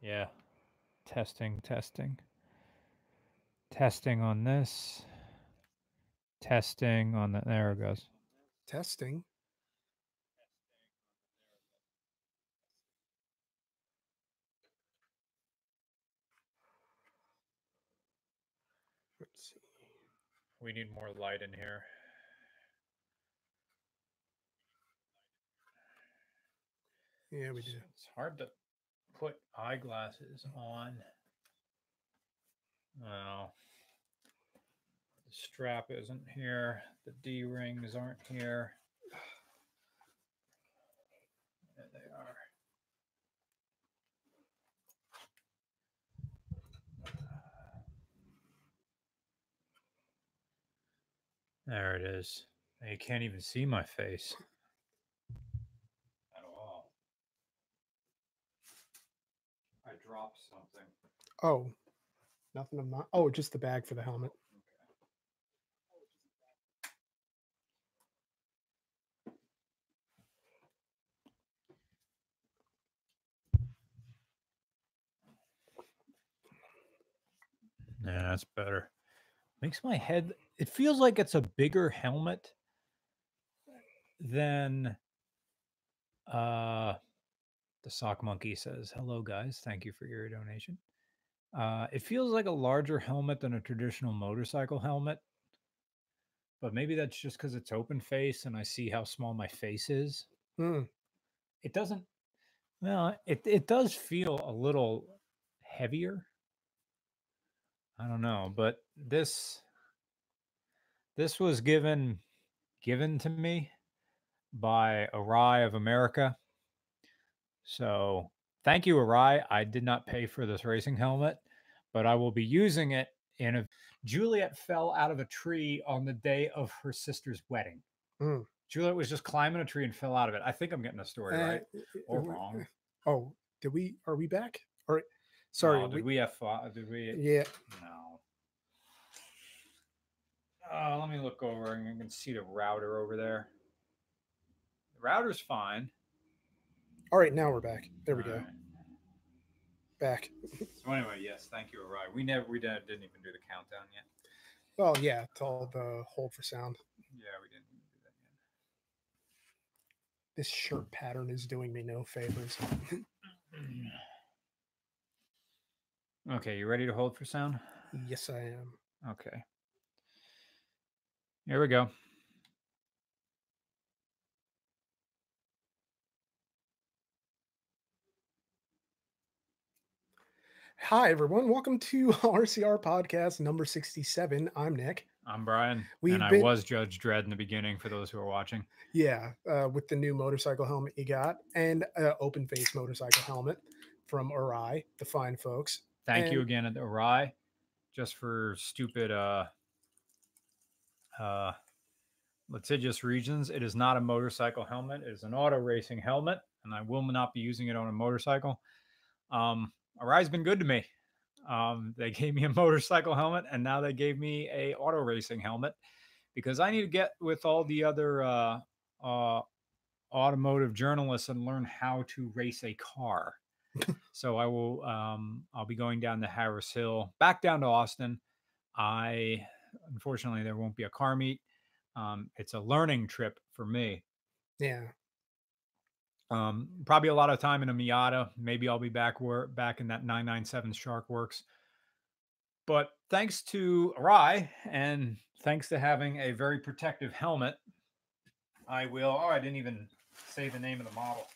Yeah. Testing, testing. Testing on this. Testing on that. There it goes. Testing. Let's see. We need more light in here. Yeah, we do. It's hard to put eyeglasses on. Well, the strap isn't here. The D rings aren't here. There they are. There it is. You can't even see my face at all. I dropped something. Oh, nothing of not. Oh, just the bag for the helmet. Yeah, that's better. Makes my head. It feels like it's a bigger helmet than. Uh, the sock monkey says, "Hello, guys. Thank you for your donation." Uh, it feels like a larger helmet than a traditional motorcycle helmet, but maybe that's just because it's open face and I see how small my face is. Hmm. It doesn't. Well, it it does feel a little heavier. I don't know, but this this was given given to me by Arai of America. So thank you, Arai. I did not pay for this racing helmet, but I will be using it in a Juliet fell out of a tree on the day of her sister's wedding. Mm. Juliet was just climbing a tree and fell out of it. I think I'm getting the story right. Uh, Or uh, wrong. Oh, did we? Are we back? Or sorry, No, did we, have fi- did we Yeah. No. Uh, let me look over and you can see the router over there. The router's fine. All right, now we're back. There we go. Alright. Back. So anyway, yes, thank you, Arai. We never we didn't, even do the countdown yet. Well, yeah, it's all the hold for sound. Yeah, we didn't even do that yet. This shirt pattern is doing me no favors. okay, you ready to hold for sound? yes, I am. Okay. Here we go. Hi, everyone. Welcome to RCR Podcast number 67. I'm Nick. I'm Brian, We've and I was Judge Dredd in the beginning for those who are watching. Yeah, uh, with the new motorcycle helmet you got and uh, open face motorcycle helmet from Arai, the fine folks. Thank you again at Arai, just for stupid uh uh litigious reasons. It is not a motorcycle helmet. It is an auto racing helmet, and I will not be using it on a motorcycle. Um, Arai's been good to me. Um, they gave me a motorcycle helmet, and now they gave me a auto racing helmet because I need to get with all the other uh, uh, automotive journalists and learn how to race a car. so I will. Um, I'll be going down to Harris Hill, back down to Austin. I unfortunately there won't be a car meet. Um, it's a learning trip for me. Yeah. Um, probably a lot of time in a Miata. Maybe I'll be back where back in that 997 SharkWerks. But thanks to Rai and thanks to having a very protective helmet, I will. Oh, I didn't even say the name of the model.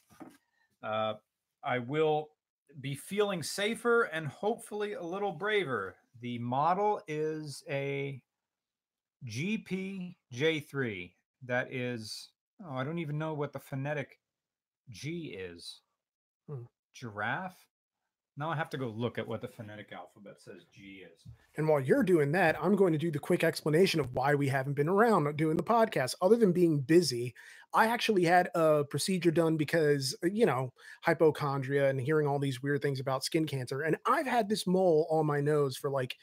Uh, I will be feeling safer and hopefully a little braver. The model is a GP J3. That is, oh, I don't even know what the phonetic G is. Hmm. Giraffe? Now I have to go look at what the phonetic alphabet says G is. And while you're doing that, I'm going to do the quick explanation of why we haven't been around doing the podcast. Other than being busy, I actually had a procedure done because, uh, you know, hypochondria and hearing all these weird things about skin cancer. And I've had this mole on my nose for like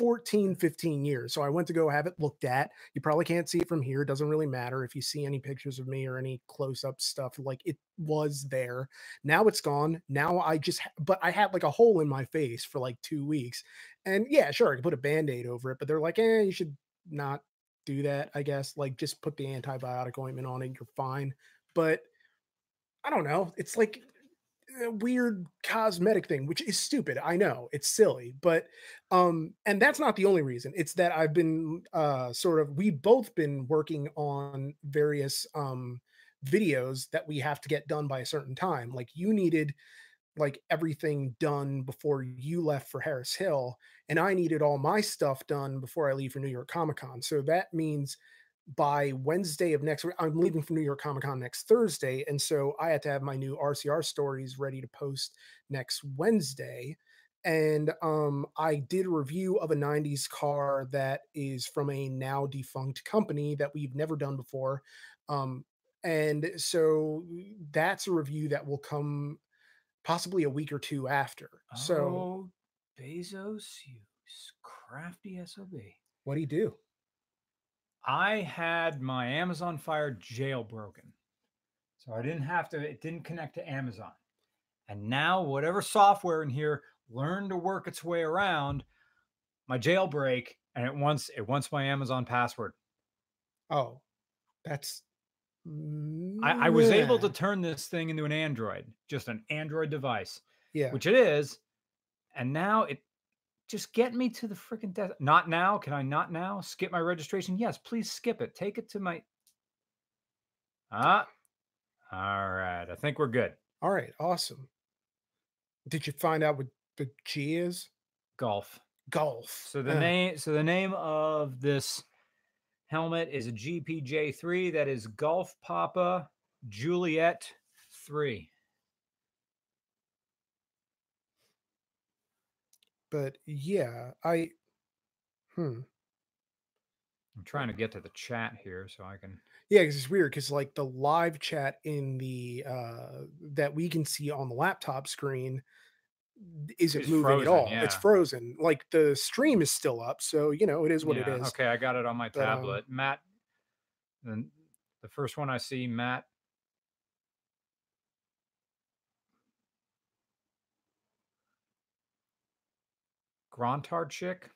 14, 15 years. So I went to go have it looked at. You probably can't see it from here. It doesn't really matter if you see any pictures of me or any close up stuff. Like it was there. Now it's gone. Now I just, but I had like a hole in my face for like two weeks. And yeah, sure, I could put a band aid over it, but they're like, eh, you should not do that, I guess. Like just put the antibiotic ointment on it. You're fine. But I don't know. It's like weird cosmetic thing, which is stupid. I know it's silly, but um, and that's not the only reason. It's that I've been uh sort of we've both been working on various um videos that we have to get done by a certain time. Like you needed like everything done before you left for Harris Hill, and I needed all my stuff done before I leave for New York Comic Con. So that means by Wednesday of next week, I'm leaving for New York Comic Con next Thursday. And so I had to have my new RCR stories ready to post next Wednesday. And um, I did a review of a 90s car that is from a now defunct company that we've never done before. Um, and so that's a review that will come possibly a week or two after. So Oh, Bezos, you crafty SOB. what do you do? I had my Amazon Fire jailbroken. So I didn't have to, it didn't connect to Amazon. And now, whatever software in here learned to work its way around my jailbreak, and it wants it wants my Amazon password. Oh, that's I, I was able to turn this thing into an Android, just an Android device, yeah. which it is. And now it just get me to the freaking death. Not now. Can I not now skip my registration? Yes, please skip it. Take it to my. Ah, all right. I think we're good. All right, awesome. Did you find out what the G is? Golf. Golf. So the Uh, name. So the name of this helmet is a GPJ3. That is Golf Papa Juliet three. But yeah, I hmm. I'm trying to get to the chat here so I can. Yeah, 'cause it's weird because like the live chat in the uh that we can see on the laptop screen isn't Is moving at frozen, all. It's frozen. Like the stream is still up, so you know it is what yeah, it is. Okay, I got it on my But, um, tablet. Matt, then the first one I see, Matt. Grontard chick.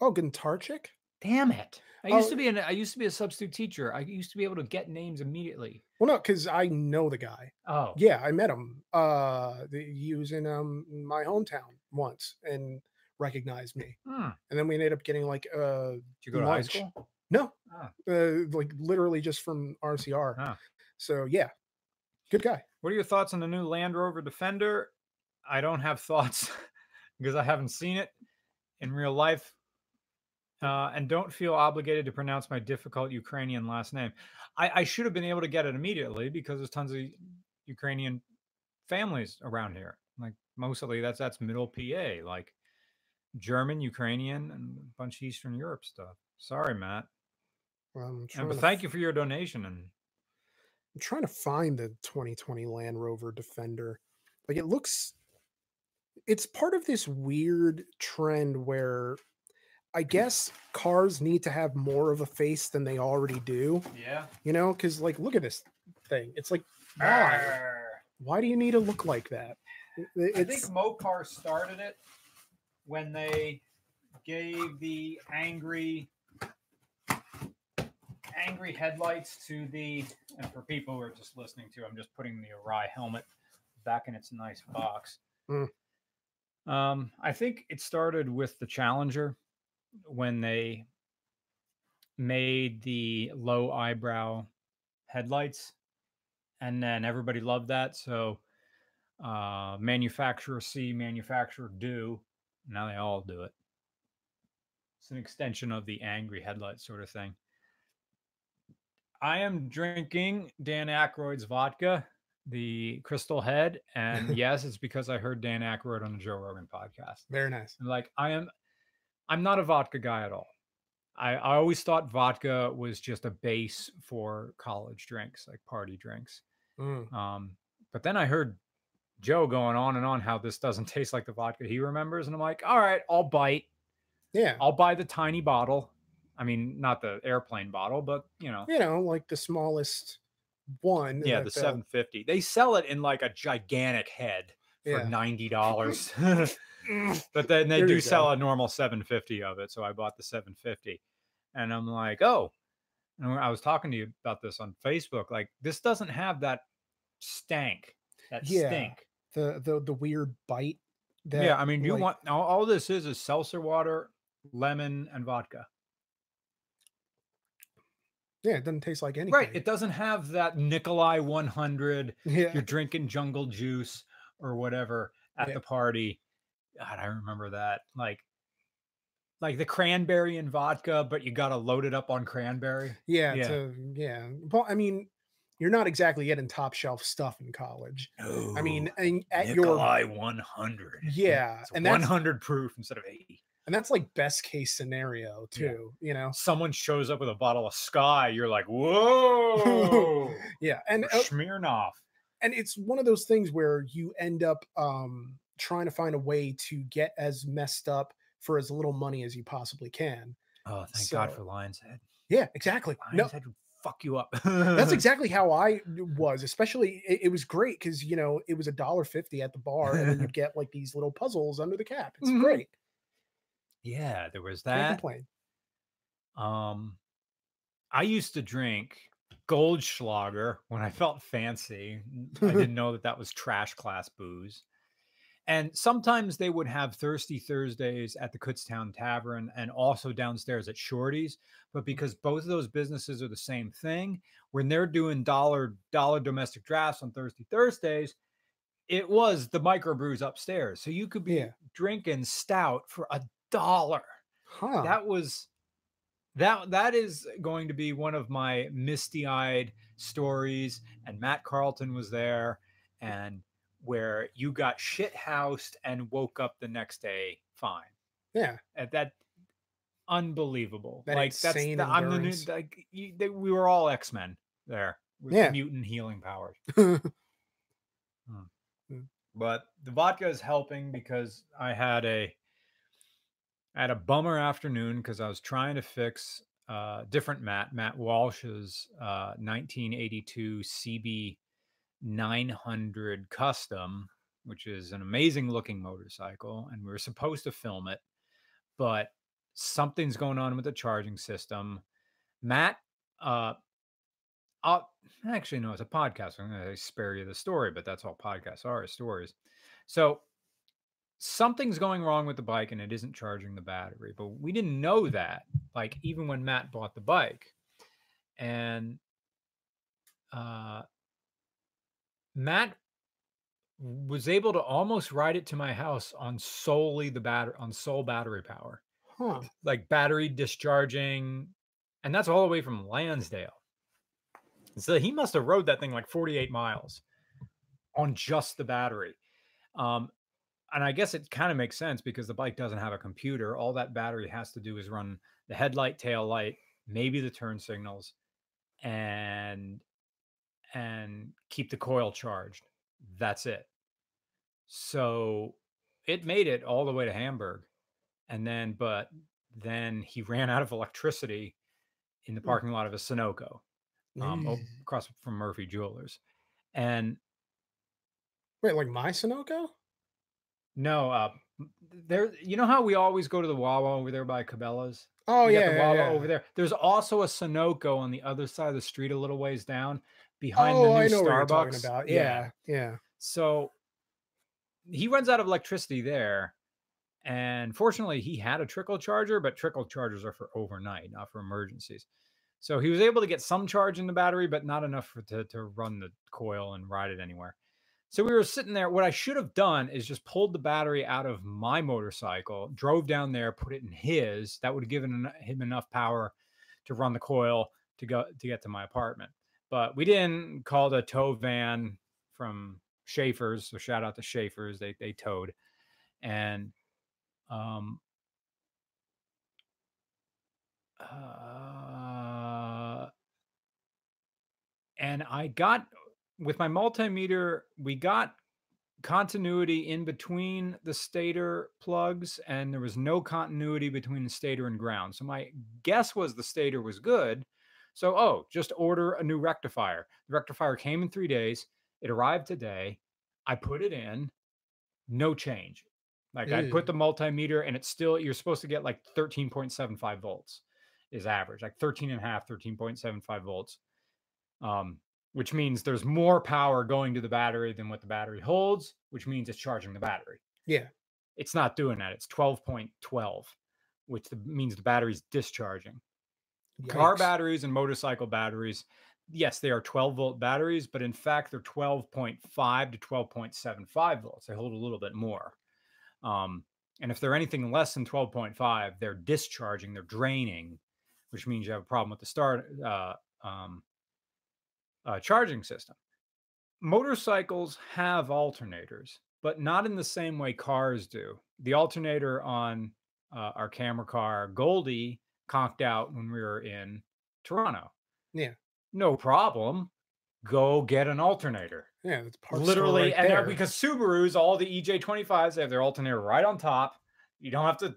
Oh, Guntarchik? Damn it! I used Oh. to be an I used to be a substitute teacher. I used to be able to get names immediately. Well, no, because I know the guy. Oh, Yeah, I met him. Uh he was in um my hometown once and recognized me. Hmm. And then we ended up getting like uh Did you go to high school? no, Ah. uh, like literally just from RCR. Ah. So yeah, good guy. What are your thoughts on the new Land Rover Defender? I don't have thoughts because I haven't seen it in real life. Uh, and don't feel obligated to pronounce my difficult Ukrainian last name. I, I should have been able to get it immediately because there's tons of Ukrainian families around here. Like mostly that's that's middle PA, like German, Ukrainian, and a bunch of Eastern Europe stuff. Sorry, Matt. Um, And, trying but thank f- you for your donation. And I'm trying to find the 2020 Land Rover Defender. Like it looks it's part of this weird trend where I guess cars need to have more of a face than they already do, yeah. you know? Cuz like look at this thing. It's like why? Why do you need to look like that? I- I think Mopar started it when they gave the angry angry headlights to the and for people who are just listening to I'm just putting the Arai helmet back in its nice box. Mm. Um, I think it started with the Challenger when they made the low eyebrow headlights and then everybody loved that so uh, manufacturer C, manufacturer do. Now they all do it. It's an extension of the angry headlight sort of thing. I am drinking Dan Aykroyd's vodka, the Crystal Head, and yes, it's because I heard Dan Aykroyd on the Joe Rogan podcast. very nice. And like I am, I'm not a vodka guy at all. I, I always thought vodka was just a base for college drinks, like party drinks. Mm. Um, but then I heard Joe going on and on how this doesn't taste like the vodka he remembers, and I'm like, all right, I'll bite. Yeah. I'll buy the tiny bottle. I mean, not the airplane bottle, but you know, You know, like the smallest one. yeah, the 750. They sell it in like a gigantic head for Yeah. ninety dollars. But then they There do sell go. a normal 750 of it, so I bought the 750. And I'm like, oh, and I was talking to you about this on Facebook. Like, this doesn't have that stank, that Yeah. stink. the the the weird bite. That, yeah, I mean, you like- want all, all this is is seltzer water, lemon, and vodka. Yeah, it doesn't taste like anything. Right. It doesn't have that Nikolai 100. yeah. You're drinking jungle juice or whatever at Yeah. the party. God, I remember that. Like, like the cranberry and vodka, but you got to load it up on cranberry. Yeah, Yeah. to yeah. Well, I mean, you're not exactly getting top shelf stuff in college. I mean, and at your Nikolai 100. Yeah, It's and that's- 100 proof instead of 80. And that's like best case scenario too. You know, Someone shows up with a bottle of Skyy. You're like, whoa, yeah, and uh, Smirnoff. and it's one of those things where you end up um trying to find a way to get as messed up for as little money as you possibly can. Oh, thank God for Lionshead. Yeah, exactly. Lion's No, Head would fuck you up. that's exactly how I was. Especially, it, it was great because you know it was a dollar fifty at the bar, and then you get like these little puzzles under the cap. It's Mhm. great. Yeah, there was that. Um, I used to drink Goldschlager when I felt fancy. I didn't know that that was trash class booze. And sometimes they would have Thirsty Thursdays at the Kutztown Tavern and also downstairs at Shorty's. But because both of those businesses are the same thing, when they're doing dollar dollar domestic drafts on Thirsty Thursdays, it was the microbrews upstairs. So you could be Yeah. drinking stout for a dollar Huh? that was that that is going to be one of my misty-eyed stories and matt carlton was there and where you got shit housed and woke up the next day fine yeah. and that unbelievable That like that's insane the, I'm the new, like you, they, we were all x-men there with Yeah. mutant healing powers Mm. but the vodka is helping because I had a I had a bummer afternoon because I was trying to fix uh different Matt Matt Walsh's uh 1982 CB 900 custom which is an amazing looking motorcycle and we were supposed to film it but something's going on with the charging system Matt uh I'll actually no, it's a podcast. I'm going to spare you the story, but that's all podcasts are stories. So something's going wrong with the bike and it isn't charging the battery, but we didn't know that. Like even when Matt bought the bike, and uh, Matt was able to almost ride it to my house on solely the battery on sole battery power Huh. like battery discharging, and that's all the way from Lansdale. So he must have rode that thing like 48 miles on just the battery. Um, and I guess it kind of makes sense because the bike doesn't have a computer. All that battery has to do is run the headlight, tail light, maybe the turn signals, and and keep the coil charged. That's it. So it made it all the way to Hamburg. And then, but then he ran out of electricity in the Hmm. parking lot of a Sunoco um, Mm. across from Murphy Jewelers. And Wait, like my Sunoco? No, uh, there, you know how we always go to the Wawa over there by Cabela's? Oh yeah, the yeah, Wawa yeah. over there. There's also a Sunoco on the other side of the street, a little ways down, behind oh, the new I know what you're Starbucks. talking about. Yeah, yeah. So he runs out of electricity there. And fortunately, he had a trickle charger, but trickle chargers are for overnight, not for emergencies. So he was able to get some charge in the battery, but not enough for, to, to run the coil and ride it anywhere. So we were sitting there. What I should have done is just pulled the battery out of my motorcycle, drove down there, put it in his. That would have given him enough power to run the coil to go to get to my apartment. But we didn't. Called a tow van from Schaefer's. So shout out to Schaefer's. They they towed, and um, uh, and I got with my multimeter, we got continuity in between the stator plugs and there was no continuity between the stator and ground. So my guess was the stator was good. So, oh, just order a new rectifier. The rectifier came in three days. It arrived today. I put it in, no change. Like I put the multimeter and it's still, you're supposed to get like 13.75 volts is average, like 13 and a half, 13.75 volts. Um, which means there's more power going to the battery than what the battery holds, which means it's charging the battery. Yeah. It's not doing that. It's 12.12, which the, means the battery's discharging. Yikes. Car batteries and motorcycle batteries, yes, they are 12 volt batteries, but in fact, they're 12.5 to 12.75 volts. They hold a little bit more. Um, and if they're anything less than 12.5, they're discharging, they're draining, which means you have a problem with the start uh, um, uh, charging system. Motorcycles have alternators, but not in the same way cars do. The alternator on uh, our camera car, Goldie, conked out when we were in Toronto. Yeah. No problem. Go get an alternator. Yeah, it's literally, right and there. because Subarus, all the EJ25s, they have their alternator right on top. You don't have to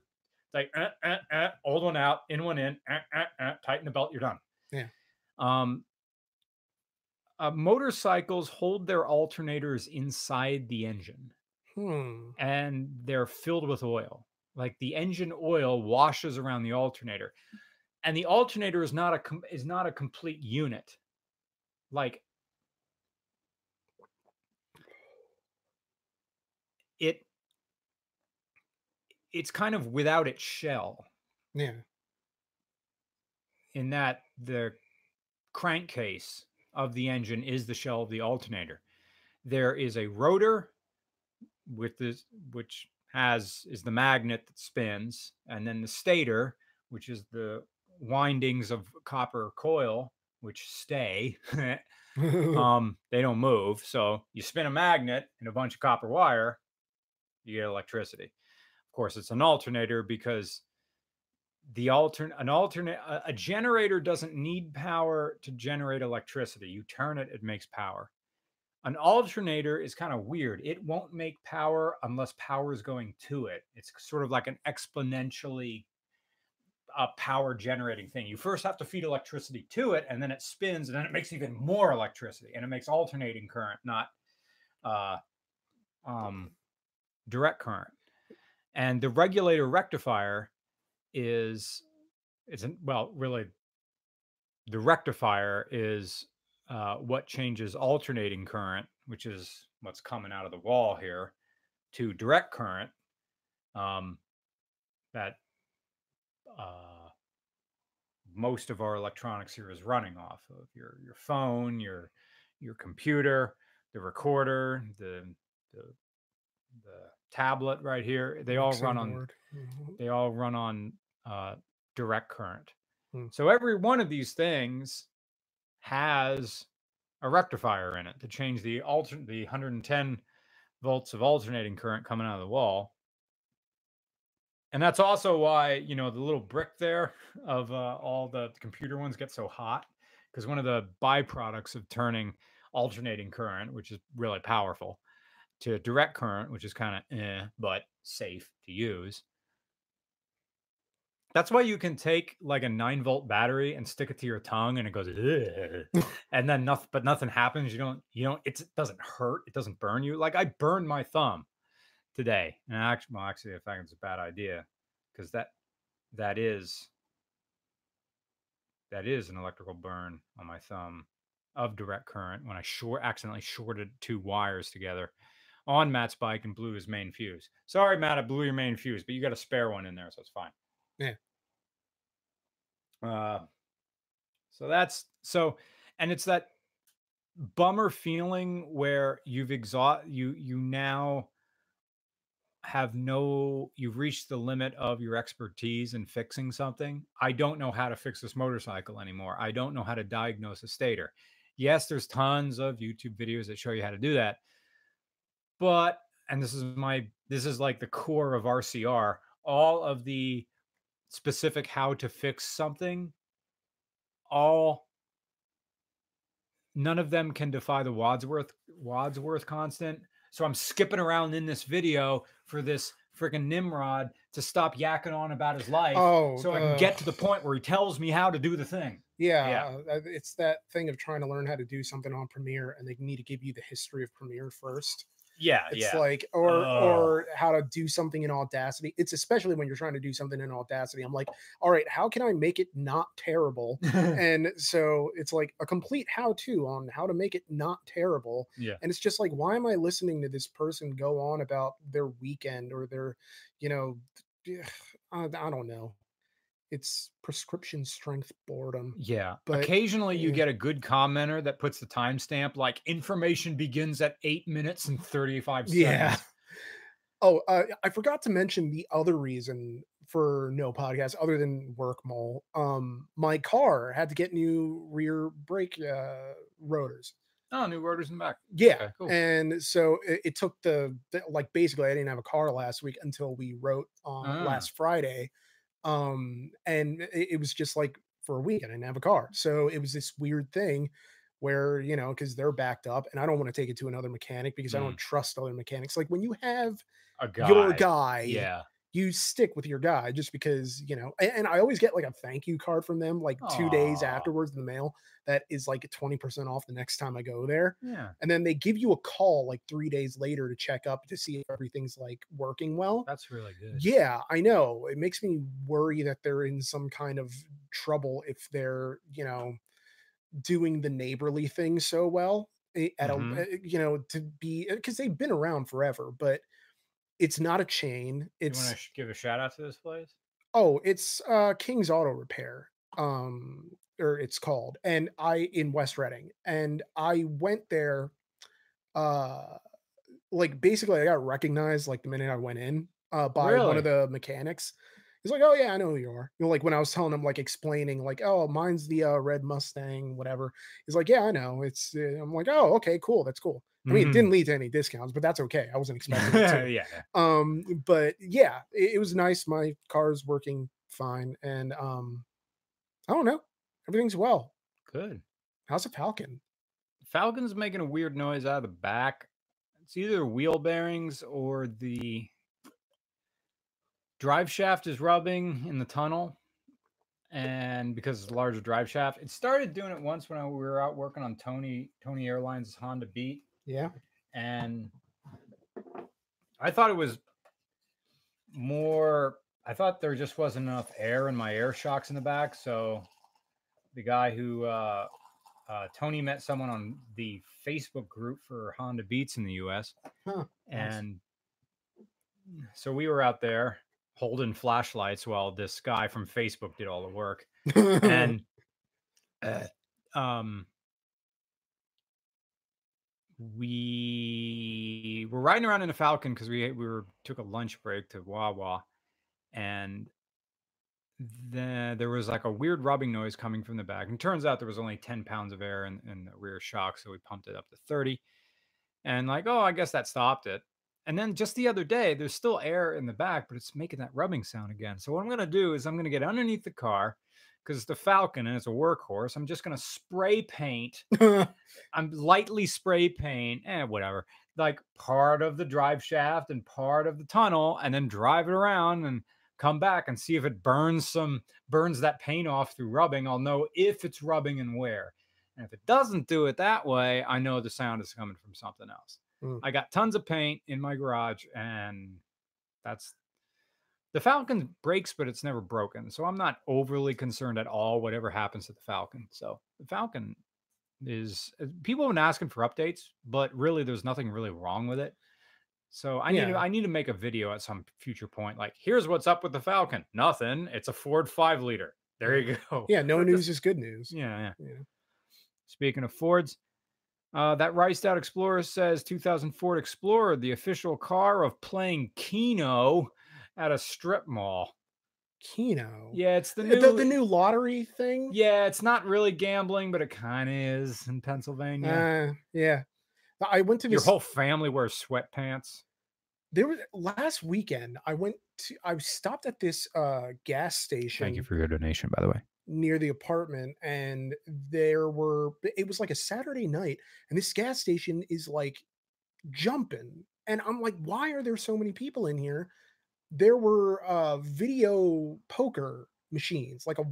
like uh, uh, uh, old one out, in one in, uh, uh, uh, tighten the belt, you're done. Yeah. Um, uh, motorcycles hold their alternators inside the engine hmm. and they're filled with oil. Like the engine oil washes around the alternator and the alternator is not a com- is not a complete unit. Like it it's kind of without its shell. Yeah. In that the crankcase of the engine is the shell of the alternator. There is a rotor with this, which has is the magnet that spins, and then the stator, which is the windings of copper coil, which stay. um, they don't move. So you spin a magnet and a bunch of copper wire, you get electricity. Of course, it's an alternator because the alternate an alternate a, a, generator doesn't need power to generate electricity. You turn it it makes power. An alternator is kind of weird. It won't make power unless power is going to it. It's sort of like an exponentially a uh, power generating thing. You first have to feed electricity to it and then it spins and then it makes even more electricity and it makes alternating current not uh, um, direct current. And the regulator rectifier is it's an, well really the rectifier is uh, what changes alternating current which is what's coming out of the wall here to direct current um, that uh, most of our electronics here is running off of your your phone your your computer the recorder the the, the tablet right here they all run on mm-hmm. they all run on uh, direct current hmm. so every one of these things has a rectifier in it to change the alter the 110 volts of alternating current coming out of the wall and that's also why you know the little brick there of uh, all the computer ones get so hot because one of the byproducts of turning alternating current which is really powerful to direct current, which is kind of eh, but safe to use. That's why you can take like a nine volt battery and stick it to your tongue and it goes, and then nothing, but nothing happens. You don't, you don't, it doesn't hurt. It doesn't burn you. Like I burned my thumb today. And actually, well, actually, I think it's a bad idea because that, that is, that is an electrical burn on my thumb of direct current when I short accidentally shorted two wires together on Matt's bike and blew his main fuse. Sorry, Matt, I blew your main fuse, but you got a spare one in there, so it's fine. Yeah. Uh, so that's so, and it's that bummer feeling where you've exhaust you you now have no you've reached the limit of your expertise in fixing something. I don't know how to fix this motorcycle anymore. I don't know how to diagnose a stator. Yes there's tons of youtube videos that show you how to do that but and this is my this is like the core of RCR, all of the specific how to fix something all none of them can defy the Wadsworth Wadsworth constant. So I'm skipping around in this video for this freaking Nimrod to stop yakking on about his life. Oh, so I can uh, get to the point where he tells me how to do the thing. Yeah, uh, it's that thing of trying to learn how to do something on Premiere, and they need to give you the history of Premiere first. Yeah, It's yeah. like, or Ugh. or how to do something in Audacity. It's especially when you're trying to do something in Audacity. I'm like, all right, how can I make it not terrible? and so it's like a complete how-to on how to make it not terrible. Yeah. And it's just like, why am I listening to this person go on about their weekend or their, you know, I, I don't know. It's prescription strength boredom. Yeah. But- Occasionally you yeah. get a good commenter that puts the timestamp like information begins at eight minutes and 35 seconds. Yeah. Oh, uh, I forgot to mention the other reason for no podcast other than work mole. Um, my car had to get new rear brake uh, rotors. Oh, new rotors in the back. Yeah, Okay, cool. and so it, it took the, the like basically I didn't have a car last week until we wrote on Ah. last Friday, um, and it, it was just like for a week I didn't have a car, so it was this weird thing where you know because they're backed up, and I don't want to take it to another mechanic because I don't trust other mechanics. Like when you have A guy. your guy, Yeah. You stick with your guy just because you know and, and i always get like a thank you card from them like two days afterwards in the mail that is like 20% off the next time i go there Yeah. and then they give you a call like three days later to check up to see if everything's like working well That's really good. yeah i know it makes me worry that they're in some kind of trouble if they're you know doing the neighborly thing so well eh, at Mhm. a eh, you know to be because they've been around forever but it's not a chain It's You want to sh- give a shout out to this place? Oh, it's uh King's Auto Repair. Um or it's called. And I in West Reading. And I went there uh like basically I got recognized like the minute I went in uh by one of the mechanics. He's like, "Oh yeah, I know who you are." You know, like when I was telling him, like explaining, like, "Oh, mine's the uh, red Mustang, whatever." He's like, "Yeah, I know." It's. Uh, I'm like, "Oh, okay, cool, that's cool." I mean, it Mhm. didn't lead to any discounts, but that's okay. I wasn't expecting it to yeah. um but yeah it, it was nice my car's working fine and um i don't know everything's well Good. how's a falcon Falcon's making a weird noise out of the back. It's either wheel bearings or the drive shaft is rubbing in the tunnel. And because it's a larger drive shaft, it started doing it once when I, we were out working on Tony Tony Airlines' Honda Beat, yeah and I thought it was more. I thought there just wasn't enough air in my air shocks in the back, so the guy who uh, uh, Tony met someone on the Facebook group for Honda Beats in the U.S. Huh, nice. and so we were out there holding flashlights while this guy from Facebook did all the work, and uh, um, we were riding around in a Falcon because we we were took a lunch break to Wawa, and then there was like a weird rubbing noise coming from the back. And turns out there was only 10 pounds of air in, in the rear shock. So we pumped it up to 30. And like, oh, I guess that stopped it. And then just the other day, there's still air in the back, but it's making that rubbing sound again. So what I'm to do is I'm to get underneath the car because it's the Falcon and it's a workhorse. I'm just going to spray paint. I'm lightly spray paint and eh, whatever, like part of the drive shaft and part of the tunnel, and then drive it around and come back and see if it burns some burns that paint off through rubbing. I'll know if it's rubbing and where. And if it doesn't do it that way, I know the sound is coming from something else. Mm. I got tons of paint in my garage, and that's the Falcon breaks, but it's never broken. So I'm not overly concerned at all, whatever happens to the Falcon. So the Falcon is uh, people have been asking for updates, but really there's nothing really wrong with it. So I need to, I need to make a video at some future point. Like, here's what's up with the Falcon. Nothing. It's a Ford five liter. There you go. yeah no news is good news Yeah, yeah. Yeah. Speaking of Fords, uh, that Riced Out Explorer says 2000 Ford Explorer, the official car of playing Keno at a strip mall. kino Yeah, it's the new. the, the new lottery thing Yeah, it's not really gambling, but it kind of is in Pennsylvania. uh, yeah i went to Your this whole family wears sweatpants. there was last weekend i went to i stopped at this uh gas station Thank you for your donation, by the way. near the apartment and there were it was like a saturday night and this gas station is like jumping. And I'm like, why are there so many people in here? There were uh video poker machines, like a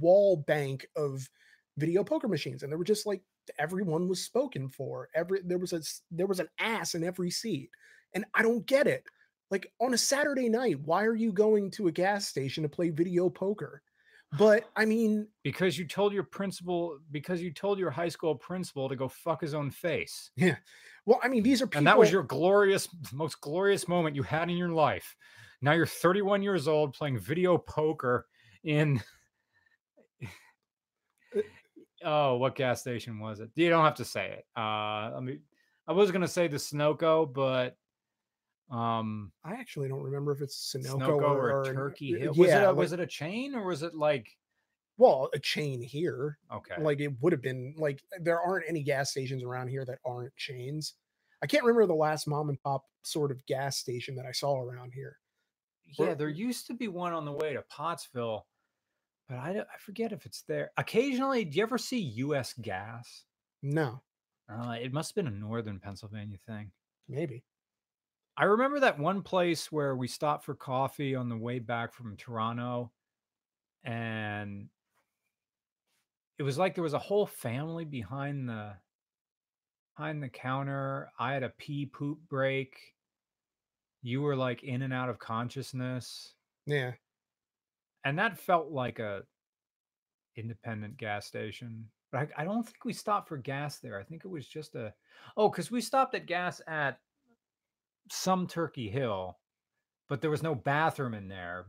wall bank of video poker machines. And they were just like everyone was spoken for. Every there was a there was an ass in every seat. And I don't get it. Like on a Saturday night, why are you going to a gas station to play video poker? But I mean, because you told your principal because you told your high school principal to go fuck his own face Yeah. well, I mean, these are people. and that was your glorious most glorious moment you had in your life now you're 31 years old playing video poker in oh what gas station was it you don't have to say it uh i mean i was gonna say the sunoco but um I actually don't remember if it's Sunoco, Sunoco or, or, turkey uh, hill was, it yeah, a, was like- it a chain or was it like well, a chain here. okay Like it would have been like there aren't any gas stations around here that aren't chains. I can't remember the last mom and pop sort of gas station that I saw around here. Yeah, We're- there used to be one on the way to Pottsville, but I, I forget if it's there. Occasionally, do you ever see U.S. Gas? No, Uh, it must have been a northern Pennsylvania thing. maybe. I remember that one place where we stopped for coffee on the way back from Toronto, and it was like there was a whole family behind the behind the counter. I had a pee poop break. You were like in and out of consciousness. Yeah. and that felt like a independent gas station but I, I don't think we stopped for gas there i think it was just a oh because we stopped at gas at some turkey hill but there was no bathroom in there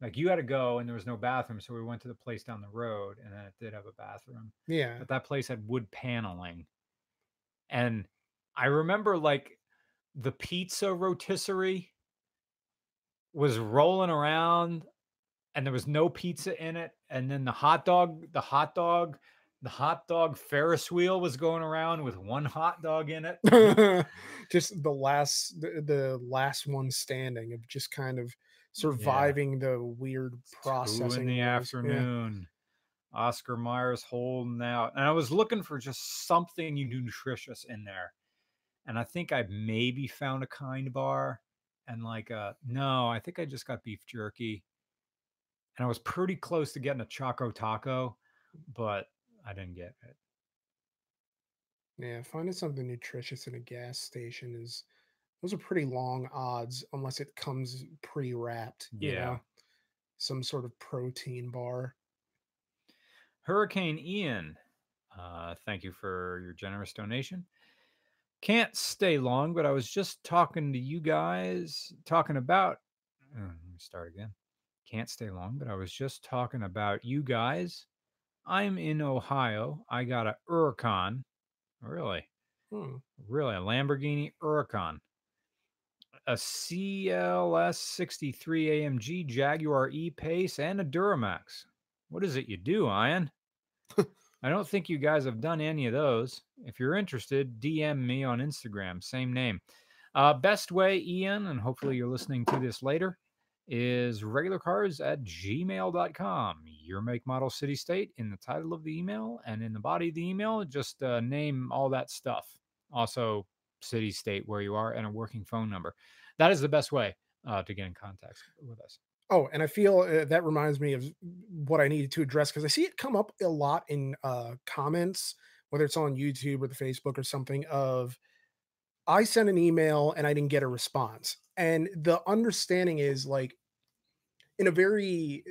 like you had to go and there was no bathroom so we went to the place down the road and then it did have a bathroom Yeah. but that place had wood paneling and i remember like the pizza rotisserie was rolling around and there was no pizza in it and then the hot dog the hot dog the hot dog ferris wheel was going around with one hot dog in it just the last the, the last one standing of just kind of surviving the weird Two processing in the noise. Yeah. afternoon oscar myers holding out and i was looking for just something nutritious in there and i think i maybe found a kind bar and like uh no i think i just got beef jerky and i was pretty close to getting a choco taco but i didn't get it Yeah, finding something nutritious in a gas station is those are pretty long odds unless it comes pre-wrapped. You Yeah. know? Some sort of protein bar. Hurricane Ian, uh, thank you for your generous donation. Can't stay long, but I was just talking to you guys, talking about. uh, let me start again. Can't stay long, but I was just talking about you guys. I'm in Ohio. I got a Huracan. Really? Hmm. Really? A Lamborghini Huracan. A CLS 63 AMG Jaguar E Pace and a Duramax. What is it you do, Ian? I don't think you guys have done any of those. If you're interested, DM me on Instagram, same name. Uh, best way, Ian, and hopefully you're listening to this later, is regularcars at gmail.com. Your make, model, city, state in the title of the email and in the body of the email, just uh, name all that stuff. Also, city, state, where you are, and a working phone number. That is the best way uh, to get in contact with us. Oh, and I feel uh, that reminds me of what I needed to address because I see it come up a lot in uh, comments, whether it's on YouTube or the Facebook or something. Of I sent an email and I didn't get a response, and the understanding is like in a very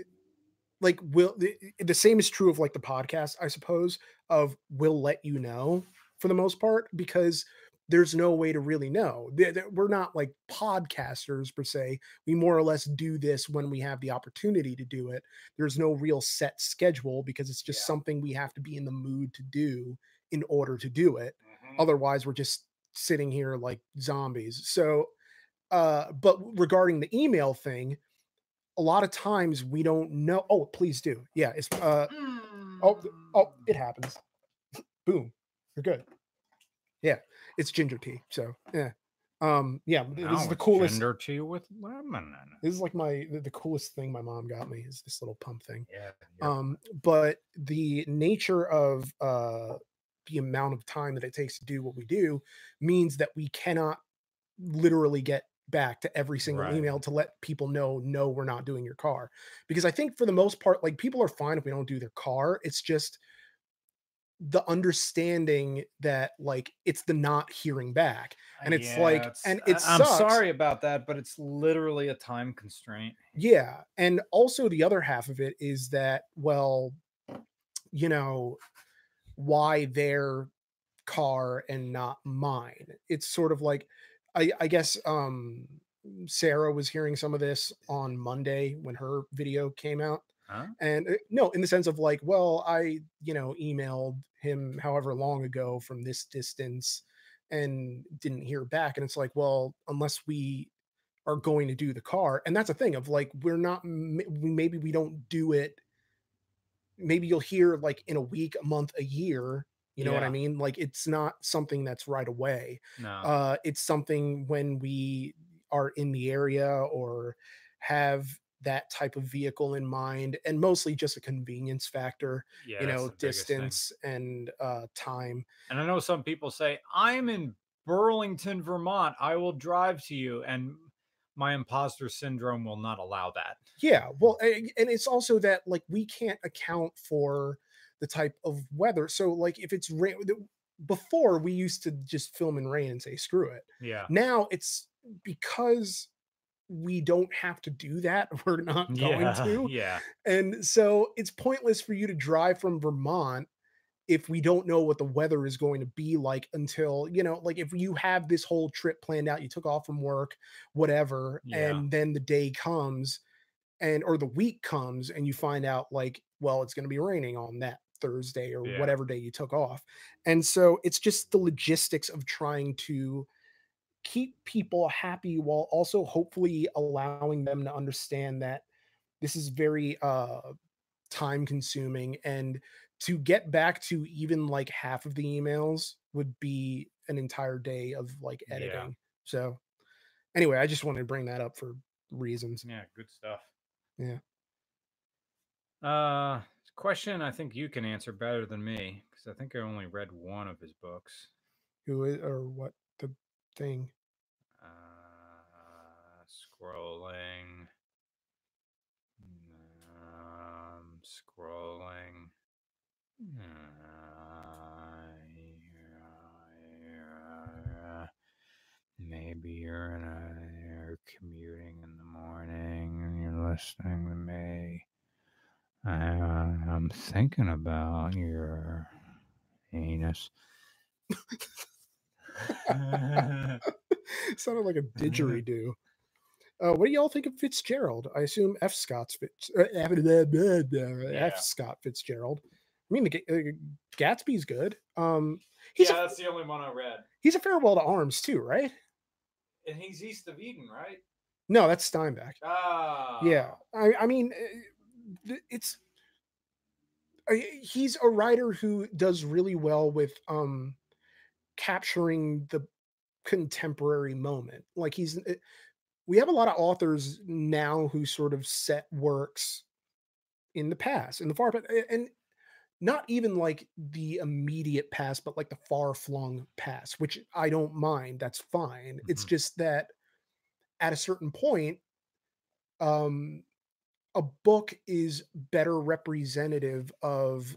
like will the, the same is true of like the podcast, I suppose. Of will let you know for the most part because there's no way to really know. We're not like podcasters per se we more or less do this when we have the opportunity to do it. There's no real set schedule because it's just Yeah. something we have to be in the mood to do in order to do it. Mm-hmm. Otherwise, we're just sitting here like zombies. So, uh, but regarding the email thing, a lot of times we don't know. Oh, please do. Yeah, it's uh, oh, oh, it happens. Boom, you're good. Yeah, it's ginger tea. So yeah, um, yeah, this is the coolest. Ginger tea with lemon. This is like my the, coolest thing my mom got me is this little pump thing. Yeah. Um, but the nature of uh the amount of time that it takes to do what we do means that we cannot literally get back to every single Right. email to let people know no we're not doing your car because i think for the most part like people are fine if we don't do their car it's just the understanding that like it's the not hearing back And it's like- and it's I'm sorry about that, but it's literally a time constraint. Yeah. And also the other half of it is that, well, you know, why their car and not mine? It's sort of like I, I guess um Sarah was hearing some of this on Monday when her video came out. Huh? And uh, no, in the sense of like, well, I, you know, emailed him however long ago from this distance and didn't hear back. And it's like, well, unless we are going to do the car, and that's a thing of like, we're not, maybe we don't do it. Maybe you'll hear like in a week, a month, a year. You know what I mean? Like, it's not something that's right away No. uh it's something when we are in the area or have that type of vehicle in mind and mostly just a convenience factor yeah, you know the biggest thing. distance and uh time And I know some people say, I'm in Burlington, Vermont. I will drive to you. And my imposter syndrome will not allow that. yeah well a- and it's also that like we can't account for the type of weather so like if it's rain before we used to just film in rain and say screw it Yeah. now it's because we don't have to do that we're not going Yeah. to Yeah. And so it's pointless for you to drive from Vermont if we don't know what the weather is going to be like until, you know, like if you have this whole trip planned out, you took off from work, whatever, Yeah. and then the day comes and or the week comes and you find out like, well, it's going to be raining on that Thursday or Yeah. whatever day you took off. And so it's just the logistics of trying to keep people happy while also hopefully allowing them to understand that this is very uh time consuming and to get back to even like half of the emails would be an entire day of like Yeah. editing so anyway i just wanted to bring that up for reasons Yeah. Good stuff. Yeah. Uh, question I think you can answer better than me because I think I only read one of his books. who is or what thing Uh, scrolling. Um, scrolling. Uh, maybe you're in a you're commuting in the morning and you're listening to me. I, I'm thinking about your anus. sounded like a didgeridoo uh, what do y'all think of Fitzgerald? I assume F. Scott's Fitz, uh, F. Yeah. Scott Fitzgerald. I mean, the uh, Gatsby's good. Um, he's yeah, a, that's the only one I read. he's a farewell to arms too, right? And he's east of Eden, right? No, that's Steinbeck. Ah. Yeah, I, I mean, uh, it's uh, he's a writer who does really well with um capturing the contemporary moment. Like he's, uh, we have a lot of authors now who sort of set works in the past, in the far past, and not even like the immediate past, but like the far flung past, which I don't mind. That's fine. It's Mhm. just that at a certain point, um, a book is better representative of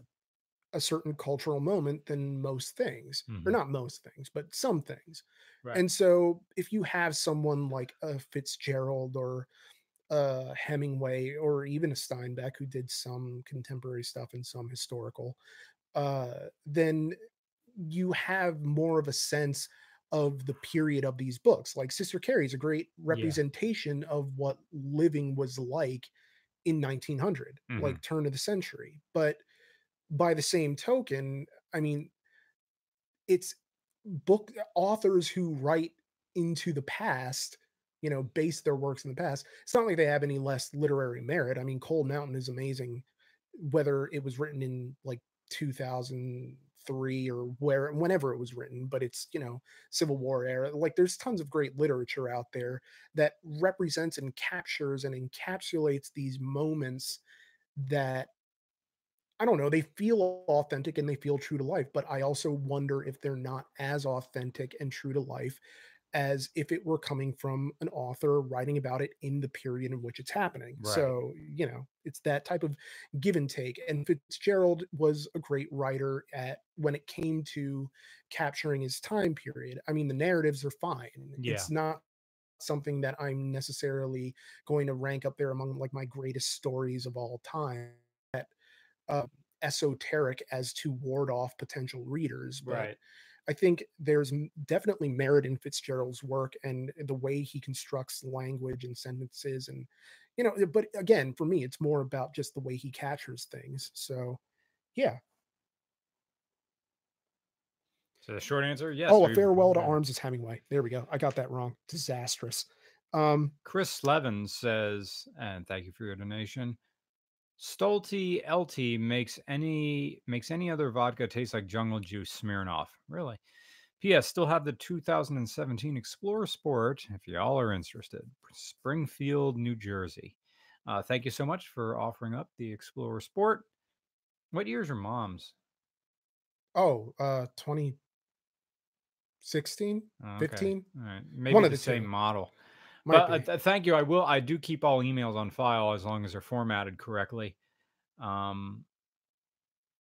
a certain cultural moment than most things, or Mhm. not most things, but some things. Right. And so, if you have someone like a Fitzgerald or a Hemingway or even a Steinbeck who did some contemporary stuff and some historical, uh, then you have more of a sense of the period of these books. Like Sister Carrie is a great representation of what living was like in 1900, like turn of the century. But by the same token, I mean, it's book uh, authors who write into the past, you know, base their works in the past. It's not like they have any less literary merit. I mean, Cold Mountain is amazing, whether it was written in like 2003 or where whenever it was written, but it's, you know, Civil War era. Like there's tons of great literature out there that represents and captures and encapsulates these moments that I don't know, they feel authentic and they feel true to life, but I also wonder if they're not as authentic and true to life as if it were coming from an author writing about it in the period in which it's happening. Right. So, you know, it's that type of give and take. And Fitzgerald was a great writer at when it came to capturing his time period. I mean, the narratives are fine. Yeah. It's not something that I'm necessarily going to rank up there among like my greatest stories of all time. Uh, esoteric as to ward off potential readers, but Right. I think there's definitely merit in Fitzgerald's work and the way he constructs language and sentences, and you know. But again, for me, it's more about just the way he captures things. So, yeah. So the short answer, yes. oh, a farewell to arms is Hemingway. There we go. I got that wrong. Disastrous. Um, Chris Levin says, and thank you for your donation. Stoli Elit makes any makes any other vodka taste like jungle juice Smirnoff. Really? P.S. Still have the 2017 Explorer Sport if y'all are interested. Springfield, New Jersey. Uh, thank you so much for offering up the Explorer Sport. What year's your mom's? oh, uh, 2016, Oh, okay. 15. All right. Maybe One the, of the same two. model. Might But uh, thank you. I will. I do keep all emails on file as long as they're formatted correctly. Um,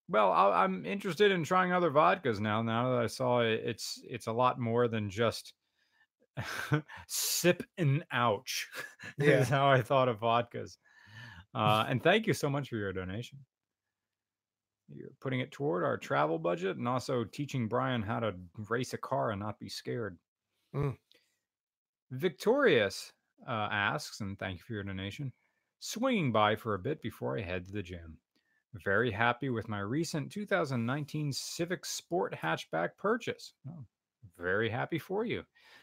well, I, I'm interested in trying other vodkas now. Now that I saw it, it's it's a lot more than just sip and ouch. Yeah. is how I thought of vodkas. Uh, and thank you so much for your donation. You're putting it toward our travel budget and also teaching Brian how to race a car and not be scared. Mm. Victorious uh, asks, and thank you for your donation, swinging by for a bit before I head to the gym. Very happy with my recent 2019 Civic Sport hatchback purchase. Oh, very happy for you.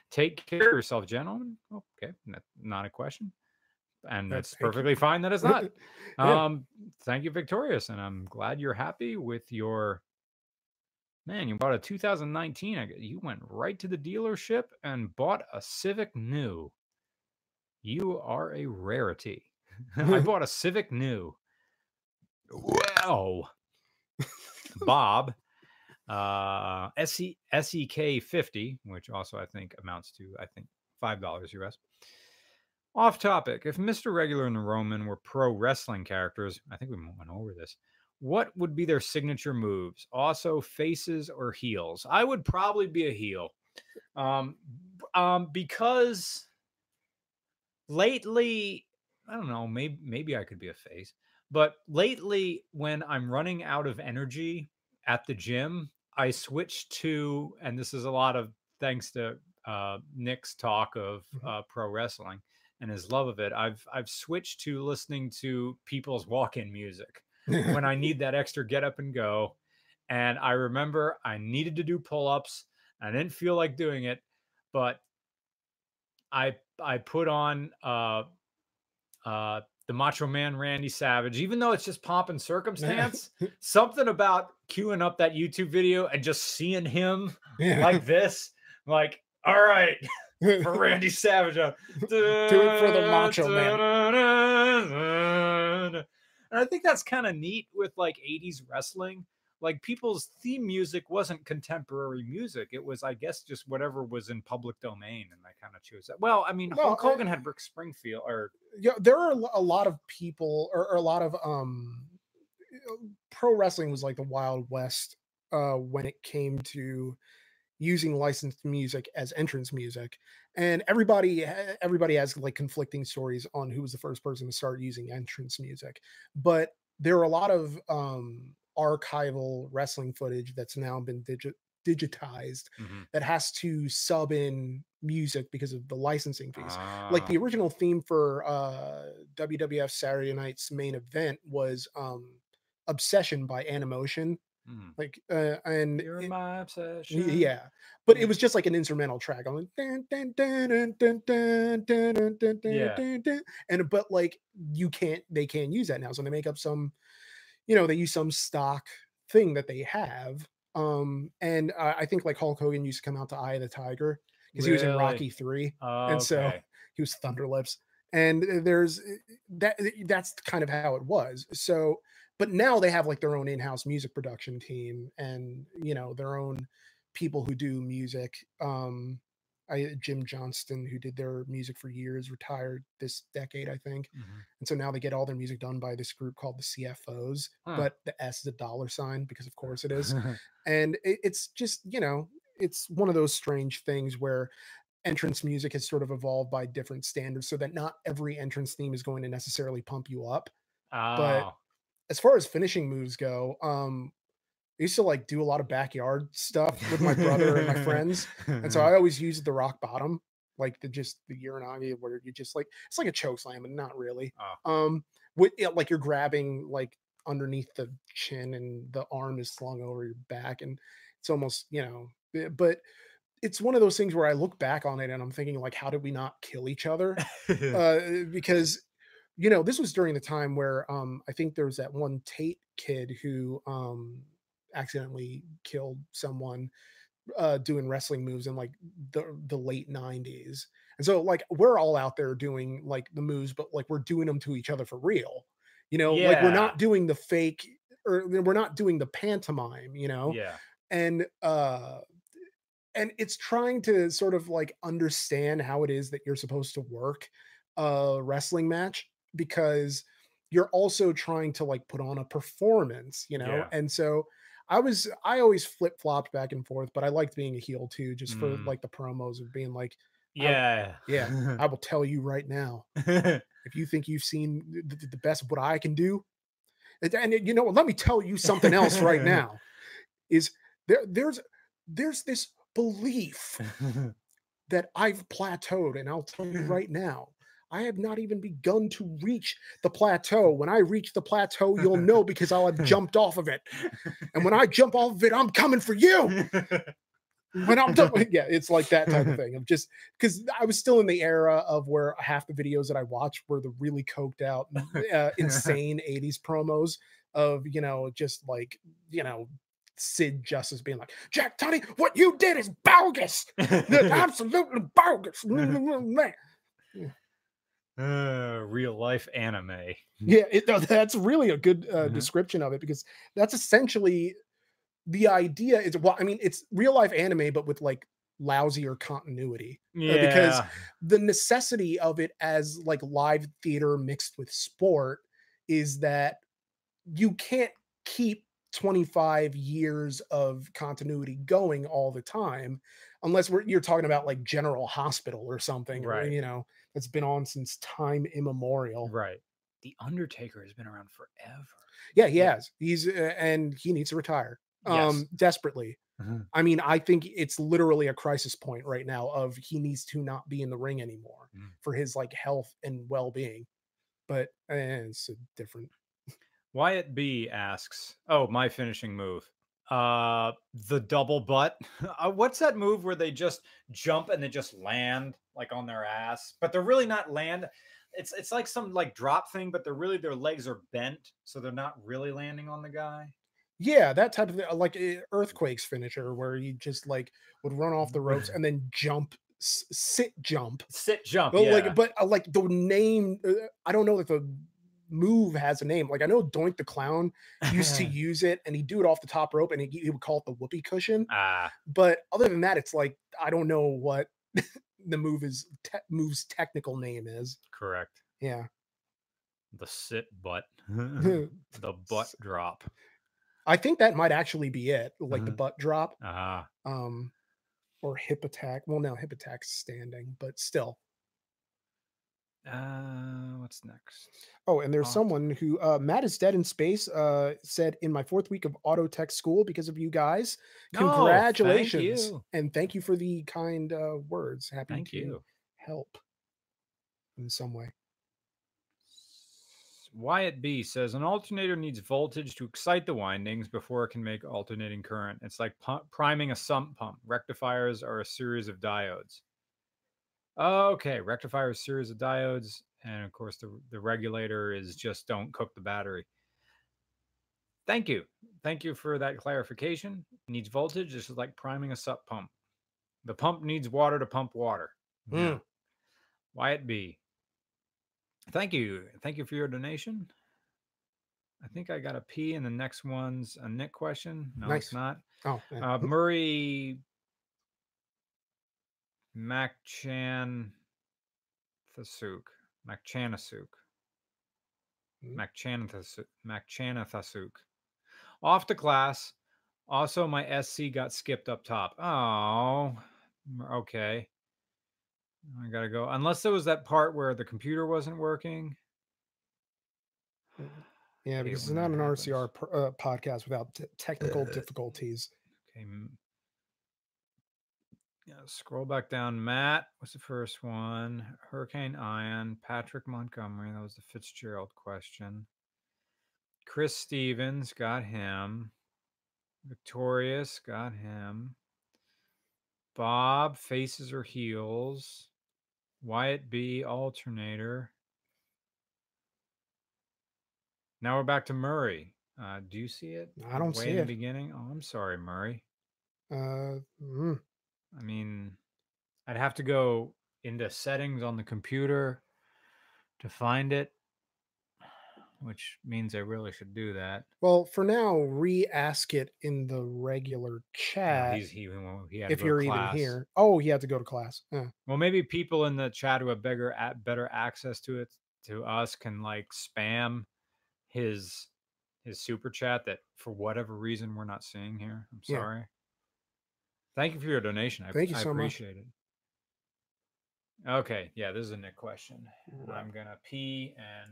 Take care of yourself, gentlemen. Okay, not a question. And Uh, that's perfectly fine that it's not. Um, thank you, Victorious, and I'm glad you're happy with your. Man, you bought a 2019. I g- You went right to the dealership and bought a Civic new. You are a rarity. I bought a Civic new. Wow. Bob, uh, SE, SEK 50, which also I think amounts to, I think, $5 US. Off topic. If Mr. Regular and the Roman were pro wrestling characters, I think we went over this. What would be their signature moves? Also, faces or heels? I would probably be a heel, um, um, because lately, I don't know. Maybe maybe I could be a face, but lately, when I'm running out of energy at the gym, I switch to, and this is a lot of thanks to uh, Nick's talk of Mhm. uh, pro wrestling and his love of it. I've I've switched to listening to people's walk-in music when I need that extra get up and go. And I remember I needed to do pull-ups. I didn't feel like doing it, but I I put on uh uh the Macho Man Randy Savage, even though it's just pomp and circumstance, something about queuing up that YouTube video and just seeing him yeah. like this, like, all right, for Randy Savage. uh, Do it for the Macho Man. And I think that's kind of neat with like 80s wrestling. Like people's theme music wasn't contemporary music. It was, I guess, just whatever was in public domain. And I kind of chose that. Well, I mean, Well, Hulk I- Hogan had Rick Springfield or yeah, there are a a lot of people or, or a lot of um pro wrestling was like the wild west uh when it came to using licensed music as entrance music and everybody everybody has like conflicting stories on who was the first person to start using entrance music but there are a lot of um archival wrestling footage that's now been digi- digitized Mhm. that has to sub in music because of the licensing fees like the Ah, original theme for uh WWF Saturday Night's main event was um Obsession by Animotion. Mm. Like uh and You're it- my obsession. yeah. But it was just like an instrumental track on dun, dun, dun, dun, dun, dun, dun, dun, dun, dun, Yeah. dun, dun. and but like you can't they can't use that now. So they make up some, you know, they use some stock thing that they have. Um and uh, I think like Hulk Hogan used to come out to Eye of the Tiger because he was in Rocky 3 Oh, and so okay. he was Thunderlips, and uh, there's uh, that. That's kind of how it was. So but now they have like their own in-house music production team and you know their own people who do music. Um, I Jim Johnston, who did their music for years, retired this decade, I think. Mhm. And so now they get all their music done by this group called the CFOs, Huh. but the S is a dollar sign because of course it is. and it, it's just, you know, it's one of those strange things where entrance music has sort of evolved by different standards so that not every entrance theme is going to necessarily pump you up. oh, As far as finishing moves go, um I used to like do a lot of backyard stuff with my brother and my friends. And so I always used the rock bottom, like the just the uranage where you just like it's like a choke slam, and not really. Oh. Um, with yeah, like you're grabbing like underneath the chin, and the arm is slung over your back, and it's almost you know. eh, But it's one of those things where I look back on it and I'm thinking like, how did we not kill each other? uh, because you know this was during the time where um I think there was that one Tate kid who um accidentally killed someone uh doing wrestling moves in like the the late 90s and so like we're all out there doing like the moves but like we're doing them to each other for real you know? Like we're not doing the fake or we're not doing the pantomime you know? Yeah. and uh and it's trying to sort of like understand how it is that you're supposed to work a wrestling match because you're also trying to like put on a performance you know Yeah. and so i was i always flip-flopped back and forth but i liked being a heel too just for Mm. like the promos of being like Yeah. yeah, i will tell you right now if you think you've seen the, the- best of what I can do, and, and you know, what, let me tell you something else right now. Is there there's there's this belief that I've plateaued, and I'll tell you right now, I have not even begun to reach the plateau. When I reach the plateau, you'll know because I'll have jumped off of it. And when I jump off of it, I'm coming for you. When I'm done, yeah, it's like that type of thing. I'm just because I was still in the era of where half the videos that I watched were the really coked out, uh, insane '80s promos of you know just like you know Sid Justice being like, Jack Tunney, what you did is bogus, That's absolutely bogus. Uh, real life anime. Yeah, it, no, that's really a good uh, Mhm. description of it because that's essentially the idea. Is well, I mean, it's real life anime, but with like lousier continuity. Yeah. because- the necessity of it as like live theater mixed with sport is that you can't keep 25 years of continuity going all the time unless we're you're talking about like general hospital or something or, Right. you know that's been on since time immemorial right. The Undertaker has been around forever. yeah he Yeah. has he's uh, and he needs to retire Yes. um desperately Mhm. i mean i think it's literally a crisis point right now of he needs to not be in the ring anymore Mm. for his like health and well-being but eh, it's a different Wyatt B asks, "Oh, my finishing move. Uh, the double butt. Uh, what's that move where they just jump and they just land like on their ass, but they're really not land. It's it's like some like drop thing, but they're really their legs are bent, so they're not really landing on the guy. yeah that type of thing like eh, earthquakes finisher where you just like would run off the ropes and then jump sit jump Sit jump. but yeah. like but uh, like the name uh, i don't know if the move has a name like i know doink the clown used to use it and he'd do it off the top rope and he, he would call it the whoopee cushion ah, but other than that it's like i don't know what the move is te- move's technical name is correct. yeah The sit butt. the butt drop. i think that might actually be it like the Mhm. butt drop Ah, um or hip attack well now hip attack's standing but still uh, what's next? oh and there's Aut- someone who uh matt is dead in space uh said in my fourth week of auto tech school because of you guys No, thank congratulations you. and thank you for the kind uh words happy Thank to you. help in some way Wyatt B says an alternator needs voltage to excite the windings before it can make alternating current. It's like priming a sump pump. Rectifiers are a series of diodes. Okay, rectifier is series of diodes, and of course the the regulator is just don't cook the battery. Thank you, thank you for that clarification. needs voltage. This is like priming a sump pump. The pump needs water to pump water. Yeah. Mm. Wyatt B. Thank you. Thank you for your donation. I think I got a P, in the next one's a Nick question. No, Nice. it's not. Oh. Uh, Murray Machan Thasuk. Machanasuk. Hmm. Machanasuk. Machanasuk. Off to class. Also, my SC got skipped up top. Oh, okay. I gotta go. Unless there was that part where the computer wasn't working. yeah, because it's not an RCR uh, podcast without t- technical difficulties. Okay. Yeah, scroll back down. Matt was the first one. Hurricane Ion. Patrick Montgomery. That was the Fitzgerald question. Chris Stevens got him. Victorious got him. Bob faces or heels. Wyatt B alternator. Now we're back to Murray. Uh, do you see it? I don't Way see in the beginning. Oh, I'm sorry, Murray. Uh, mm, I mean, I'd have to go into settings on the computer to find it, which means I really should do that. well, for now, re-ask it in the regular chat he's, he, he had to if go to you're even here. Oh, he had to go to class. Yeah. Well, maybe people in the chat who have better at better access to it to us can like spam his his super chat that for whatever reason we're not seeing here. I'm Yeah. sorry. Thank you for your donation. I, Thank you I so much. appreciate it. Okay, yeah, this is a Nick question. Right. I'm gonna pee and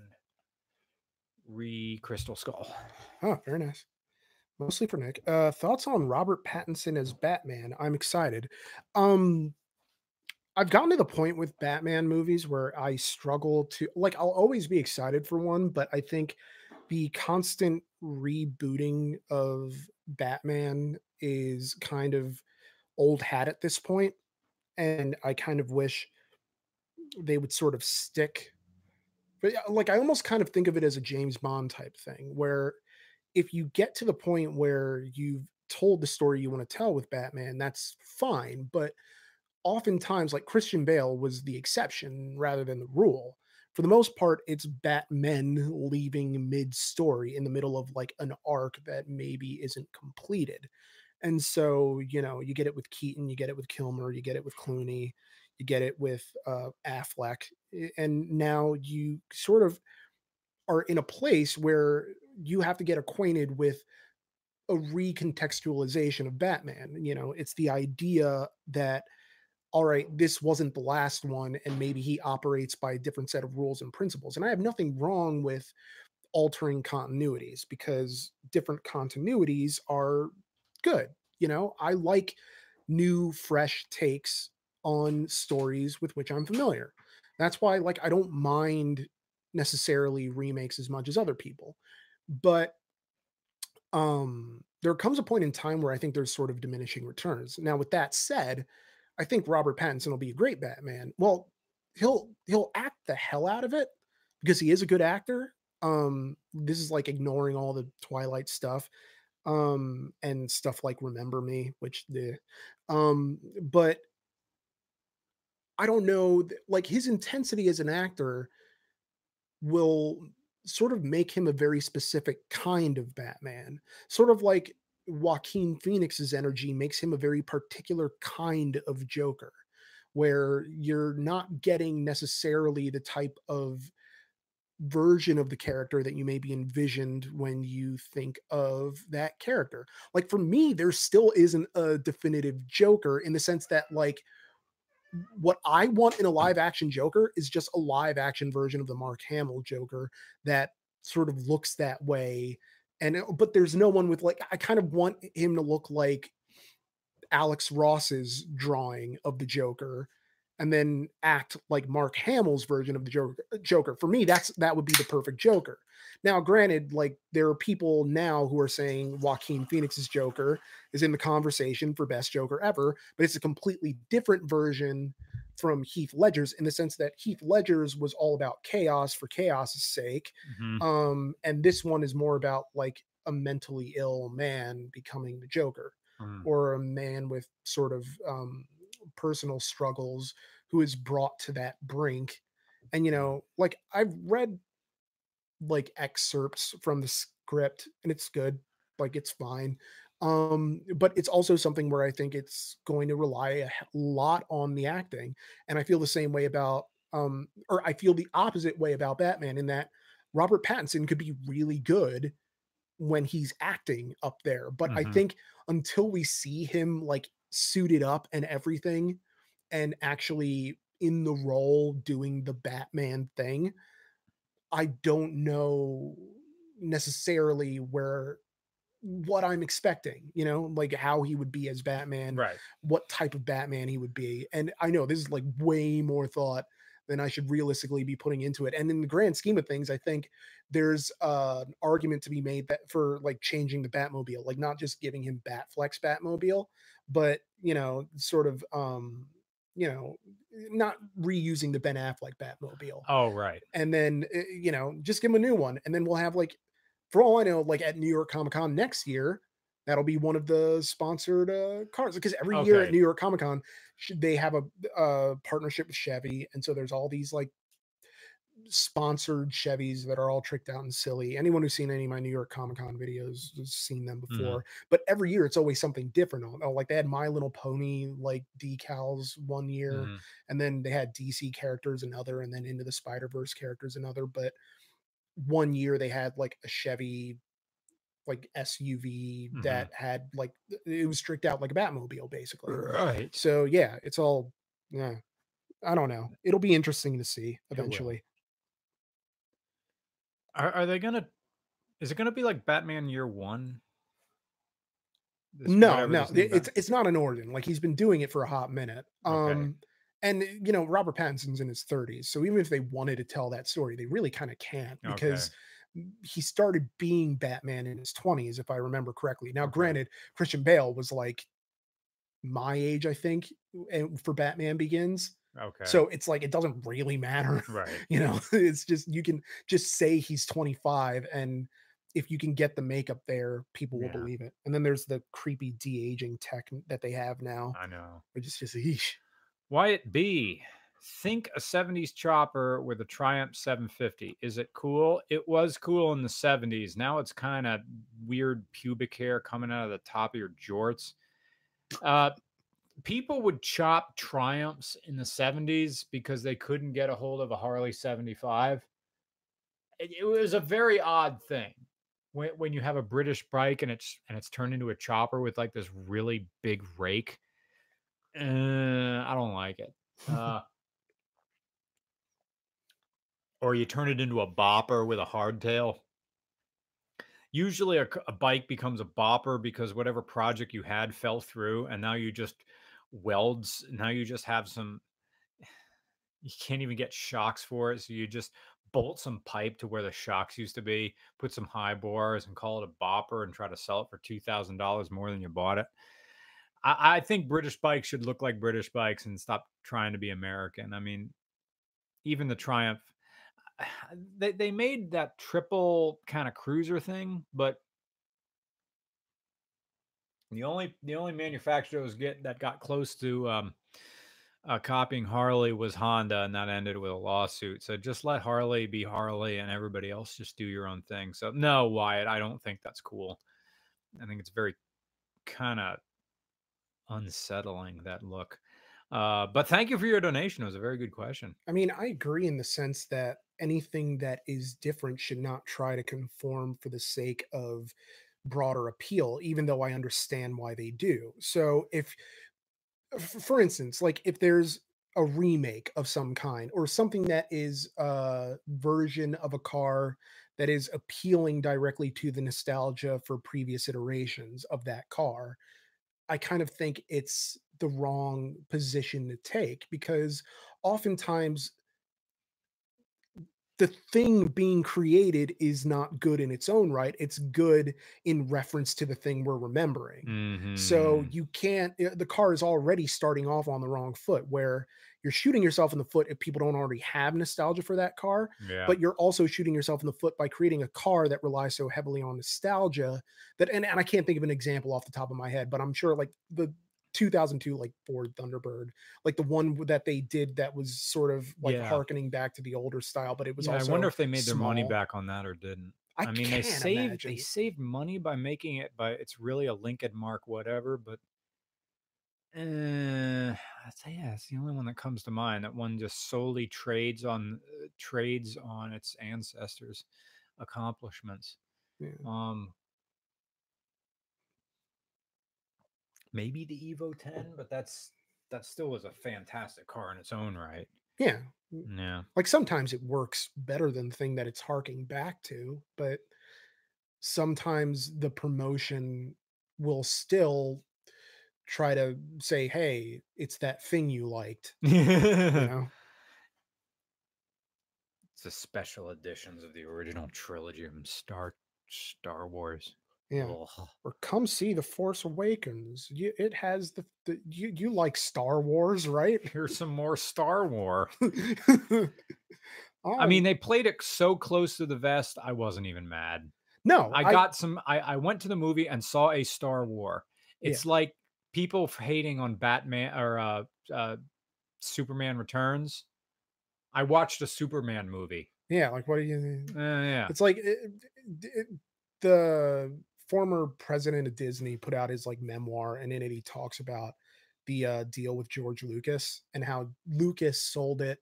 re Crystal Skull. Oh, very nice. Mostly for Nick. Uh, thoughts on Robert Pattinson as Batman? I'm excited. Um, I've gotten to the point with Batman movies where I struggle to like. I'll always be excited for one, but I think the constant rebooting of Batman is kind of old hat at this point, and I kind of wish they would sort of stick. But like, I almost kind of think of it as a James Bond type thing, where if you get to the point where you've told the story you want to tell with Batman, that's fine. But oftentimes, like Christian Bale was the exception rather than the rule. For the most part, it's Batmen leaving mid story in the middle of like an arc that maybe isn't completed. And so, you know, you get it with Keaton, you get it with Kilmer, you get it with Clooney, you get it with uh, Affleck. eh, And now you sort of are in a place where you have to get acquainted with a recontextualization of Batman. You know, it's the idea that, all right, this wasn't the last one, and maybe he operates by a different set of rules and principles. And I have nothing wrong with altering continuities because different continuities are good. You know, I like new, fresh takes on stories with which I'm familiar. That's why, like, I don't mind necessarily remakes as much as other people. But um there comes a point in time where I think there's sort of diminishing returns. Now, with that said, I think Robert Pattinson will be a great Batman. Well, he'll he'll act the hell out of it because he is a good actor. Um, this is like ignoring all the Twilight stuff, um, and stuff like Remember Me, which the, um, but I don't know, like his intensity as an actor will sort of make him a very specific kind of Batman. Sort of like Joaquin Phoenix's energy makes him a very particular kind of Joker, where you're not getting necessarily the type of version of the character that you maybe envisioned when you think of that character. Like for me, there still isn't a definitive Joker in the sense that, like, what I want in a live action Joker is just a live action version of the Mark Hamill Joker that sort of looks that way. And uh, but there's no one with like I kind of want him to look like Alex Ross's drawing of the Joker and then act like Mark Hamill's version of the Joker. Joker. For me, that's that would be the perfect Joker. Now, granted, like there are people now who are saying Joaquin Phoenix's Joker is in the conversation for best Joker ever, but it's a completely different version from Heath Ledger's in the sense that Heath Ledger's was all about chaos for chaos's sake. Mhm. Um, and this one is more about like a mentally ill man becoming the Joker Mm. or a man with sort of um, personal struggles who is brought to that brink. And you know, like I've read like excerpts from the script and it's good. Like it's fine. Um, but it's also something where I think it's going to rely a lot on the acting. And I feel the same way about um or I feel the opposite way about Batman in that Robert Pattinson could be really good when he's acting up there. But I Mhm. think until we see him like suited up and everything and actually in the role doing the Batman thing, I don't know necessarily where what I'm expecting, you know, like how he would be as Batman, Right. what type of Batman he would be. And I know this is like way more thought than I should realistically be putting into it. And in the grand scheme of things, I think there's uh, an argument to be made that for like changing the Batmobile, like not just giving him Batfleck's Batmobile, but you know, sort of um, you know, not reusing the Ben Affleck Batmobile Oh, right. and then uh, you know just give him a new one and then we'll have like for all i know like at new york comic con next year that'll be one of the sponsored uh cars because every year at new york comic con they have a, a partnership with chevy and so there's all these like sponsored chevys that are all tricked out and silly anyone who's seen any of my new york comic con videos has seen them Mhm. before but every year it's always something different oh, like they had my little pony like decals one year Mhm. and then they had DC characters another, and then into the Spider Verse characters another. But one year they had like a Chevy like SUV Mhm. that had like it was tricked out like a Batmobile basically. Right. So yeah, it's all yeah. I don't know. It'll be interesting to see eventually. Are, are they gonna? Is it gonna be like Batman Year One? This- No, no, it- it's it's not an origin. Like he's been doing it for a hot minute. Okay. Um and you know, Robert Pattinson's in his 30s. So even if they wanted to tell that story, they really kind of can't Okay. He started being Batman in his 20s, if I remember correctly. Now, granted, Christian Bale was like my age, I think, and for Batman Begins. okay. So it's like it doesn't really matter. right. You know, it's just you can just say he's 25 and if you can get the makeup there, people will Yeah. believe it. And then there's the creepy de-aging tech that they have now, I know. which is just eesh. Wyatt B. Think a 70s chopper with a Triumph 750. Is it cool? It was cool in the 70s. Now it's kind of weird pubic hair coming out of the top of your jorts. Uh, people would chop Triumphs in the 70s because they couldn't get a hold of a Harley 75. It, it was a very odd thing when, when you have a British bike and it's and it's turned into a chopper with like this really big rake. Uh, I don't like it. Uh, or you turn it into a bopper with a hardtail. Usually, a bike becomes a bopper because whatever project you had fell through, and now you just welds. Now you just have some. You can't even get shocks for it, so you just bolt some pipe to where the shocks used to be, put some high bars, and call it a bopper, and try to sell it for two thousand dollars more than you bought it. I, I think British bikes should look like British bikes and stop trying to be American. I mean, even the Triumph, they they made that triple kind of cruiser thing, but the only the only manufacturer was get that got close to um, uh, copying Harley was Honda, and that ended with a lawsuit. So just let Harley be Harley, and everybody else just do your own thing. So no, Wyatt, I don't think that's cool. I think it's very kind of unsettling that look. Uh, but thank you for your donation. It was a very good question. I mean, I agree in the sense that anything that is different should not try to conform for the sake of broader appeal, even though I understand why they do. So, if, for instance, like if there's a remake of some kind or something that is a version of a car that is appealing directly to the nostalgia for previous iterations of that car, I kind of think it's the wrong position to take because oftentimes the thing being created is not good in its own right. It's good in reference to the thing we're remembering. So Mhm. you can't, uh, the car is already starting off on the wrong foot where you're shooting yourself in the foot if people don't already have nostalgia for that car yeah, but you're also shooting yourself in the foot by creating a car that relies so heavily on nostalgia that and, and I can't think of an example off the top of my head, but I'm sure like the 2002 like Ford Thunderbird, like the one that they did that was sort of like Yeah. harkening back to the older style, but it was Yeah, I wonder if they made their money back on that or didn't. I, I, mean, they saved imagine. they saved money by making it by it's really a Lincoln Mark whatever, but uh, I'd say yeah, it's the only one that comes to mind. That one just solely trades on uh, trades on its ancestors' accomplishments. Yeah. Um, maybe the Evo 10, but that's that still was a fantastic car in its own right. Yeah, Yeah. like sometimes it works better than the thing that it's harking back to, but sometimes the promotion will still try to say, "Hey, it's that thing you liked." You know? It's the special editions of the original trilogy from Star Star Wars. Yeah. Ugh. Or come see The Force Awakens. You, it has the, the you you like Star Wars, right? Here's some more Star War. I I mean, they played it so close to the vest, I wasn't even mad. no, I got some. I, I went to the movie and saw a Star War. Yeah. It's like people hating on Batman or uh, uh, Superman Returns. I watched a Superman movie. yeah. Like, what do you? Uh, yeah. It's like it- it- the former president of Disney put out his like memoir, and in it he talks about the uh, deal with George Lucas and how Lucas sold it,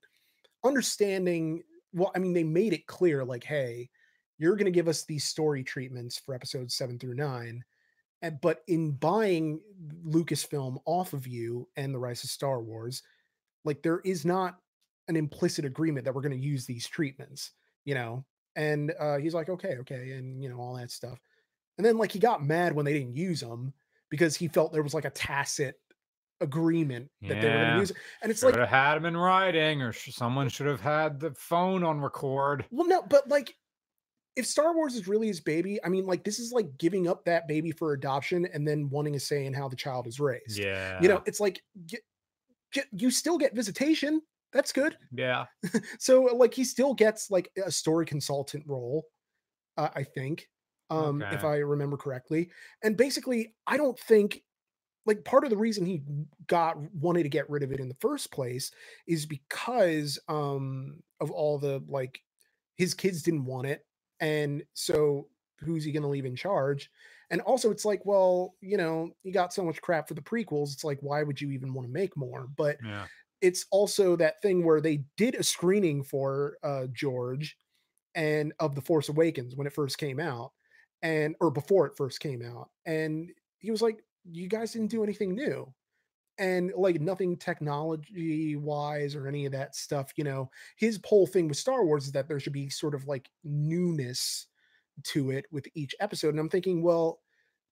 understanding. Well, I mean, they made it clear, like, hey, you're going to give us these story treatments for episodes seven through nine. And, but in buying Lucasfilm off of you and the Rise of Star Wars, like there is not an implicit agreement that we're going to use these treatments, you know? And uh, he's like, okay, okay, and you know all that stuff. And then like he got mad when they didn't use him because he felt there was like a tacit agreement that they were going to use it. And it's Should like, have had him in writing, or sh- someone should have had the phone on record. well, no, but like if Star Wars is really his baby, I mean, like this is like giving up that baby for adoption and then wanting a say in how the child is raised. Yeah. You know, it's like get, get, you still get visitation. That's good. Yeah. so like he still gets like a story consultant role uh, i think um if i remember correctly and basically i don't think like part of the reason he got wanted to get rid of it in the first place is because um of all the like his kids didn't want it and so who's he going to leave in charge? And also it's like well you know you got so much crap for the prequels it's like why would you even want to make more? But Yeah. it's also that thing where they did a screening for uh George and of The Force Awakens when it first came out and or before it first came out and he was like you guys didn't do anything new and like nothing technology wise or any of that stuff you know his whole thing with Star Wars is that there should be sort of like newness to it with each episode and I'm thinking well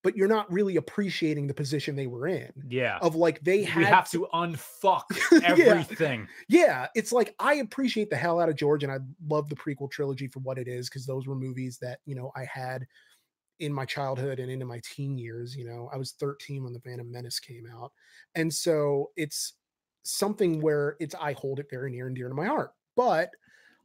but you're not really appreciating the position they were in Yeah. of like they had we have to unfuck Yeah. everything. yeah, it's like I appreciate the hell out of George, and I love the prequel trilogy for what it is because those were movies that you know I had in my childhood and into my teen years. You know, I was 13 when the Phantom Menace came out, and so it's something where it's I hold it very near and dear to my heart. But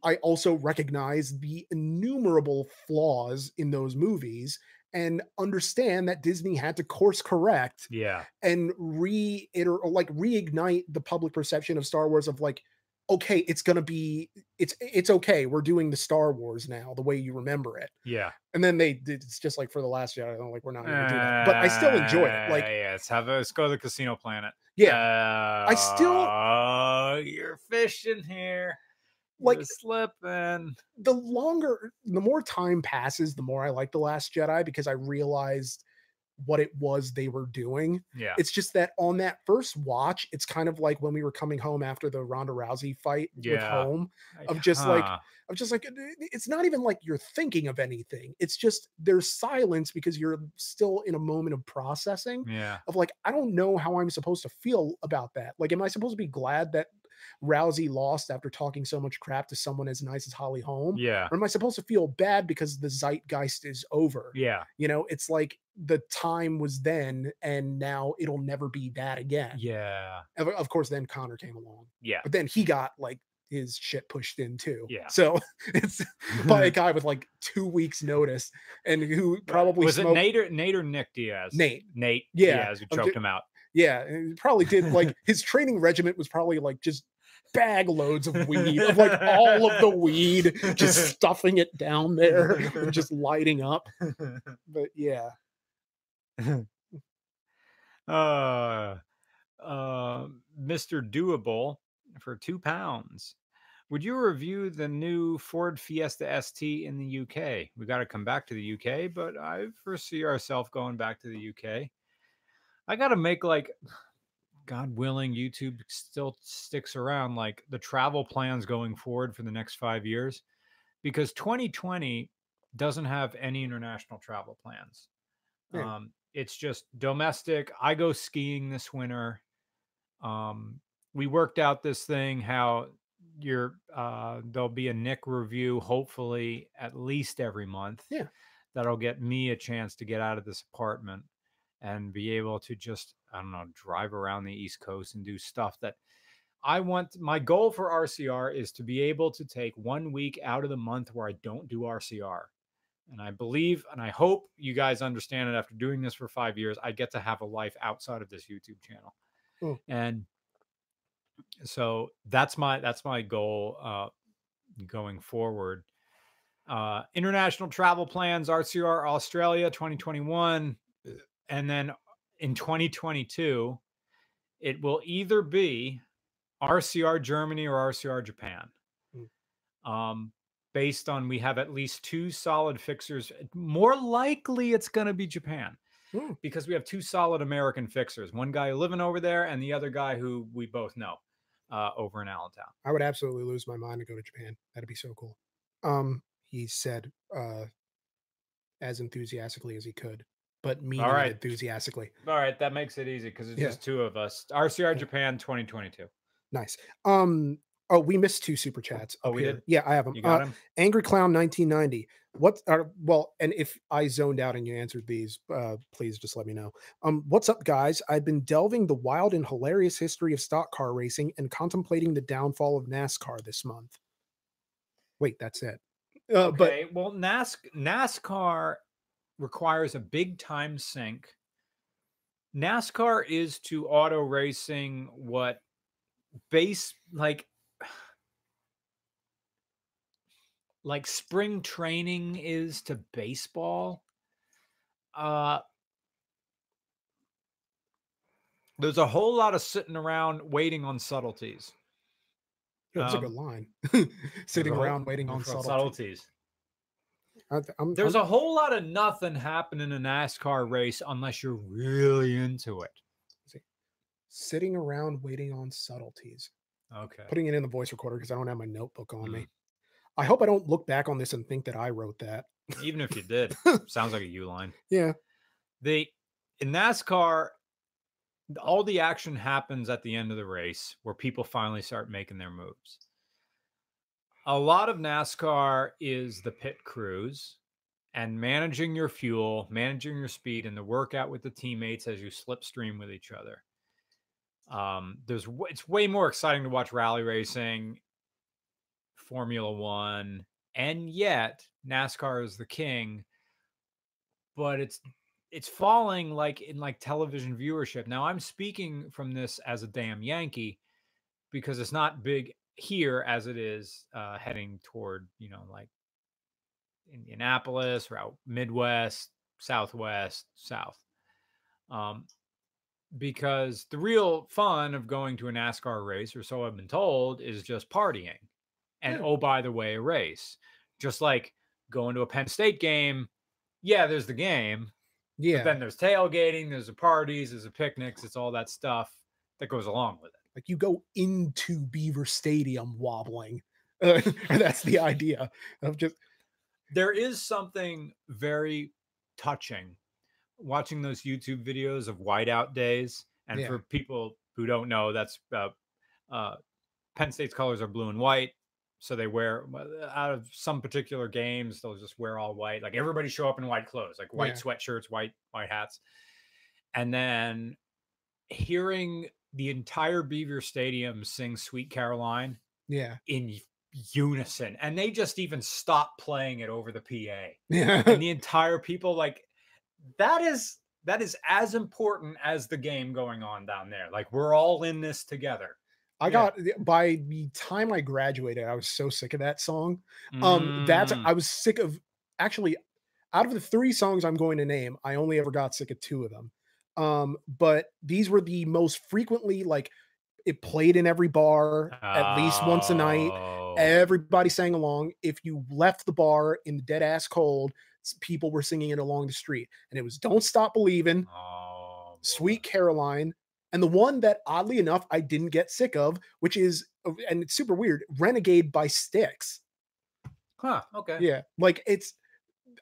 I also recognize the innumerable flaws in those movies and understand that Disney had to course correct Yeah. and reiter or like reignite the public perception of Star Wars of like, okay, it's gonna be it's it's okay. We're doing the Star Wars now, the way you remember it. Yeah. And then they did it's just like for the last Jedi, they're like, we're not gonna do that. But I still enjoy it. Like, Uh, yeah, let's have a, let's go to the casino planet. yeah, I still- oh, you're fishing here. Like- you're slipping. the longer the more time passes, the more I like The Last Jedi because I realized what it was they were doing. Yeah. It's just that on that first watch, it's kind of like when we were coming home after the Ronda Rousey fight with Yeah. home. of just like, Huh. I'm just like, "Uh, it's not even like you're thinking of anything. It's just there's silence because you're still in a moment of processing yeah. of like, I don't know how I'm supposed to feel about that. Like, am I supposed to be glad that Rousey lost after talking so much crap to someone as nice as Holly Holm? Yeah. Or am I supposed to feel bad because the zeitgeist is over? Yeah. You know, it's like the time was then and now it'll never be that again. Yeah. Of, of course, then Conor came along, Yeah. but then he got like his shit pushed in too. Yeah. So it's by a guy with like two weeks notice and who probably was smoked it Nate or Nate or Nick Diaz? Nate. Nate Yeah, Diaz who choked him out. Yeah, he probably did like his training regiment was probably like just bag loads of weed, of like all of the weed, just stuffing it down there and just lighting up. But yeah, uh, uh, Mr. Doable for two pounds. Would you review the new Ford Fiesta ST in the UK? We got to come back to the UK, but I foresee ourselves going back to the UK. I got to make like, God willing, YouTube still sticks around, like the travel plans going forward for the next five years, because 2020 doesn't have any international travel plans. Yeah. Um, it's just domestic. I go skiing this winter. Um, we worked out this thing how you're uh there'll be a Nick review hopefully at least every month. Yeah. That'll get me a chance to get out of this apartment and be able to just I don't know drive around the East Coast and do stuff that I want my goal for RCR is to be able to take one week out of the month where I don't do RCR. And I believe and I hope you guys understand it after doing this for five years, I get to have a life outside of this YouTube channel. Cool. And so that's my that's my goal uh going forward. Uh international travel plans, RCR Australia 2021. And then in 2022, it will either be RCR Germany or RCR Japan. Mm. Um, based on we have at least two solid fixers. More likely it's going to be Japan Hmm. because we have two solid American fixers. One guy living over there and the other guy who we both know uh, over in Allentown. I would absolutely lose my mind to go to Japan. That'd be so cool. Um, he said uh as enthusiastically as he could, but meaning All right. enthusiastically. All right, that makes it easy because it's Yeah. just two of us. RCR Yeah. Japan 2022. Nice. Um, oh, we missed two super chats. Oh, we here. did? Yeah, I have them. You got Uh, him? Angry Clown 1990. What are well, and if I zoned out and you answered these, uh, please just let me know. Um, what's up, guys? I've been delving the wild and hilarious history of stock car racing and contemplating the downfall of NASCAR this month. Wait, that's it. Uh, But okay, well, NAS- NASCAR requires a big time sink. NASCAR is to auto racing what base like like spring training is to baseball. Uh there's a whole lot of sitting around waiting on subtleties. that was a um, good line. Sitting around waiting on subtleties. subtlety. I, I'm, There's I'm- a whole lot of nothing happening in a NASCAR race unless you're really into it. sitting around waiting on subtleties. Okay. Putting it in the voice recorder because I don't have my notebook on Mm. me. I hope I don't look back on this and think that I wrote that. Even if you did, sounds like a U line. Yeah. The in NASCAR, all the action happens at the end of the race where people finally start making their moves. A lot of NASCAR is the pit crews and managing your fuel, managing your speed, and the workout with the teammates as you slipstream with each other. Um, there's it's way more exciting to watch rally racing, Formula One, and yet NASCAR is the king. But it's it's falling like in like television viewership. Now I'm speaking from this as a damn Yankee because it's not big here as it is uh, heading toward you know like Indianapolis, or out Midwest, Southwest, South. Um, because the real fun of going to a NASCAR race, or so I've been told, is just partying. And Yeah. oh, by the way, a race. Just like going to a Penn State game. Yeah, there's the game, Yeah. but then there's tailgating, there's the parties, there's the picnics, it's all that stuff that goes along with it. Like you go into Beaver Stadium wobbling. Uh, that's the idea of just There is something very touching watching those YouTube videos of whiteout days. And Yeah. for people who don't know, that's uh, uh, Penn State's colors are blue and white. So they wear uh, out of some particular games, they'll just wear all white. Like everybody show up in white clothes, like white Yeah. sweatshirts, white white hats. And then hearing the entire Beaver Stadium sings "Sweet Caroline" yeah. in unison, and they just even stop playing it over the PA Yeah. and the entire people like that is that is as important as the game going on down there. Like we're all in this together. I Yeah. got by the time I graduated, I was so sick of that song. Um, that's Mm, I was sick of actually out of the three songs I'm going to name, I only ever got sick of two of them. Um, but these were the most frequently like it played in every bar at least once a night. Oh, Everybody sang along. If you left the bar in the dead ass cold, people were singing it along the street, and it was "Don't Stop Believing," oh, "Sweet Caroline," and the one that oddly enough I didn't get sick of, which is uh, and it's super weird, "Renegade" by Styx. Huh. Okay. Yeah, like it's.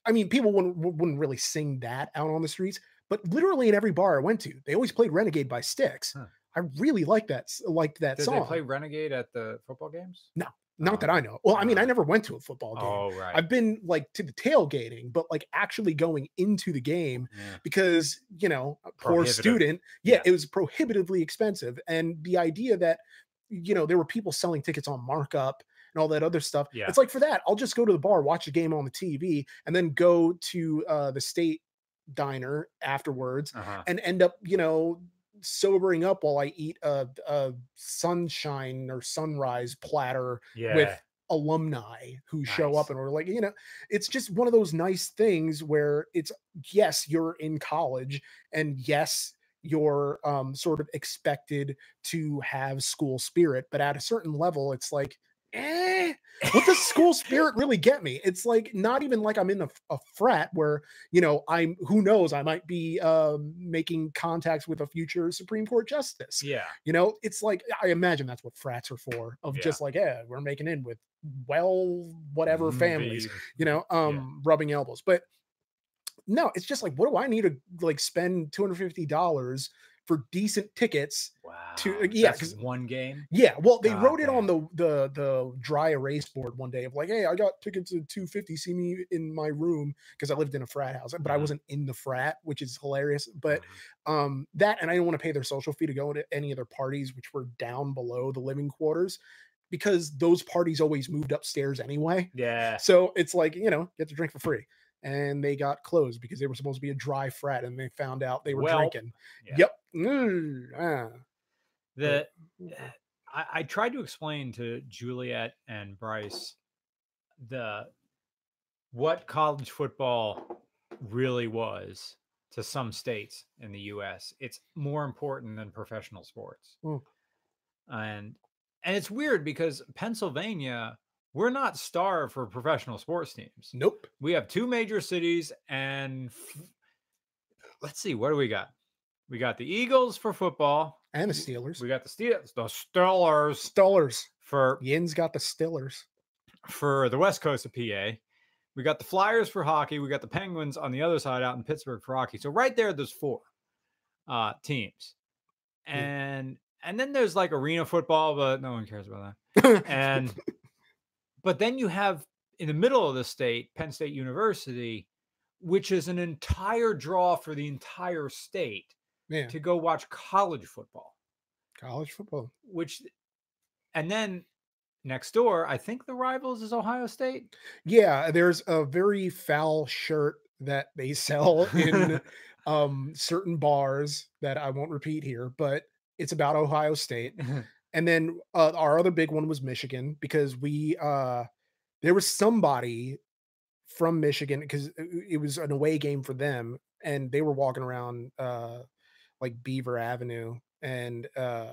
I mean, people wouldn't wouldn't really sing that out on the streets, but literally in every bar I went to, they always played "Renegade" by Styx. Huh. I really like that. Liked that Did song. they play Renegade at the football games? No, not that Oh, I know. Well, I mean, I uh, never went to a football game. Oh, right. I've been like to the tailgating, but like actually going into the game Yeah. because you know, a poor student. Yeah, Yeah. it was prohibitively expensive, and the idea that you know there were people selling tickets on markup and all that other stuff. Yeah. It's like for that, I'll just go to the bar, watch a game on the TV, and then go to uh, the state diner afterwards Uh-huh. and end up, you know, sobering up while I eat a, a sunshine or sunrise platter Yeah. with alumni who show up and we're like, you know, it's just one of those nice things where it's yes, you're in college and yes, you're um sort of expected to have school spirit, but at a certain level, it's like, eh, what does school spirit really get me? It's like not even like I'm in a, a frat where you know I'm who knows I might be um, making contacts with a future Supreme Court justice. yeah. You know, it's like I imagine that's what frats are for. Of Yeah. just like, yeah, we're making in with well, whatever Mm, families, you know, um, rubbing elbows. But no, it's just like, what do I need to like spend two hundred fifty dollars for decent tickets? Wow. to- yeah, one game. Yeah, well, they God wrote it on the the the dry erase board one day of like, hey, I got tickets to two fifty. See me in my room because I lived in a frat house, but I wasn't in the frat, which is hilarious. But um that and i didn't want to pay their social fee to go to any of their parties which were down below the living quarters because those parties always moved upstairs anyway yeah. so it's like you know get to drink for free and they got closed because they were supposed to be a dry frat and they found out they were Well, drinking yeah. yep ah. The I, I tried to explain to Juliet and Bryce the what college football really was to some states in the US. It's more important than professional sports. Mm. And and it's weird because Pennsylvania, we're not starved for professional sports teams. nope We have two major cities and f- let's see, what do we got? We got the Eagles for football. and the steelers We got the Steelers, the Steelers stillers for yin's got the stillers for the west coast of PA. We got the Flyers for hockey. We got the Penguins on the other side out in Pittsburgh for hockey. So right there, there's four uh, teams, Yeah. and and then there's like arena football, but no one cares about that. And but then you have in the middle of the state, Penn State University, which is an entire draw for the entire state yeah to go watch college football. college football which and then next door i think the rivals is ohio state Yeah, there's a very foul shirt that they sell in um certain bars that I won't repeat here, but it's about Ohio State. And then uh, our other big one was Michigan because we uh there was somebody from Michigan because it was an away game for them and they were walking around uh like Beaver Avenue and uh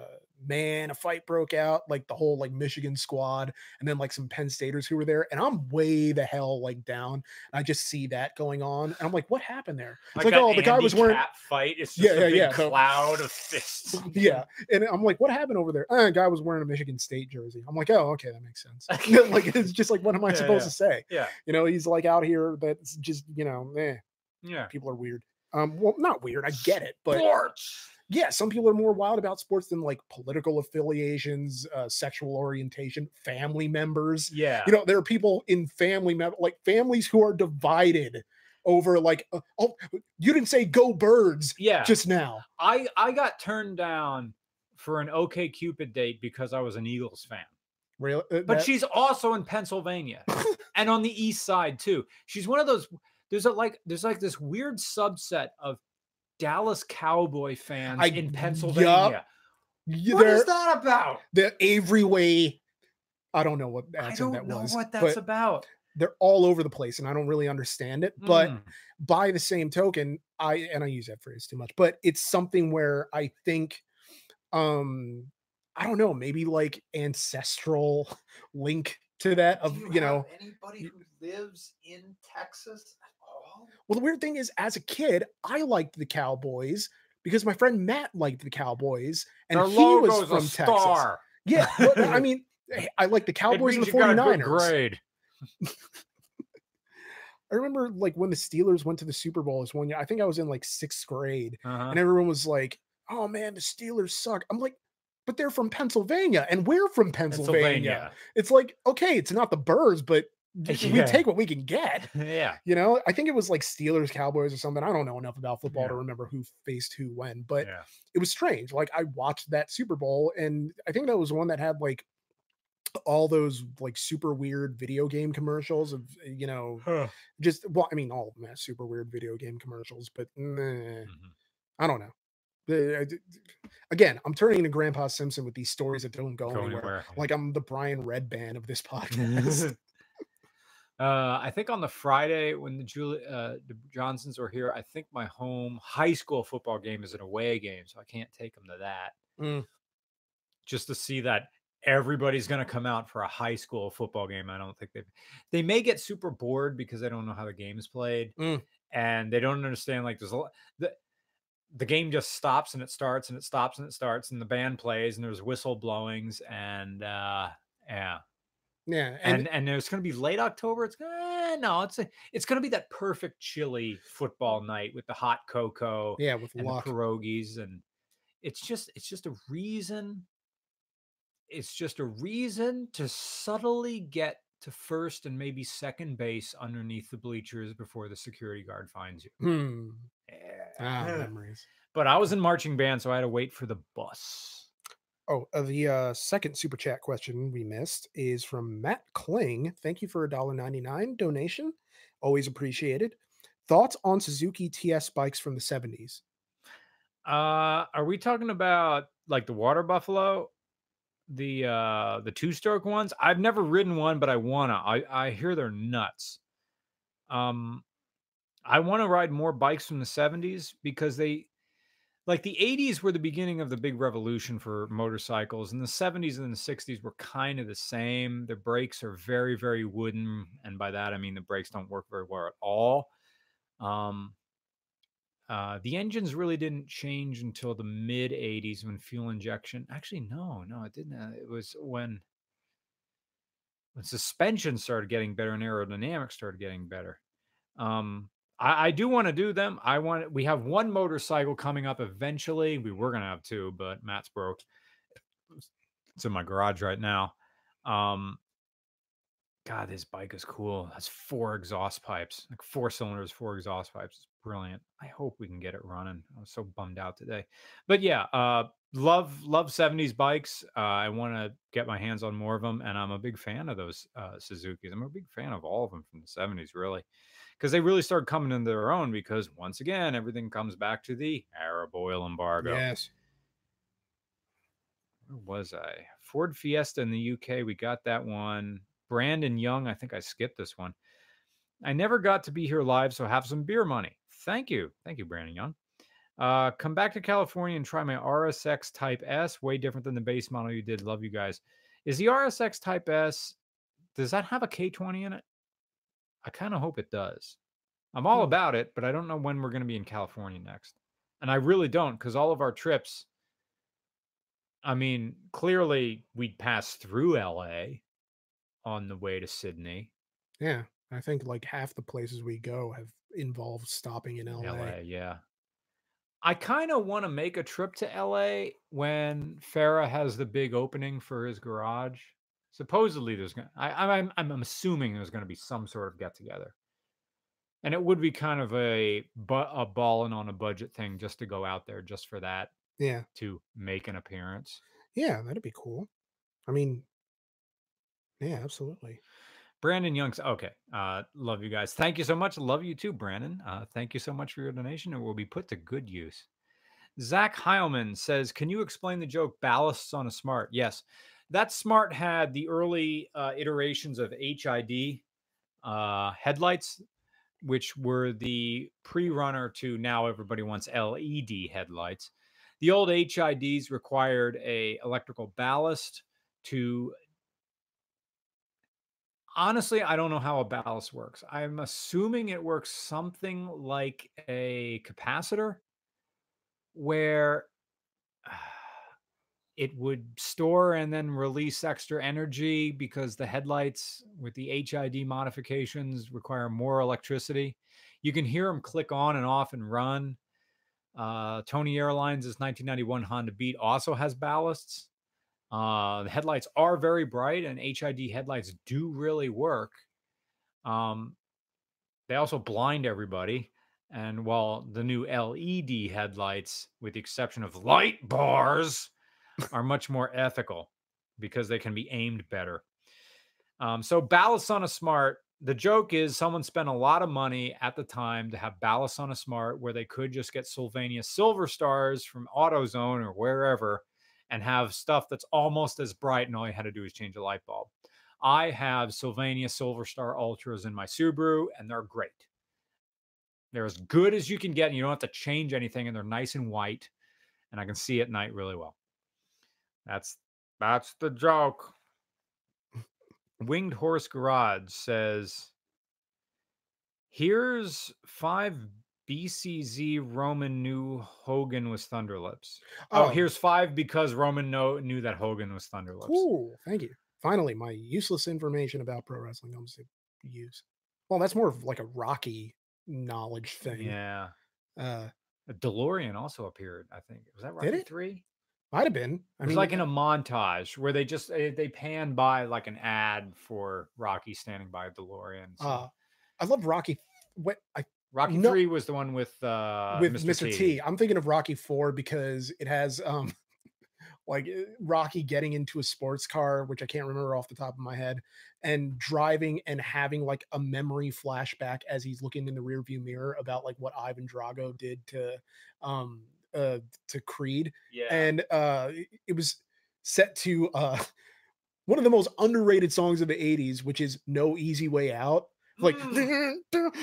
man a fight broke out like the whole like Michigan squad and then like some Penn Staters who were there and I'm way the hell like down and I just see that going on and I'm like what happened there? It's like, that oh the guy was wearing handicap fight it's Yeah, just yeah, a big yeah. cloud of fists. Yeah and i'm like what happened over there? Uh, a guy was wearing a michigan state jersey. I'm like oh okay that makes sense. Like it's just like what am i Yeah, supposed yeah. to say? Yeah. You know he's like out here that's just you know eh, yeah. People are weird um well not weird i get it but sports! yeah some people are more wild about sports than like political affiliations uh sexual orientation family members. Yeah. you know there are people in family mem- like families who are divided over like uh, oh you didn't say go birds yeah. just now. I i got turned down for an okay cupid date because i was an eagles fan. Really Uh, but that- she's also in Pennsylvania and on the east side too. She's one of those. There's a like there's like this weird subset of Dallas Cowboy fans I- in. Pennsylvania. Yeah, What is they're- that about? the Avery Way. I don't know what I don't that know was. what that's but about. they're all over the place, and I don't really understand it. But Mm. by the same token, I and I use that phrase too much, but it's something where I think, um, I don't know, maybe like ancestral link to that of you, know. anybody who lives in Texas at all? Well, the weird thing is, as a kid, I liked the Cowboys because my friend Matt liked the Cowboys, and Their he was from a Texas. star. Yeah, well, I mean, I like the Cowboys and the you got a good 49ers. grade. I remember like when the Steelers went to the Super Bowl this one year. I think I was in like sixth grade, Uh-huh. and everyone was like, "Oh man, the Steelers suck." I'm like, "But they're from Pennsylvania, and we're from Pennsylvania." Pennsylvania. It's like, okay, it's not the Birds, but we take what we can get. yeah. You know, I think it was like Steelers, Cowboys, or something. I don't know enough about football to remember who faced who when, but yeah. it was strange. Like I watched that Super Bowl, and I think that was one that had like all those like super weird video game commercials of you know Huh. just well, I mean, all of them have super weird video game commercials, but meh, Mhm. I don't know. The- I d- Again, I'm turning into Grandpa Simpson with these stories that don't go, Go anywhere. anywhere. Like I'm the Brian Redban of this podcast. uh, I think on the Friday when the Julie uh, the Johnsons were here, I think my home high school football game is an away game, so I can't take them to that. Mm. Just to see that everybody's going to come out for a high school football game. I don't think they they may get super bored because they don't know how the game is played, Mm. and they don't understand like there's a lot the the game just stops and it starts and it stops and it starts and the band plays and there's whistle blowings and uh yeah yeah, and, and and it's going to be late October. It's gonna no, it's a, it's going to be that perfect chilly football night with the hot cocoa yeah, with and luck. the pierogies, and it's just it's just a reason. It's just a reason to subtly get to first and maybe second base underneath the bleachers before the security guard finds you. Hmm. Ah, memories. But I was in marching band, so I had to wait for the bus. Oh, uh, the uh, second super chat question we missed is from Matt Kling. Thank you for a dollar ninety nine donation. Always appreciated. Thoughts on Suzuki TS bikes from the seventies? Uh, are we talking about like the water buffalo, the uh the two stroke ones? I've never ridden one, but I wanna. I I hear they're nuts. Um, I want to ride more bikes from the '70s because they, like the '80s, were the beginning of the big revolution for motorcycles, and the '70s and the '60s were kind of the same. The brakes are very very wooden, and by that I mean the brakes don't work very well at all. Um, uh, the engines really didn't change until the mid 80s when fuel injection. Actually, no, no, it didn't. uh, It was when when suspension started getting better and aerodynamics started getting better. Um, I, I do want to do them. I want. We have one motorcycle coming up eventually. We were gonna have two, but Matt's broke. It's in my garage right now. Um, God, this bike is cool. That's four exhaust pipes, like four cylinders, four exhaust pipes. It's brilliant. I hope we can get it running. I was so bummed out today. But yeah, uh love love 70s bikes. Uh I want to get my hands on more of them and I'm a big fan of those uh Suzuki's. I'm a big fan of all of them from the 70s really. Cuz they really started coming into their own because once again everything comes back to the Arab oil embargo Yes. where was I? Ford Fiesta in the UK. We got that one. Brandon Young. I think I skipped this one. I never got to be here live, so have some beer money. Thank you. Thank you, Brandon Young. Uh, come back to California and try my RSX Type S. Way different than the base model you did. Love you guys. Is the RSX Type S, does that have a K20 in it? I kind of hope it does. I'm all Hmm. about it, but I don't know when we're going to be in California next. And I really don't because all of our trips, I mean, clearly we'd pass through LA on the way to Sydney, Yeah. I think like half the places we go have involved stopping in LA. LA, yeah. I kind of want to make a trip to LA when Farah has the big opening for his garage. Supposedly, there's going. to I'm I'm I'm assuming there's going to be some sort of get together, and it would be kind of a but a balling on a budget thing just to go out there just for that Yeah. to make an appearance. Yeah, that'd be cool. I mean, yeah, absolutely. Brandon Young's okay. Uh, love you guys. Thank you so much. Love you too, Brandon. Uh, thank you so much for your donation. It will be put to good use. Zach Heilman says, "Can you explain the joke ballasts on a smart?" Yes, that smart had the early uh, iterations of HID uh, headlights, which were the pre-runner to now everybody wants LED headlights. The old HIDs required a electrical ballast to honestly, I don't know how a ballast works. I'm assuming it works something like a capacitor where it would store and then release extra energy because the headlights with the HID modifications require more electricity. You can hear them click on and off and run. Uh, Tony Airlines' 1991 Honda Beat also has ballasts. Uh, the headlights are very bright, and HID headlights do really work. Um, they also blind everybody. And while the new LED headlights, with the exception of light bars, are much more ethical because they can be aimed better. Um, so ballast on a smart. The joke is someone spent a lot of money at the time to have ballast on a smart where they could just get Sylvania Silver Stars from AutoZone or wherever and have stuff that's almost as bright, and all you had to do is change a light bulb. I have Sylvania Silver Star Ultras in my Subaru, and they're great. They're as good as you can get, and you don't have to change anything, and they're nice and white, and I can see at night really well. That's that's the joke. Winged Horse Garage says, "Here's five BCZ Roman knew Hogan was Thunderlips. Oh, Oh, here's five because Roman know, knew that Hogan was Thunderlips. cool. Thank you. Finally, my useless information about pro wrestling comes to use. Well, that's more of like a Rocky knowledge thing. Yeah. Uh, A DeLorean also appeared, I think. Was that Did Rocky it? three? Might have been. I It was mean, like in a montage where they just eh, they pan by like an ad for Rocky standing by a DeLorean. So uh, I love Rocky. What I Rocky no- three was the one with uh with Mr. Mr. T. I'm thinking of Rocky Four because it has um like uh, Rocky getting into a sports car, which I can't remember off the top of my head, and driving and having like a memory flashback as he's looking in the rearview mirror about like what Ivan Drago did to um uh to Creed. Yeah. And uh it- was set to uh one of the most underrated songs of the 80s, which is No Easy Way Out. Like Mm.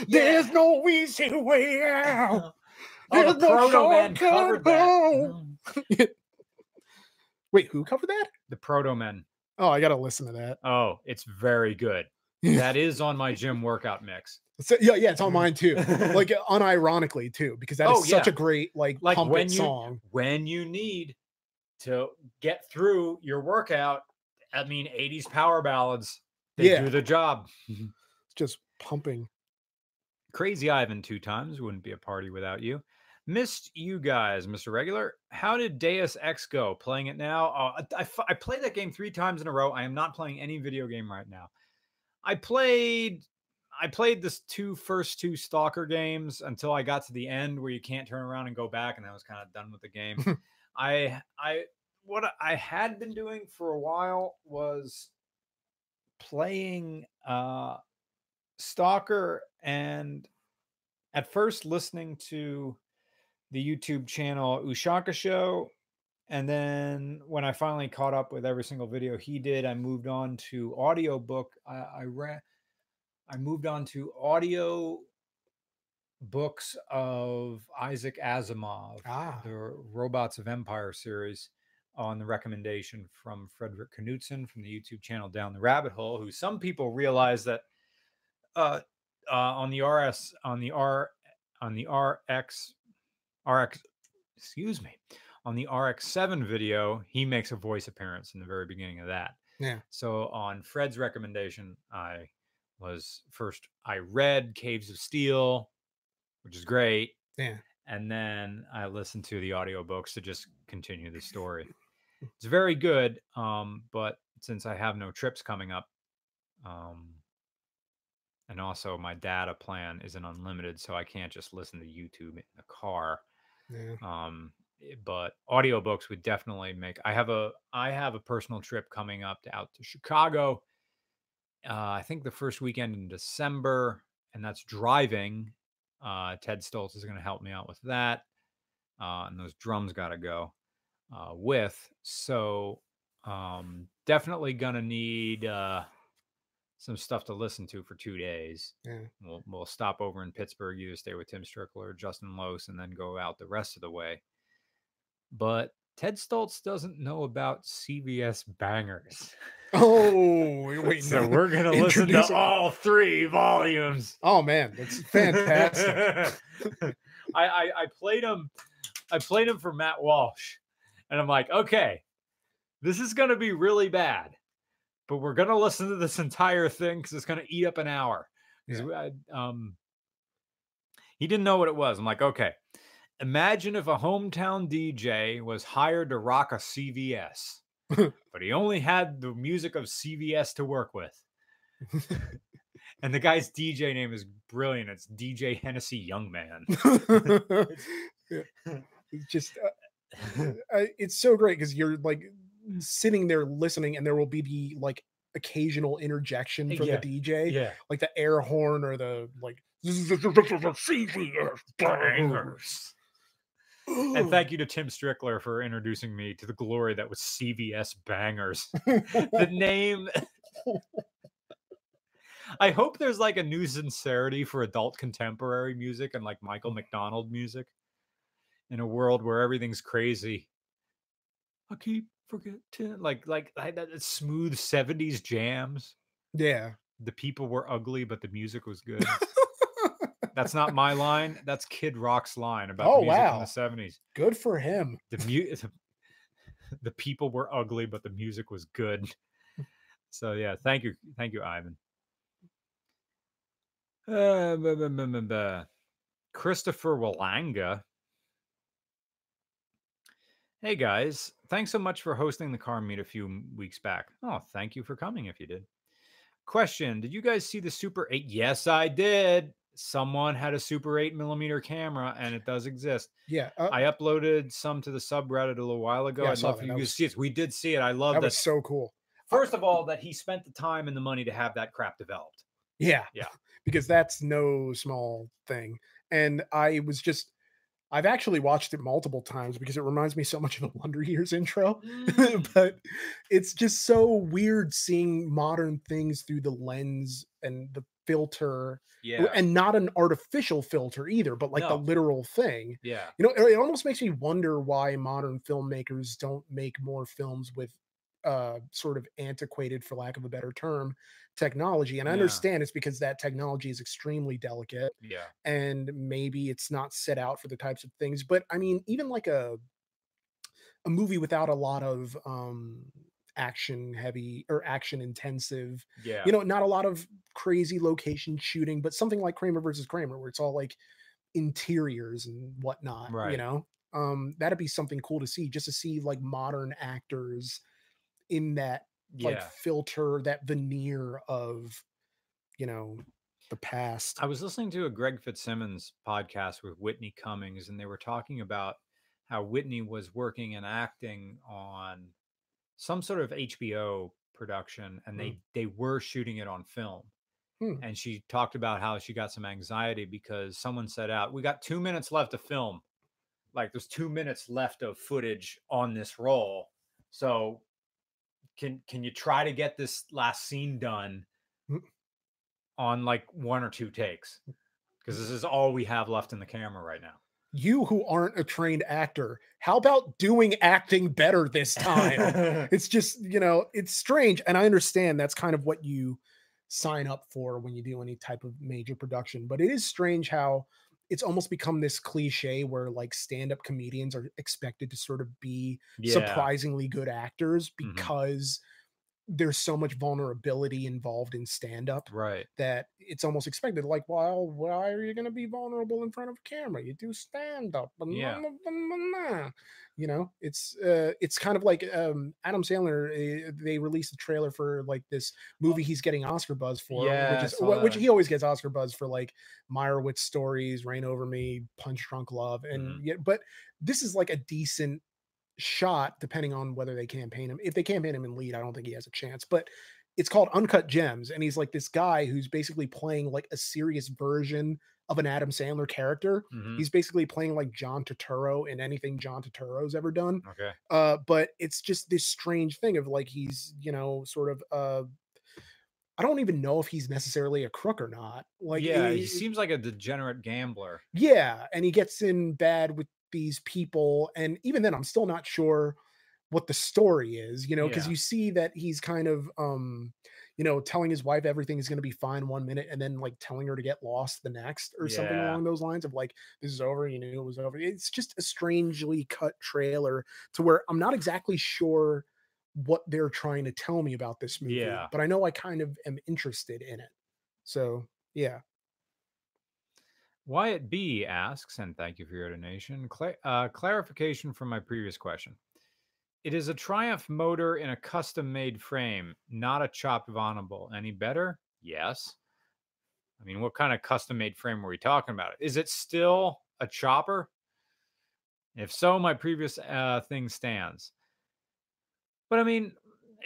there's no easy way out. Oh, There's the no Proto Man shortcut covered that. home. Mm. Wait, who covered that? The Protomen. Oh, I gotta listen to that. Oh, it's very good. That is on my gym workout mix. So, yeah, yeah, it's on mm-hmm. mine too. like unironically too, because that is Oh, such yeah. a great like, Like pump when it you- song. when you need to get through your workout, I mean 80s power ballads, they Yeah. do the job. Mm-hmm. It's just pumping. Crazy Ivan two times wouldn't be a party without you. Missed you guys, Mr. Regular. How did Deus Ex go? Playing it now? Oh, I, I, I played that game three times in a row. I am not playing any video game right now. I played I played this two first two stalker games until I got to the end where you can't turn around and go back, and I was kind of done with the game. I I what I had been doing for a while was playing uh Stalker and at first listening to the YouTube channel Ushaka Show. And then when I finally caught up with every single video he did, I moved on to audiobook. I, I read I moved on to audio books of Isaac Asimov, Ah. the Robots of Empire series, on the recommendation from Fredrik Knudsen from the YouTube channel Down the Rabbit Hole, who some people realize that uh, uh, on the RS on the R on the RX RX excuse me on the RX7 video, he makes a voice appearance in the very beginning of that. Yeah. So on Fred's recommendation, I was first I read Caves of Steel, which is great, Yeah. and then I listened to the audiobooks to just continue the story. It's very good, um, but since I have no trips coming up, um, and also my data plan isn't unlimited, so I can't just listen to YouTube in the car. Yeah. Um, eh, but audiobooks would definitely make. I have a I have a personal trip coming up to out to Chicago uh, I think the first weekend in December, and that's driving. Uh, Ted Stoltz is going to help me out with that, uh, and those drums got to go uh, with. So um, definitely going to need uh, some stuff to listen to for two days. Yeah. We'll we'll stop over in Pittsburgh, either stay with Tim Strickler, Justin Lose, and then go out the rest of the way. But Ted Stoltz doesn't know about CVS bangers. Oh, wait, so no. we're gonna listen to it. all three volumes. Oh man, that's fantastic. I, I I played him. I played him for Matt Walsh, and I'm like, okay, this is gonna be really bad, but we're gonna listen to this entire thing because it's gonna eat up an hour. we- I- um, he didn't know what it was. I'm like, okay, imagine if a hometown DJ was hired to rock a CVS, but he only had the music of CVS to work with. and the guy's DJ name is brilliant. It's DJ Hennessy Youngman. Yeah. It's just uh, uh, it's so great because you're like sitting there listening, and there will be the like occasional interjection from Yeah. the DJ, yeah. like the air horn or the like CVS Bangers. And thank you to Tim Strickler for introducing me to the glory that was CVS Bangers. the name. I hope there's like a new sincerity for adult contemporary music and like Michael McDonald music in a world where everything's crazy. I keep forgetting, like, like, like that that smooth 70s jams. yeah. The people were ugly, but the music was good. That's not my line. That's Kid Rock's line about Oh, the music wow. in the 70s. Good for him. The mu- the people were ugly, but the music was good. So yeah, thank you, thank you, Ivan. Uh, buh, buh, buh. Christopher Walanga. Hey guys, thanks so much for hosting the car meet a few weeks back. Oh, thank you for coming if you did. Question Did you guys see the Super 8? Yes, I did. Someone had a Super 8 millimeter camera and it does exist. Yeah. uh, I uploaded some to the subreddit a little while ago. Yeah, I I'd love for you to see it. We did see it. I love that that. was so cool. First of all, that he spent the time and the money to have that crap developed. Yeah. Yeah. Because that's no small thing. And I was just I've actually watched it multiple times because it reminds me so much of the Wonder Years intro. Mm. but it's just so weird seeing modern things through the lens and the filter Yeah. and not an artificial filter either, but like No. the literal thing. yeah. You know, it it almost makes me wonder why modern filmmakers don't make more films with uh sort of antiquated for lack of a better term technology and i Yeah. understand it's because that technology is extremely delicate Yeah. and maybe it's not set out for the types of things but i mean even like a a movie without a lot of um action heavy or action intensive Yeah. you know not a lot of crazy location shooting but something like kramer versus kramer where it's all like interiors and whatnot Right. you know um that'd be something cool to see just to see like modern actors in that like filter that veneer of you know the past I was listening to a Greg Fitzsimmons podcast with Whitney Cummings, and they were talking about how Whitney was working and acting on some sort of HBO production, and they they were shooting it on film. Hmm. And she talked about how she got some anxiety because someone said out, "We got two minutes left to film. Like there's two minutes left of footage on this roll. So can can you try to get this last scene done Mm. on like one or two takes? Because this is all we have left in the camera right now. You who aren't a trained actor how about doing acting better this time? It's just you know it's strange and i understand that's kind of what you sign up for when you do any type of major production but it is strange how it's almost become this cliche where like stand-up comedians are expected to sort of be yeah surprisingly good actors Mhm. because there's so much vulnerability involved in stand-up right. that it's almost expected like well why are you going to be vulnerable in front of a camera? You do stand up Yeah. you know? It's uh it's kind of like um adam sandler uh, they released a trailer for like this movie he's getting oscar buzz for Yeah, which is which he always gets oscar buzz for like meyerowitz stories reign over me punch drunk love and Mhm. yet but this is like a decent shot depending on whether they campaign him if they campaign him in lead i don't think he has a chance but it's called Uncut Gems, and he's like this guy who's basically playing like a serious version of an Adam Sandler character. Mhm. He's basically playing like John Turturro in anything John Turturro's ever done. Okay. Uh, but it's just this strange thing of like he's you know sort of uh, I don't even know if he's necessarily a crook or not. Like yeah, it- he seems like a degenerate gambler. yeah, and he gets in bad with these people, and even then, I'm still not sure what the story is, you know, because Yeah. you see that he's kind of, um, you know, telling his wife everything is going to be fine one minute, and then like telling her to get lost the next, or something along those lines of like, this is over, you knew it was over. It's just a strangely cut trailer to where I'm not exactly sure what they're trying to tell me about this movie, Yeah. but I know I kind of am interested in it. So yeah. Wyatt B asks, and thank you for your donation. Cla- uh, clarification from my previous question. It is a Triumph motor in a custom made frame, not a chopped Bonneville. Any better? Yes. I mean, what kind of custom made frame are we talking about? Is it still a chopper? If so, my previous uh, thing stands. But I mean,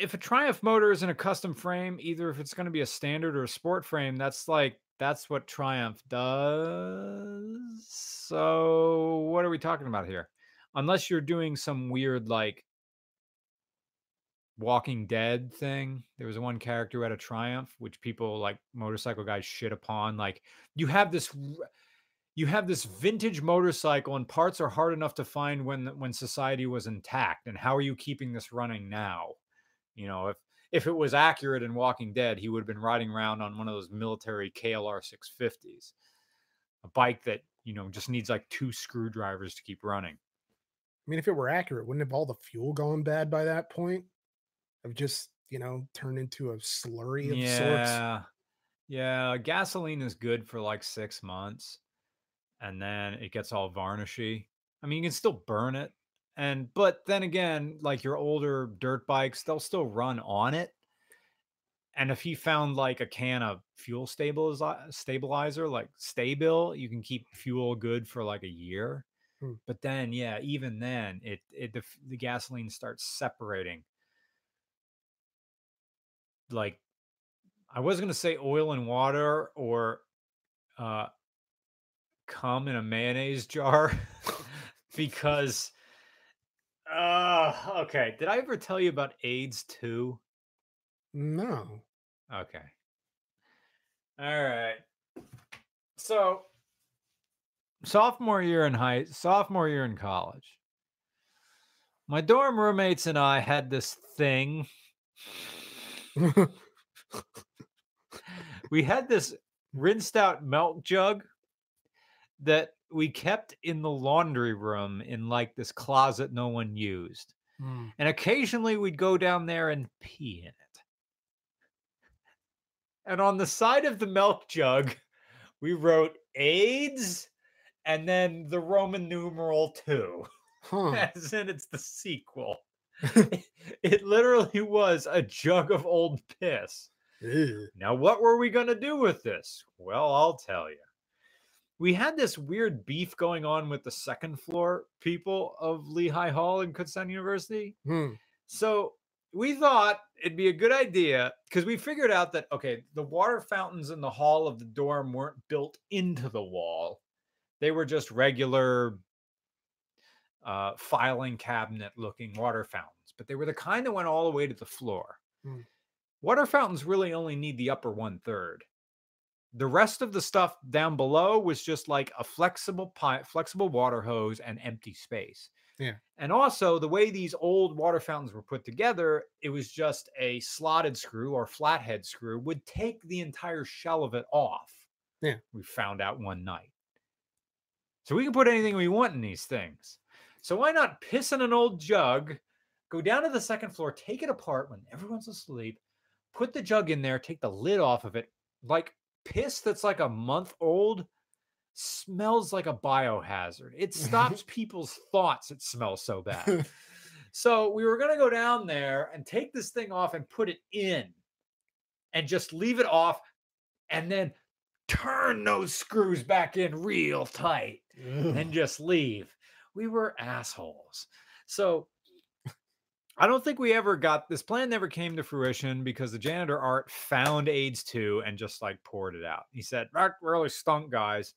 if a Triumph motor is in a custom frame, either if it's going to be a standard or a sport frame, that's like that's what Triumph does. So, what are we talking about here? Unless you're doing some weird like Walking Dead thing. There was one character who had a Triumph, which people like motorcycle guys shit upon. Like you have this you have this vintage motorcycle and parts are hard enough to find when when society was intact and how are you keeping this running now you know if if it was accurate in walking dead he would have been riding around on one of those military klr 650s a bike that you know just needs like two screwdrivers to keep running I mean, if it were accurate, wouldn't have all the fuel gone bad by that point? Have just, you know, turned into a slurry of sorts. yeah yeah gasoline is good for like six months and then it gets all varnishy i mean you can still burn it and but then again like your older dirt bikes they'll still run on it. And if he found like a can of fuel stabilizer stabilizer like stabil you can keep fuel good for like a year. Hmm. but then yeah even then it it the, the gasoline starts separating. Like I was gonna say oil and water or uh cum in a mayonnaise jar because uh okay. Did I ever tell you about AIDS too? No. Okay. All right. So sophomore year in high sophomore year in college. My dorm roommates and I had this thing. we had this rinsed out milk jug that we kept in the laundry room in like this closet no one used. Hmm. And occasionally we'd go down there and pee in it. And on the side of the milk jug, we wrote AIDS and then the Roman numeral two, Huh. as in it's the sequel. it literally was a jug of old piss. Ew. Now, what were we going to do with this? Well, I'll tell you. We had this weird beef going on with the second floor people of Lehigh Hall and Kutztown University. Hmm. So we thought it'd be a good idea because we figured out that, okay, the water fountains in the hall of the dorm weren't built into the wall, they were just regular uh, filing cabinet looking water fountains, but they were the kind that went all the way to the floor. Hmm. Water fountains really only need the upper one third. The rest of the stuff down below was just like a flexible pipe, flexible water hose and empty space. Yeah. And also the way these old water fountains were put together, it was just a slotted screw or flathead screw would take the entire shell of it off. Yeah. We found out one night. So we can put anything we want in these things. So why not piss in an old jug, go down to the second floor, take it apart when everyone's asleep, put the jug in there, take the lid off of it, like piss that's like a month old smells like a biohazard. It stops people's thoughts. It smells so bad. so we were going to go down there and take this thing off and put it in and just leave it off and then turn those screws back in real tight Ugh. and just leave. We were assholes. So I don't think we ever got this plan never came to fruition because the janitor Art found AIDS 2 and just like poured it out. He said, That really stunk, guys.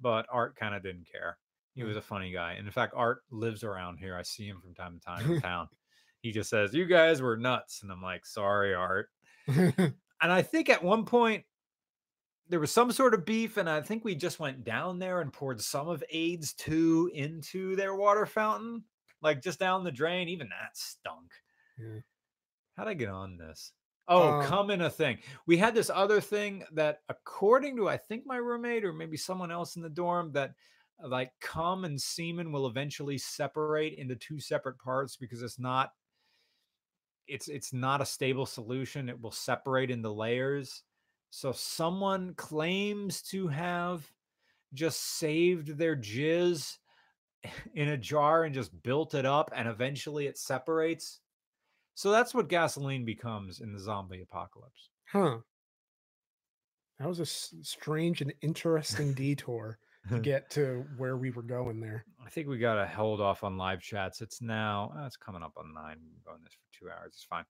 But Art kind of didn't care. He was Mm. a funny guy. And in fact, Art lives around here. I see him from time to time in town. He just says, You guys were nuts. And I'm like, Sorry, Art. And I think at one point there was some sort of beef, and I think we just went down there and poured some of AIDS 2 into their water fountain, like just down the drain. Even that stunk. Yeah. How'd I get on this? Oh, Um, come in a thing. We had this other thing that, according to I think my roommate or maybe someone else in the dorm, that uh, like cum and semen will eventually separate into two separate parts because it's not it's it's not a stable solution. It will separate into layers. So someone claims to have just saved their jizz in a jar and just built it up and eventually it separates. So that's what gasoline becomes in the zombie apocalypse. Huh. That was a s- strange and interesting detour to get to where we were going there. I think we got to hold off on live chats. It's now, uh, it's coming up on nine. We've been going this for two hours. It's fine.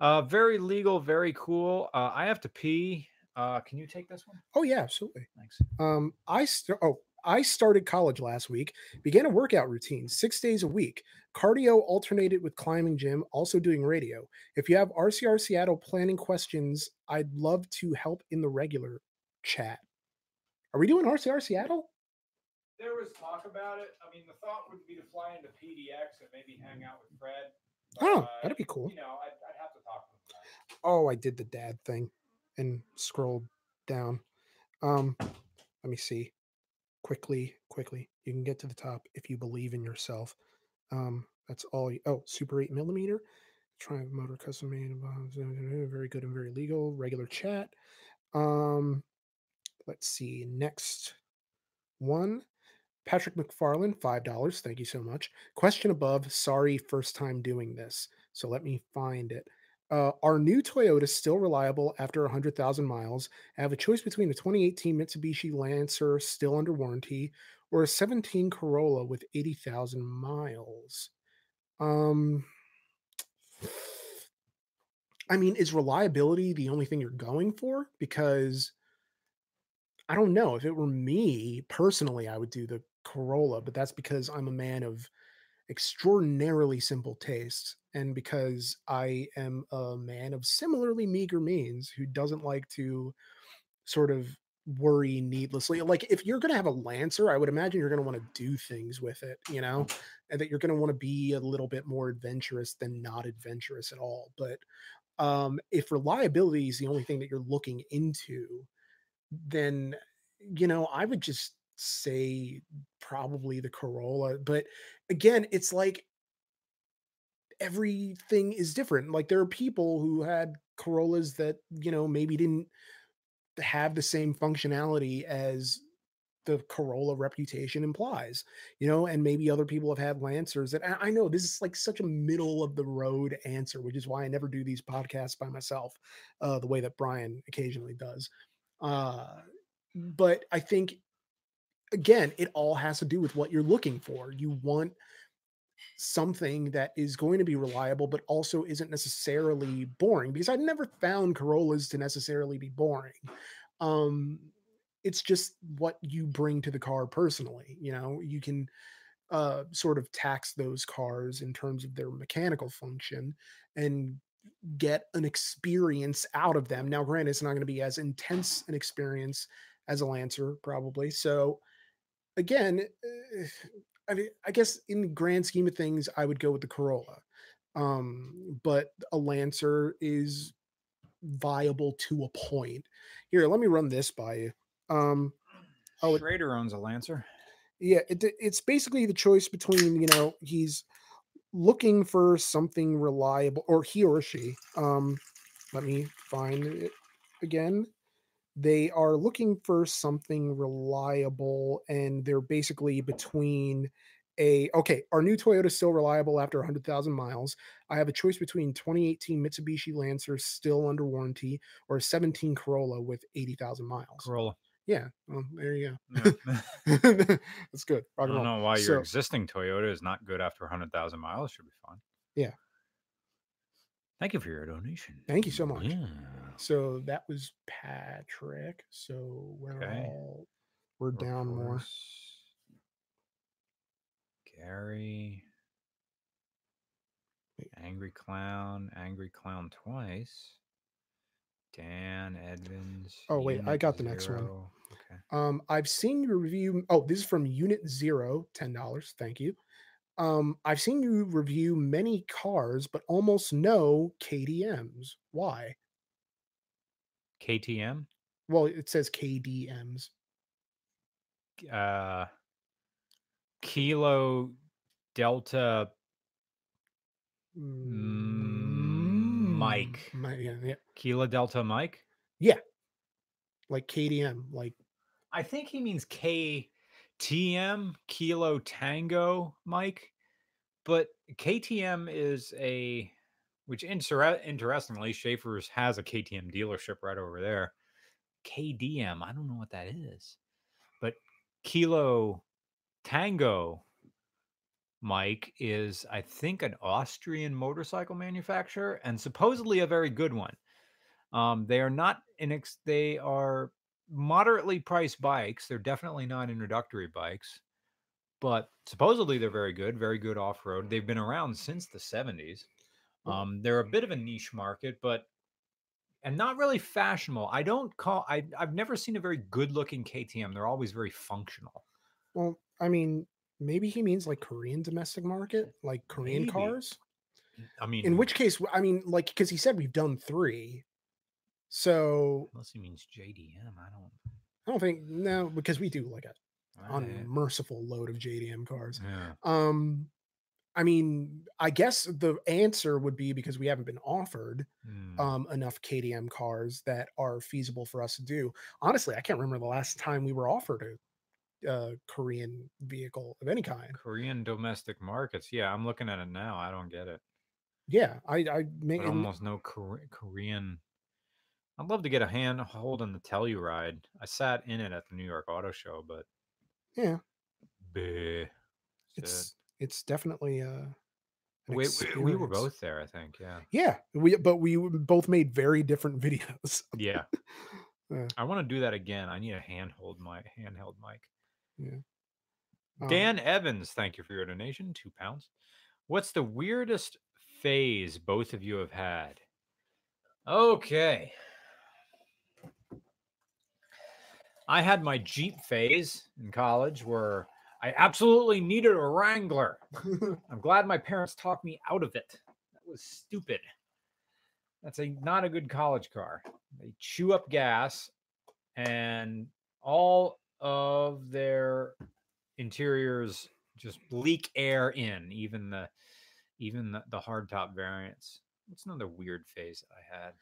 Uh, very legal, very cool. Uh, I have to pee. Uh, can you take this one? Oh yeah, absolutely. Thanks. Um, I still. oh I started college last week. Began a workout routine six days a week. Cardio alternated with climbing gym. Also doing radio. If you have RCR Seattle planning questions, I'd love to help in the regular chat. Are we doing RCR Seattle? There was talk about it. I mean, the thought would be to fly into PDX and maybe hang out with Fred. Oh, that'd be cool. You know, I'd, I'd have to talk to him. Oh, I did the dad thing and scrolled down. Um, let me see. Quickly, quickly. You can get to the top if you believe in yourself. Um, that's all. You, oh, super eight millimeter. Triumph motor custom made. uh, Very good and very legal. Regular chat. Um, let's see. Next one. Patrick McFarland, $5. Thank you so much. Question above. Sorry, first time doing this. So let me find it. Uh, are new Toyotas still reliable after 100,000 miles? I have a choice between a 2018 Mitsubishi Lancer still under warranty or a 17 Corolla with 80,000 miles. Um, I mean, is reliability the only thing you're going for? Because I don't know. If it were me personally, I would do the Corolla, but that's because I'm a man of extraordinarily simple tastes and because I am a man of similarly meager means who doesn't like to sort of worry needlessly. Like if you're going to have a Lancer, I would imagine you're going to want to do things with it, you know, and that you're going to want to be a little bit more adventurous than not adventurous at all. But um if reliability is the only thing that you're looking into, then you know, I would just say probably the Corolla. But again, it's like everything is different. Like there are people who had Corollas that, you know, maybe didn't have the same functionality as the Corolla reputation implies, you know, and maybe other people have had Lancers that I know this is like such a middle of the road answer, which is why I never do these podcasts by myself, uh, the way that Brian occasionally does. Uh, but I think again, it all has to do with what you're looking for. You want something that is going to be reliable, but also isn't necessarily boring because I've never found Corollas to necessarily be boring. Um, it's just what you bring to the car personally. You know, you can uh, sort of tax those cars in terms of their mechanical function and get an experience out of them. Now, granted, it's not going to be as intense an experience as a Lancer, probably. So, again, eh, I mean, I guess in the grand scheme of things, I would go with the Corolla. Um, but a Lancer is viable to a point. Here, let me run this by you. Um, Oh, Schrader owns a Lancer. yeah, it, it's basically the choice between you know he's looking for something reliable, or he or she. Um, let me find it again. They are looking for something reliable, and they're basically between a okay. Our new Toyota is still reliable after 100,000 miles. I have a choice between 2018 Mitsubishi Lancer still under warranty or a 17 Corolla with 80,000 miles. Corolla. Yeah, well, there you Yeah. go. That's good. I don't know why your existing Toyota is not good after 100,000 miles. Should be fine. Yeah. Thank you for your donation. Thank you so much. Yeah. So that was Patrick. So we're Okay. all we're down more. Reverse. Gary. Wait. Angry Clown. Angry Clown twice. Dan Edmonds. Oh, wait, I Unit got the next one. Zero. Okay. Um, I've seen you review. Oh, this is from Unit Zero, ten dollars. Thank you. Um, I've seen you review many cars, but almost no KDMs. Why? KTM. Well, it says KDMs. Uh, Kilo Delta Mm, Mike. Mi- yeah, yeah, Kilo Delta Mike. Yeah. Like KDM, like I think he means KTM, Kilo Tango Mike. But KTM is a, which inter- interestingly, Schaefer's has a KTM dealership right over there. KDM, I don't know what that is. But Kilo Tango Mike is, I think, an Austrian motorcycle manufacturer and supposedly a very good one. Um, they are not inex- they are moderately priced bikes. They're definitely not introductory bikes, but supposedly they're very good, very good off road. They've been around since the 70s. Um, they're a bit of a niche market, but and not really fashionable. I don't call I I've never seen a very good looking KTM. They're always very functional. well, I mean, maybe he means like Korean domestic market, like Korean Maybe. cars. I mean, In which case, I mean, like, because he said we've done three. So unless he means JDM, I don't. I don't think no, because we do like a I- unmerciful load of JDM cars. yeah. Um, I mean, I guess the answer would be because we haven't been offered Hmm. um, enough KDM cars that are feasible for us to do. Honestly, I can't remember the last time we were offered a, uh Korean vehicle of any kind. Korean domestic markets. Yeah, I'm looking at it now. I don't get it. Yeah, I I make almost no Kore- Korean. I'd love to get a hand hold on the Telluride. I sat in it at the New York Auto Show, but yeah, bleh, it's it's definitely uh an we, we, we were both there. I think. Yeah. Yeah, we but we both made very different videos. Yeah. Yeah. I want to do that again. I need a handhold mic. Handheld mic. Um, Dan Evans, thank you for your donation. Two pounds. What's the weirdest phase both of you have had? Okay. I had my Jeep phase in college where I absolutely needed a Wrangler. I'm glad my parents talked me out of it. That was stupid. That's a not a good college car. They chew up gas and all of their interiors just leak air in, even the even the, the hardtop variants. What's another weird phase that I had?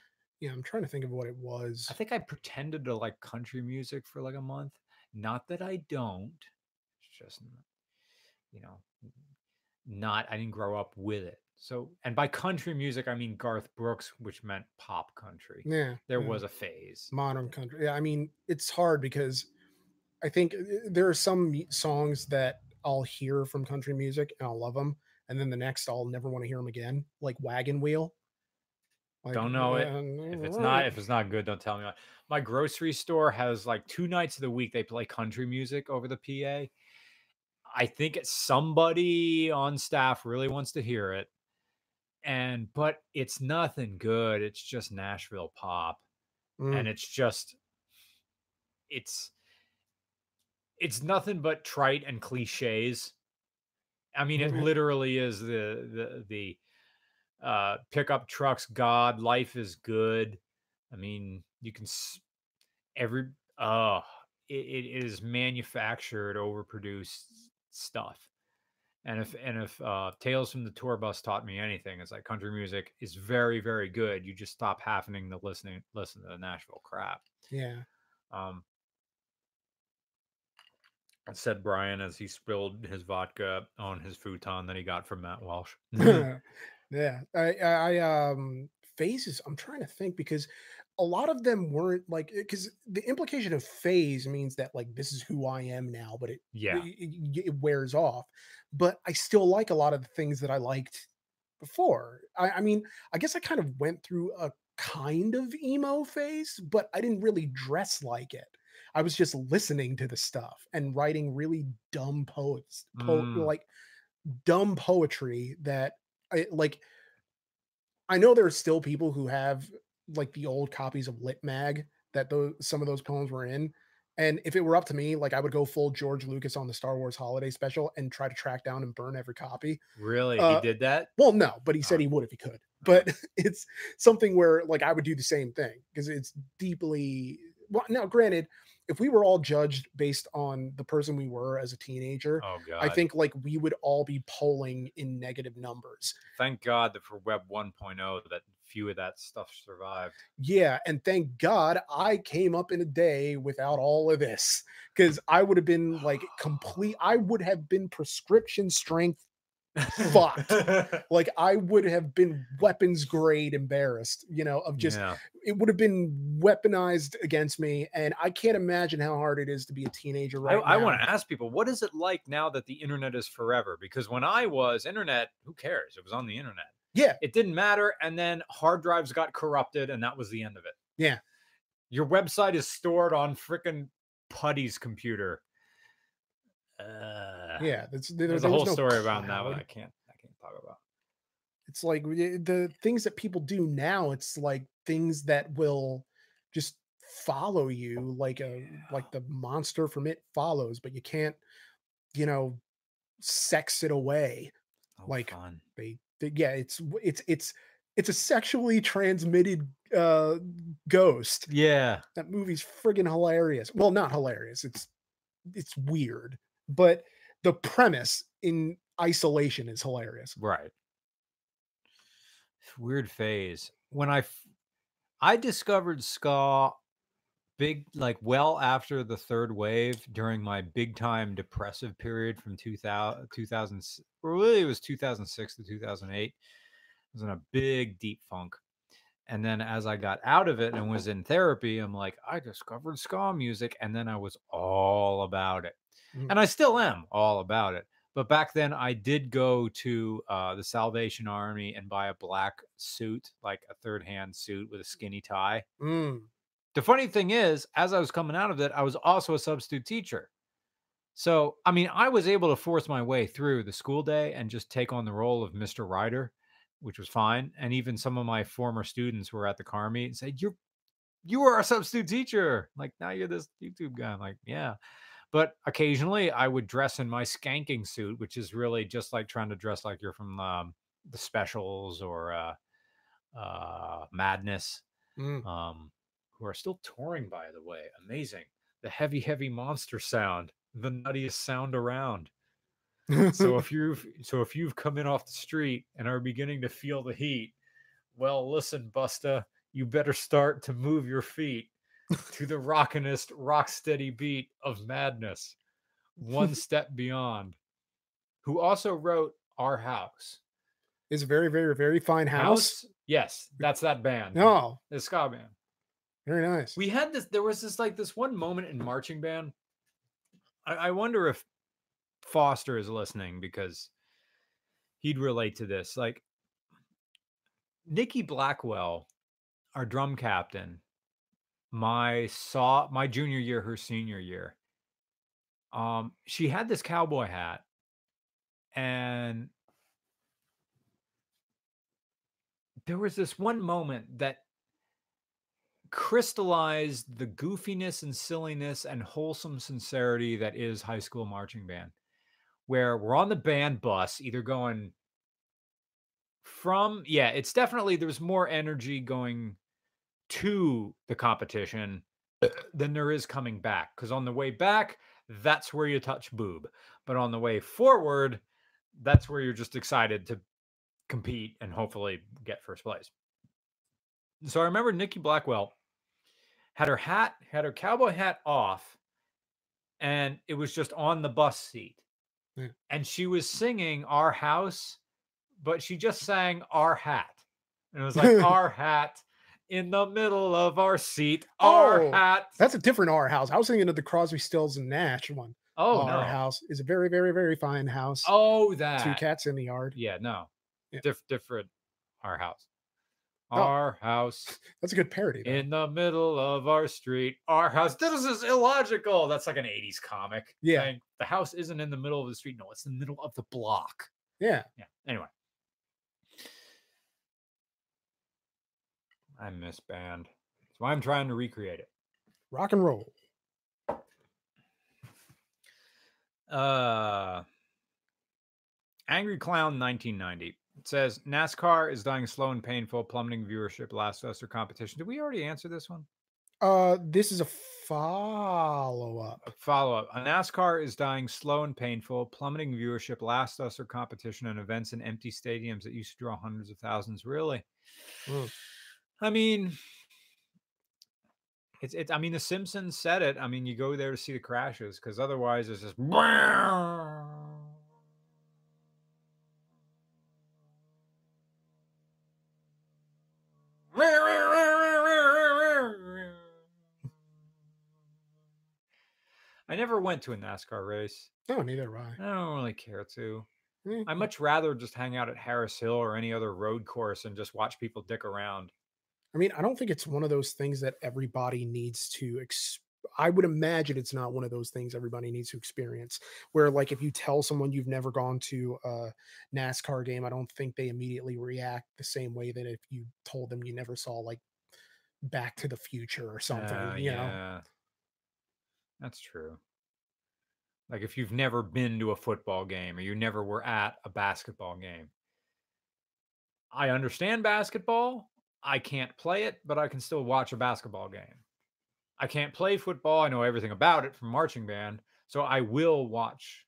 yeah, I'm trying to think of what it was. I think I pretended to like country music for like a month. Not that I don't. Just, you know, not, I didn't grow up with it. So, and by country music, I mean Garth Brooks, which meant pop country. Yeah, There yeah. was a phase. modern country. Yeah, I mean, it's hard because I think uh, there are some songs that I'll hear from country music and I'll love them, and then the next I'll never want to hear them again, like Wagon Wheel. Like, Don't know it. "Uh, If it's not, if it's not good, don't tell me. My grocery store has like two nights of the week they play country music over the PA. I think it's somebody on staff really wants to hear it. And but it's nothing good. It's just Nashville pop. Mm, And it's just it's it's nothing but trite and cliches. I mean, it Mhm. literally is the the the uh pickup trucks god life is good i mean you can s- every uh it, it is manufactured overproduced stuff and if and if uh tales from the tour bus taught me anything it's like country music is very very good you just stop happening to listening listen to the nashville crap yeah, um said brian as he spilled his vodka on his futon that he got from matt walsh yeah. I, I, I, um, phases. I'm trying to think because a lot of them weren't like because the implication of phase means that like this is who I am now, but it yeah it, it- it wears off. But I still like a lot of the things that I liked before. I, I mean, I guess I kind of went through a kind of emo phase, but I didn't really dress like it. I was just listening to the stuff and writing really dumb poets, po- Mm. like dumb poetry that I like. I know there are still people who have like the old copies of Lit Mag that those some of those poems were in. And if it were up to me, like I would go full George Lucas on the Star Wars holiday special and try to track down and burn every copy. Really? Uh, he did that? Well, no, but he said he would if he could. But it's something where like I would do the same thing because it's deeply well. Now, granted, if we were all judged based on the person we were as a teenager, Oh god. I think like we would all be polling in negative numbers. thank God that for Web 1.0 that few of that stuff survived. Yeah, and thank God I came up in a day without all of this because I would have been like complete. I would have been prescription strength. Fucked. Like I would have been weapons grade embarrassed. You know, of just yeah. it would have been weaponized against me, and I can't imagine how hard it is to be a teenager I, right I now. want to ask people, what is it like now that the internet is forever? Because when I was internet, who cares? It was on the internet. Yeah, It didn't matter. And then hard drives got corrupted, and that was the end of it. Yeah. Your website is stored on frickin' Putty's computer. Uh, yeah. That's, there, There's there a whole no story around that, but. I can't. I can't talk about. It's like the things that people do now. It's like things that will just follow you, like a like the monster from it follows, but you can't, you know, sex it away. Oh, Like, fun. They, yeah, it's it's it's it's a sexually transmitted uh ghost. Yeah. That movie's friggin' hilarious. Well, not hilarious. It's it's weird, but the premise in isolation is hilarious. Right. Weird phase. When I f- I discovered ska big like well after the third wave during my big time depressive period from 2000 2000 s- or really it was 2006 to 2008 I was in a big deep funk and then as I got out of it and was in therapy I'm like I discovered ska music and then I was all about it Mhm. and I still am all about it but back then I did go to uh, the Salvation Army and buy a black suit like a third hand suit with a skinny tie Mm. The funny thing is, as I was coming out of it, I was also a substitute teacher. So, I mean, I was able to force my way through the school day and just take on the role of Mr. Ryder, which was fine. And even some of my former students were at the car meet and said, You're you were our substitute teacher. Like now you're this YouTube guy. I'm like, yeah. But occasionally I would dress in my skanking suit, which is really just like trying to dress like you're from um, the specials or uh, uh, Madness Mm. um, who are still touring, by the way. Amazing. The heavy, heavy monster sound, the nuttiest sound around. So if you've so if you've come in off the street and are beginning to feel the heat, well, listen, Busta, you better start to move your feet to the rockinest, rock steady beat of madness. One step beyond. Who also wrote Our House. Is a very, very, very fine house. Yes, that's that band. No, The ska band. Very nice. We had this. There was this like this one moment in marching band. I, I wonder if Foster is listening because he'd relate to this. Like Nikki Blackwell, our drum captain, my saw my junior year, her senior year. Um, she had this cowboy hat, and there was this one moment that crystallized the goofiness and silliness and wholesome sincerity that is high school marching band where we're on the band bus either going from yeah it's definitely there's more energy going to the competition than there is coming back because on the way back that's where you touch boob but on the way forward that's where you're just excited to compete and hopefully get first place. So I remember Nikki Blackwell had her hat, had her cowboy hat off, and it was just on the bus seat. Yeah. And she was singing Our House, but she just sang Our Hat. And it was like Our Hat in the middle of our seat. Our Oh, hat. That's a different our house. I was thinking of the Crosby, Stills, and Nash one. Oh, our no. house is a very, very, very fine house. Oh, that. two cats in the yard. Yeah, no. Yeah. Diff- different. Our house. Oh. Our house That's a good parody. though. in the middle of our street. Our house. This is illogical. That's like an 80s comic. Yeah. saying the house isn't in the middle of the street. No, it's in the middle of the block. yeah. Yeah. Anyway. I miss band. That's why I'm trying to recreate it. Rock and roll. Uh Angry Clown 1990. It says NASCAR is dying slow and painful, plummeting viewership, last us or competition. Did we already answer this one? Uh, this is a follow up. Follow up. NASCAR is dying slow and painful, plummeting viewership, last us or competition, and events in empty stadiums that used to draw hundreds of thousands. Really? Mm. I mean, it's it. I mean, The Simpsons said it. I mean, you go there to see the crashes because otherwise it's just. Never went to a NASCAR race. No, neither have I. I don't really care to. Eh, I much rather just hang out at Harris Hill or any other road course and just watch people dick around. I mean, I don't think it's one of those things that everybody needs to. I would imagine it's not one of those things everybody needs to experience. Where, like, if you tell someone you've never gone to a NASCAR game, I don't think they immediately react the same way that if you told them you never saw like Back to the Future or something. Uh, you know, yeah. That's true. Like if you've never been to a football game or you never were at a basketball game. I understand basketball. I can't play it, but I can still watch a basketball game. I can't play football. I know everything about it from marching band, so I will watch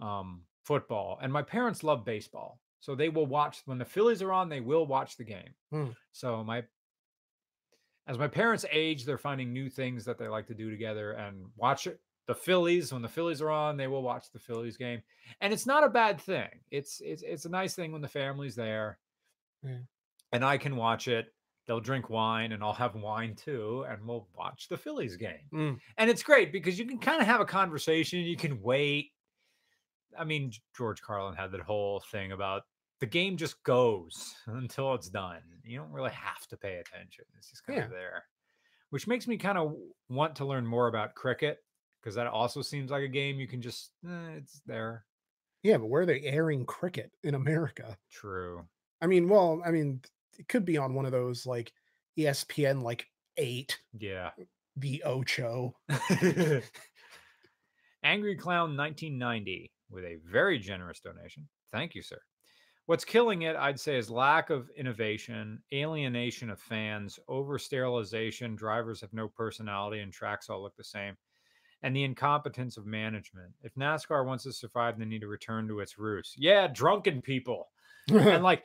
um, football. And my parents love baseball, so they will watch when the Phillies are on. They will watch the game. Hmm. So my as my parents age, they're finding new things that they like to do together and watch it. The Phillies, when the Phillies are on, they will watch the Phillies game, and it's not a bad thing. It's it's it's a nice thing when the family's there, Yeah. and I can watch it. They'll drink wine, and I'll have wine too, and we'll watch the Phillies game. Mm. And it's great because you can kind of have a conversation. You can wait. I mean, George Carlin had that whole thing about the game just goes until it's done. You don't really have to pay attention. It's just kind Yeah. of there, which makes me kind of want to learn more about cricket because that also seems like a game you can just, eh, it's there. yeah, but where are they airing cricket in America? True. I mean, well, I mean, it could be on one of those like ESPN, like eight, Yeah. the Ocho. Angry Clown 1990 with a very generous donation. Thank you, sir. What's killing it, I'd say, is lack of innovation, alienation of fans, over sterilization, drivers have no personality, and tracks all look the same, and the incompetence of management. If NASCAR wants to survive, they need to return to its roots. Yeah, drunken people. and like,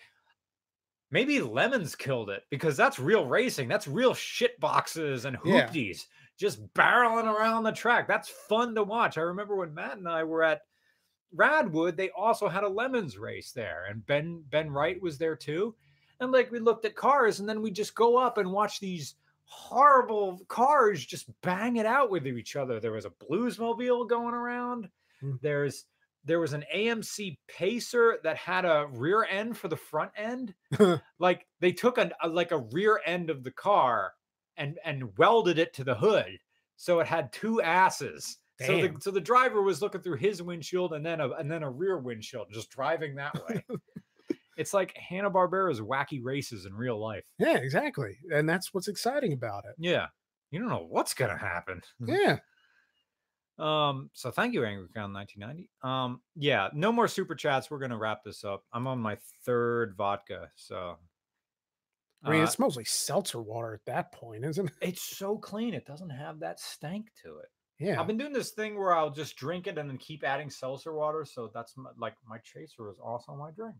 maybe Lemons killed it because that's real racing. That's real shit boxes and Yeah. hoopties just barreling around the track. That's fun to watch. I remember when Matt and I were at Radwood, they also had a lemons race there, and Ben Ben Wright was there too. And like we looked at cars, and then we just go up and watch these horrible cars just bang it out with each other. There was a bluesmobile going around. Hmm. There's there was an AMC Pacer that had a rear end for the front end. like they took an, a like a rear end of the car and and welded it to the hood, so it had two asses. So the, so the driver was looking through his windshield and then a and then a rear windshield, just driving that way. it's like Hanna Barbera's wacky races in real life. yeah, exactly. And that's what's exciting about it. Yeah, you don't know what's gonna happen. Yeah. Um, so thank you, Angry Clown 1990. Um, yeah, no more super chats. We're gonna wrap this up. I'm on my third vodka, so I mean, uh, it's mostly seltzer water at that point, isn't it? it's so clean. It doesn't have that stank to it. Yeah. I've been doing this thing where I'll just drink it and then keep adding seltzer water. So that's my, like my chaser is also my drink.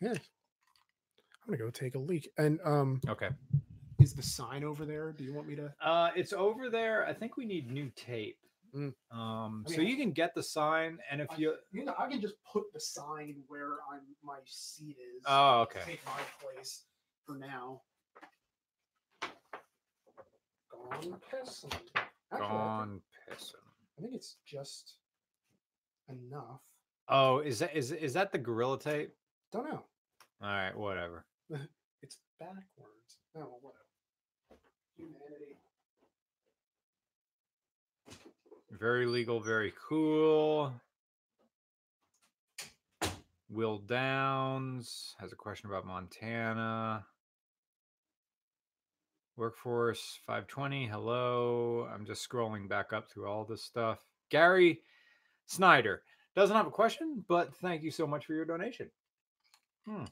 Yeah. I'm gonna go take a leak. And um, Okay. is the sign over there? Do you want me to? Uh, it's over there. I think we need new tape. Mm. Um, I so you can get the sign, and if you, you know, I can just put the sign where I'm my seat is. oh, okay, Take my place for now. Gone pissing. Actually, I think- gone pissing. I think it's just enough. Oh, is that is is that the gorilla tape? Don't know. All right, whatever. It's backwards. Oh, whatever. Humanity. Very legal, very cool. Will Downs has a question about Montana. Workforce 520. Hello. I'm just scrolling back up through all this stuff. Gary Snyder doesn't have a question, but thank you so much for your donation. Hmm.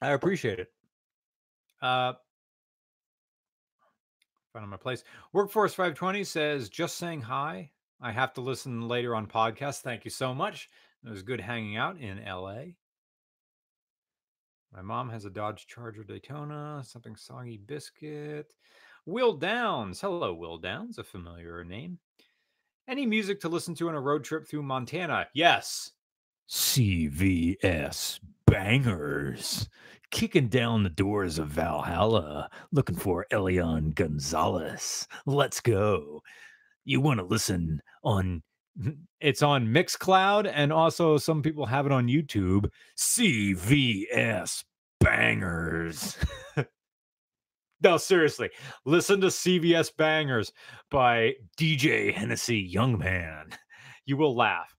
I appreciate it. Uh, found my place. Workforce 520 says, just saying hi. I have to listen later on podcast. Thank you so much. It was good hanging out in LA. My mom has a Dodge Charger Daytona, something soggy biscuit. Will Downs. Hello, Will Downs, a familiar name. Any music to listen to on a road trip through Montana? Yes. CVS bangers. Kicking down the doors of Valhalla, looking for Elian Gonzalez. Let's go. You want to listen on it's on Mixcloud and also some people have it on YouTube. CVS bangers. no, seriously, listen to CVS bangers by DJ Hennessy Youngman. You will laugh.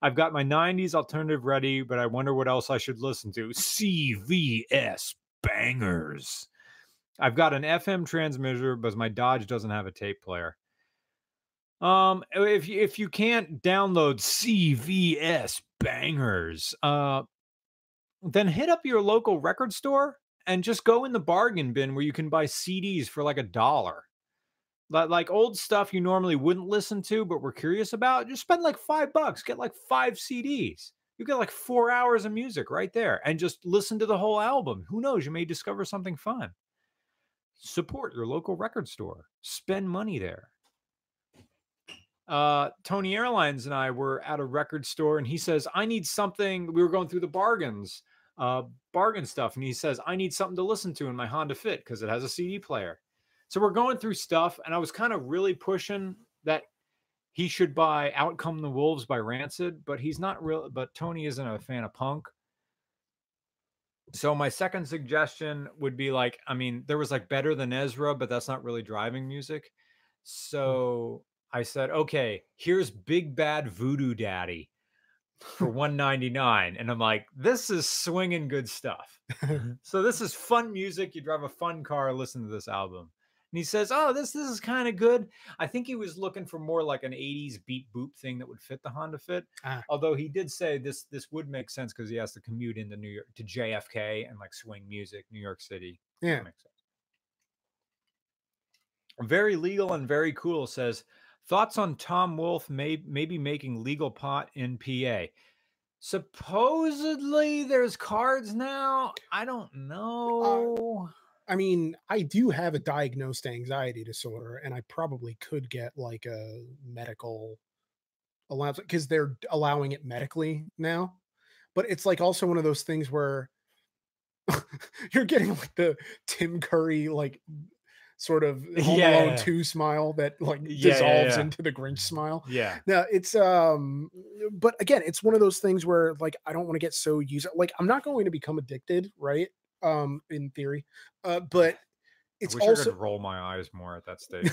I've got my 90s alternative ready, but I wonder what else I should listen to. CVS bangers. I've got an FM transmitter, but my Dodge doesn't have a tape player. Um, if you, if you can't download CVS bangers, uh, then hit up your local record store and just go in the bargain bin where you can buy CDs for like a dollar. Like, like old stuff you normally wouldn't listen to, but we're curious about. Just spend like five bucks, get like five CDs. You get like four hours of music right there, and just listen to the whole album. Who knows? You may discover something fun. Support your local record store. Spend money there uh, Tony Airlines and I were at a record store, and he says, I need something. We were going through the bargains, uh, bargain stuff, and he says, I need something to listen to in my Honda Fit because it has a CD player. So we're going through stuff, and I was kind of really pushing that he should buy Out Come the Wolves by Rancid, but he's not real. But Tony isn't a fan of punk. So my second suggestion would be like, I mean, there was like Better Than Ezra, but that's not really driving music. Hmm. So I said, okay, here's Big Bad Voodoo Daddy for 199 and i'm like this is swinging good stuff so this is fun music you drive a fun car listen to this album and he says oh this this is kind of good i think he was looking for more like an 80s beat boop thing that would fit the honda fit ah. although he did say this this would make sense because he has to commute into new york to jfk and like swing music new york city yeah very legal and very cool says Thoughts on Tom Wolf may maybe making legal pot in PA? Supposedly there's cards now. I don't know. Uh, I mean, I do have a diagnosed anxiety disorder, and I probably could get like a medical allowance because they're allowing it medically now. But it's like also one of those things where you're getting like the Tim Curry like sort of Home yeah, Alone yeah. 2 smile that like yeah, dissolves into the Grinch smile. Yeah. Now it's um but again, it's one of those things where like I don't want to get so used like I'm not going to become addicted, right? Um in theory. Uh but it's I also I roll my eyes more at that stage.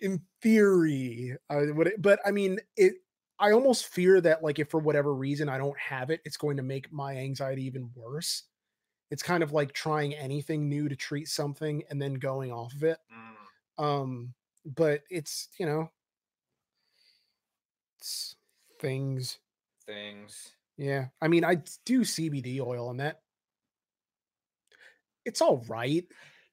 in theory, I would but I mean it I almost fear that like if for whatever reason I don't have it, it's going to make my anxiety even worse it's kind of like trying anything new to treat something and then going off of it. Mm. Um, but it's you know, it's things. Things. Yeah, I mean, I do CBD oil and that. It's all right.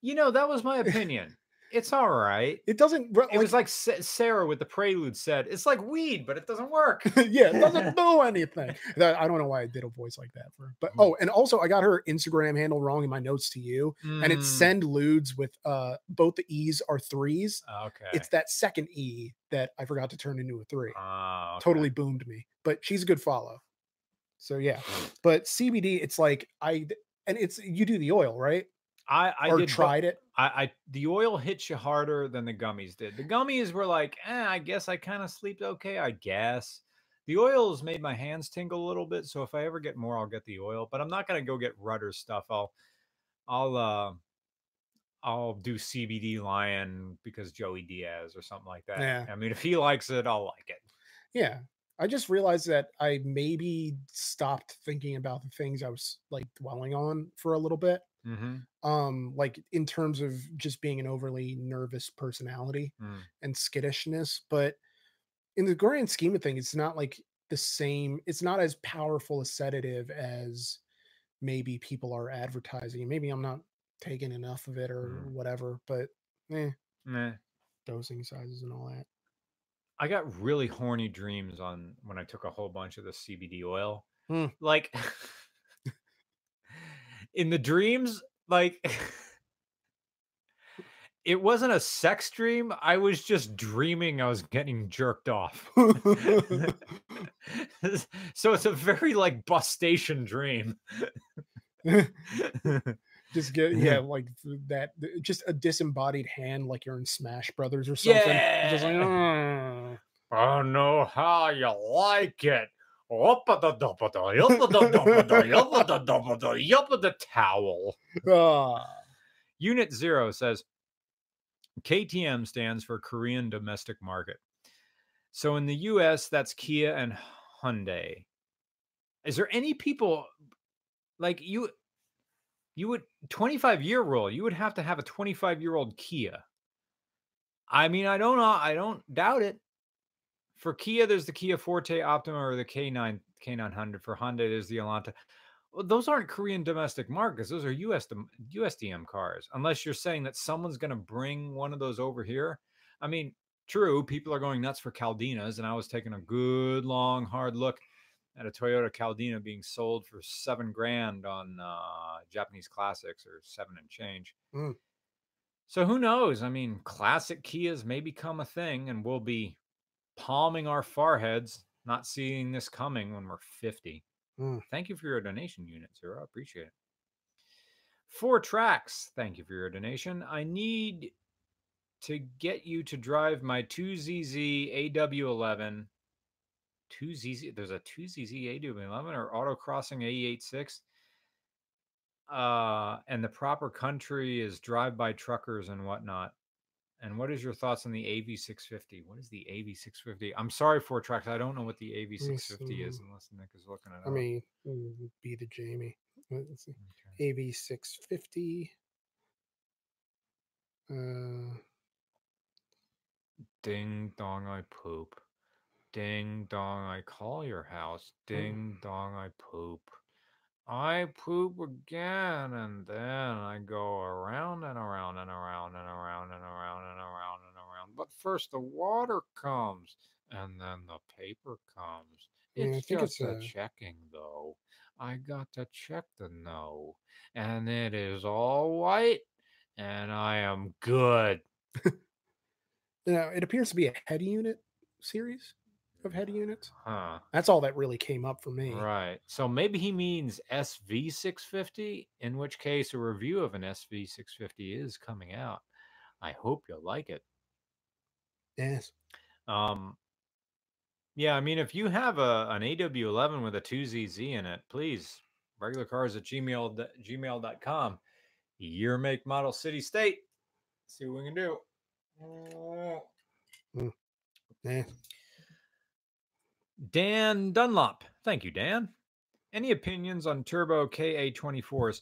You know, that was my opinion. It's all right. It doesn't. Like, it was like Sarah with the Prelude said. It's like weed, but it doesn't work. yeah, it doesn't do anything. I don't know why I did a voice like that for. But mm. oh, and also I got her Instagram handle wrong in my notes to you, mm. and it's send ludes with uh both the e's are threes. Okay. It's that second e that I forgot to turn into a three. Oh, okay. Totally boomed me, but she's a good follow. So yeah, but CBD, it's like I and it's you do the oil right. I, I or did tried it. I, I the oil hits you harder than the gummies did. The gummies were like, eh, I guess I kind of slept okay. I guess The oil has made my hands tingle a little bit, so if I ever get more, I'll get the oil. But I'm not gonna go get Rudder stuff. I'll, I'll, uh, I'll do CBD Lion because Joey Diaz or something like that. Yeah. I mean, if he likes it, I'll like it. Yeah. I just realized that I maybe stopped thinking about the things I was like dwelling on for a little bit. Mm-hmm. Um, like in terms of just being an overly nervous personality Mm. and skittishness. But in the grand scheme of things, it's not like the same, it's not as powerful a sedative as maybe people are advertising. Maybe I'm not taking enough of it or Mm. whatever, but eh, Meh. dosing sizes and all that. I got really horny dreams on when I took a whole bunch of the CBD oil. Hmm. Like in the dreams, like it wasn't a sex dream. I was just dreaming I was getting jerked off. so it's a very like bus station dream. just get Yeah. yeah, like that just a disembodied hand like you're in Smash Brothers or something. Just like Yeah. "Ah." I know how you like it. Up-a-da-da-ba-da, yup-a-da-da-ba-da, yup-a-da-da-ba-da, towel. Ah. Unit Zero says KDM stands for Korean Domestic Market. So in the US, that's Kia and Hyundai. Is there any people like you? You would 25 year rule, you would have to have a 25 year old Kia. I mean, I don't know, I don't doubt it. For Kia, there's the Kia Forte Optima or the K9 K900. For honda there's the Elantra. Well, those aren't Korean domestic markets. Those are US USDM cars. Unless you're saying that someone's going to bring one of those over here. I mean, true, people are going nuts for Caldinas, and I was taking a good long hard look at a Toyota Caldina being sold for seven grand on uh, Japanese classics or seven and change. Mm. So who knows? I mean, classic Kias may become a thing, and we'll be palming our foreheads, not seeing this coming when we're 50. Mm. Thank you for your donation, Unit Zero. I appreciate it. Four tracks. Thank you for your donation. I need to get you to drive my 2ZZ AW11. 2ZZ. There's a 2ZZ AW11 or auto autocrossing AE86. Uh, and the proper country is drive by truckers and whatnot. And what is your thoughts on the AV650? What is the AV650? I'm sorry, Four Tracks. I don't know what the AV650 is unless Nick is looking at it up. I mean, be the Jamie. Let's see. Okay. AV six fifty. Uh, Ding dong, I poop. Ding dong, I call your house. Mm. Ding dong, I poop. I poop again, and then I go around and around and around and around and around and around and around. But first, the water comes, and then the paper comes. It's think just it's a a- checking, though. I got to check the no, and it is all white, and I am good. now, it appears to be a head unit series of head units. Huh. That's all that really came up for me. Right. So maybe he means SV650, in which case a review of an SV650 is coming out. I hope you'll like it. Yes. Um yeah, I mean if you have a an AW11 with a 2ZZ in it, please regular cars at gmail gmail.com. Year make model city state. See what we can do. Yeah. Dan Dunlop. Thank you, Dan. Any opinions on turbo KA24s?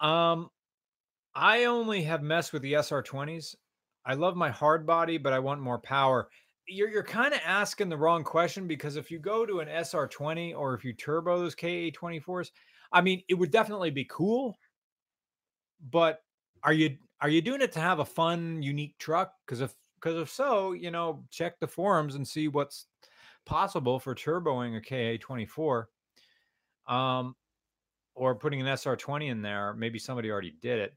Um, I only have messed with the SR20s. I love my hard body, but I want more power. You're, you're kind of asking the wrong question because if you go to an SR20 or if you turbo those KA24s, I mean, it would definitely be cool. But are you are you doing it to have a fun, unique truck? Because if because if so, you know, check the forums and see what's possible for turboing a KA24 um, or putting an SR20 in there. Maybe somebody already did it.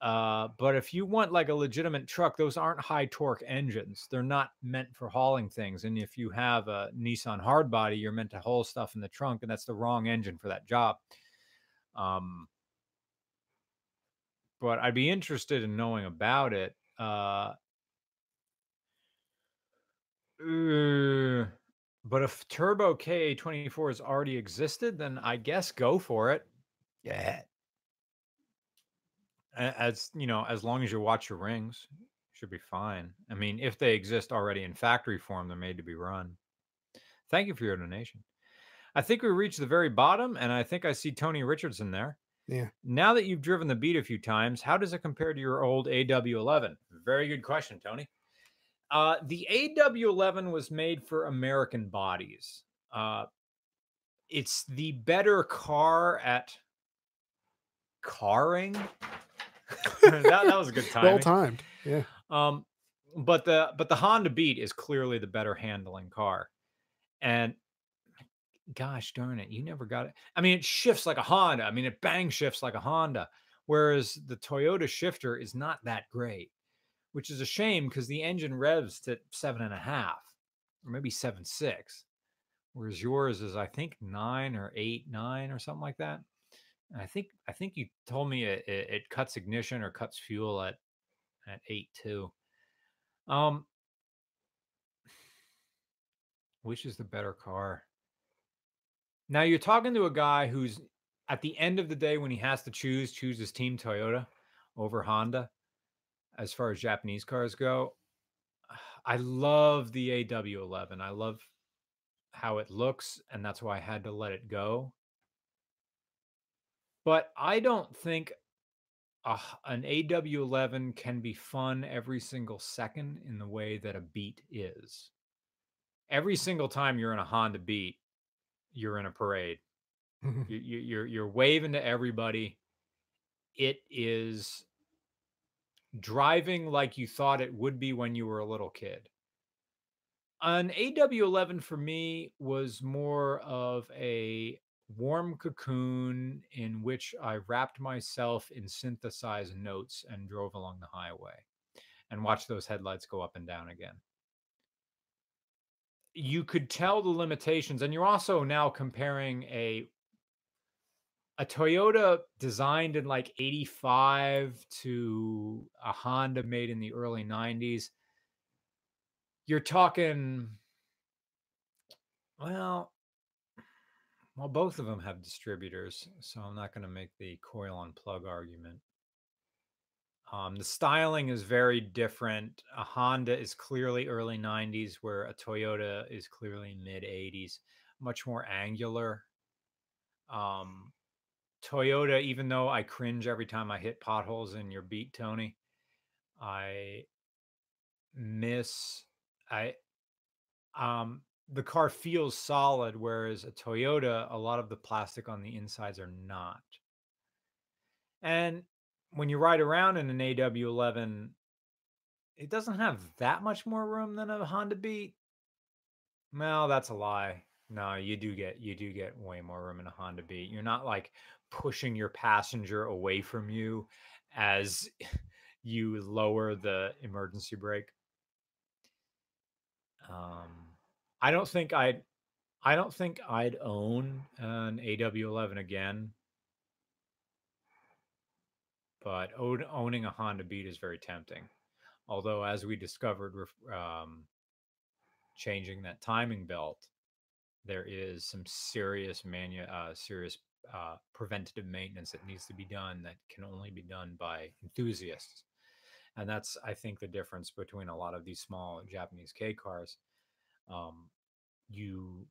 Uh, but if you want like a legitimate truck, those aren't high torque engines. They're not meant for hauling things. And if you have a Nissan hardbody, you're meant to haul stuff in the trunk, and that's the wrong engine for that job. Um, but I'd be interested in knowing about it. Uh, uh, But if Turbo KA24 has already existed, then I guess go for it. Yeah. As you know, as long as you watch your rings, should be fine. I mean, if they exist already in factory form, they're made to be run. Thank you for your donation. I think we reached the very bottom, and I think I see Tony Richardson there. Yeah. Now that you've driven the beat a few times, how does it compare to your old AW11? Very good question, Tony. Uh, the AW11 was made for American bodies. Uh, it's the better car at carring. that, that was a good time. Well timed. Yeah. Um, but the but the Honda Beat is clearly the better handling car, and gosh darn it, you never got it. I mean, it shifts like a Honda. I mean, it bang shifts like a Honda, whereas the Toyota shifter is not that great, which is a shame because the engine revs to seven and a half or maybe seven six, whereas yours is I think nine or eight nine or something like that. And I think I think you told me it, it, it cuts ignition or cuts fuel at at eight two. Um, which is the better car? Now you're talking to a guy who's at the end of the day when he has to choose, chooses Team Toyota over Honda as far as Japanese cars go. I love the AW11. I love how it looks, and that's why I had to let it go. But I don't think uh, an AW11 can be fun every single second in the way that a beat is. Every single time you're in a Honda Beat, you're in a parade. you, you, you're you're waving to everybody. It is driving like you thought it would be when you were a little kid. An AW11 for me was more of a warm cocoon in which I wrapped myself in synthesized notes and drove along the highway and watched those headlights go up and down again. You could tell the limitations, and you're also now comparing a a Toyota designed in like 85 to a Honda made in the early 90s. You're talking well, well, both of them have distributors, so I'm not going to make the coil on plug argument. Um, the styling is very different. A Honda is clearly early 90s, where a Toyota is clearly mid 80s, much more angular. Um, Toyota, even though I cringe every time I hit potholes in your beat, Tony, I miss I um the car feels solid, whereas a Toyota, a lot of the plastic on the insides are not. And when you ride around in an AW11, it doesn't have that much more room than a Honda Beat. Well, that's a lie. No, you do get you do get way more room in a Honda Beat. You're not like pushing your passenger away from you as you lower the emergency brake. Um I don't think I'd I don't think I'd own an AW11 again. But owning a Honda Beat is very tempting. Although, as we discovered, um, changing that timing belt, there is some serious manu- uh, serious uh, preventative maintenance that needs to be done that can only be done by enthusiasts. And that's, I think, the difference between a lot of these small Japanese K cars um, you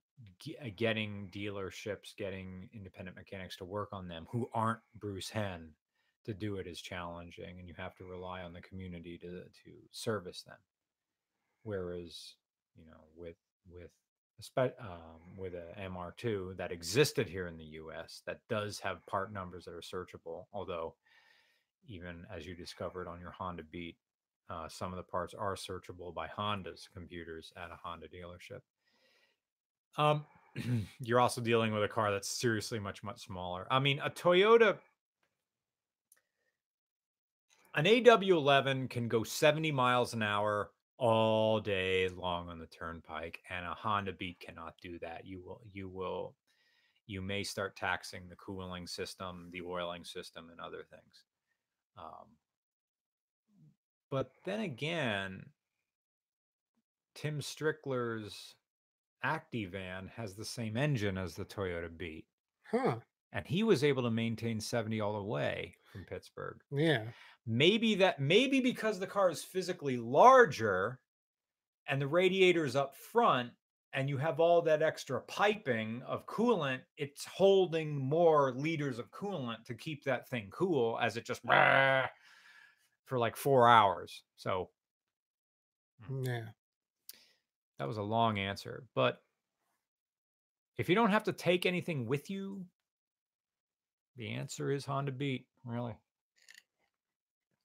uh, getting dealerships, getting independent mechanics to work on them who aren't Bruce Hen to do it is challenging, and you have to rely on the community to to service them. Whereas, you know, with with um, with a MR2 that existed here in the U.S. that does have part numbers that are searchable, although even as you discovered on your Honda Beat, uh, some of the parts are searchable by Honda's computers at a Honda dealership. Um, you're also dealing with a car that's seriously much much smaller. I mean, a Toyota, an AW11 can go 70 miles an hour all day long on the turnpike, and a Honda Beat cannot do that. You will you will you may start taxing the cooling system, the oiling system, and other things. Um, but then again, Tim Strickler's Activan has the same engine as the Toyota Beat, Huh. and he was able to maintain 70 all the way from Pittsburgh. Yeah. Maybe that maybe because the car is physically larger and the radiator is up front and you have all that extra piping of coolant, it's holding more liters of coolant to keep that thing cool as it just for like 4 hours. So hmm. mm, Yeah. That was a long answer, but if you don't have to take anything with you, the answer is Honda Beat, really.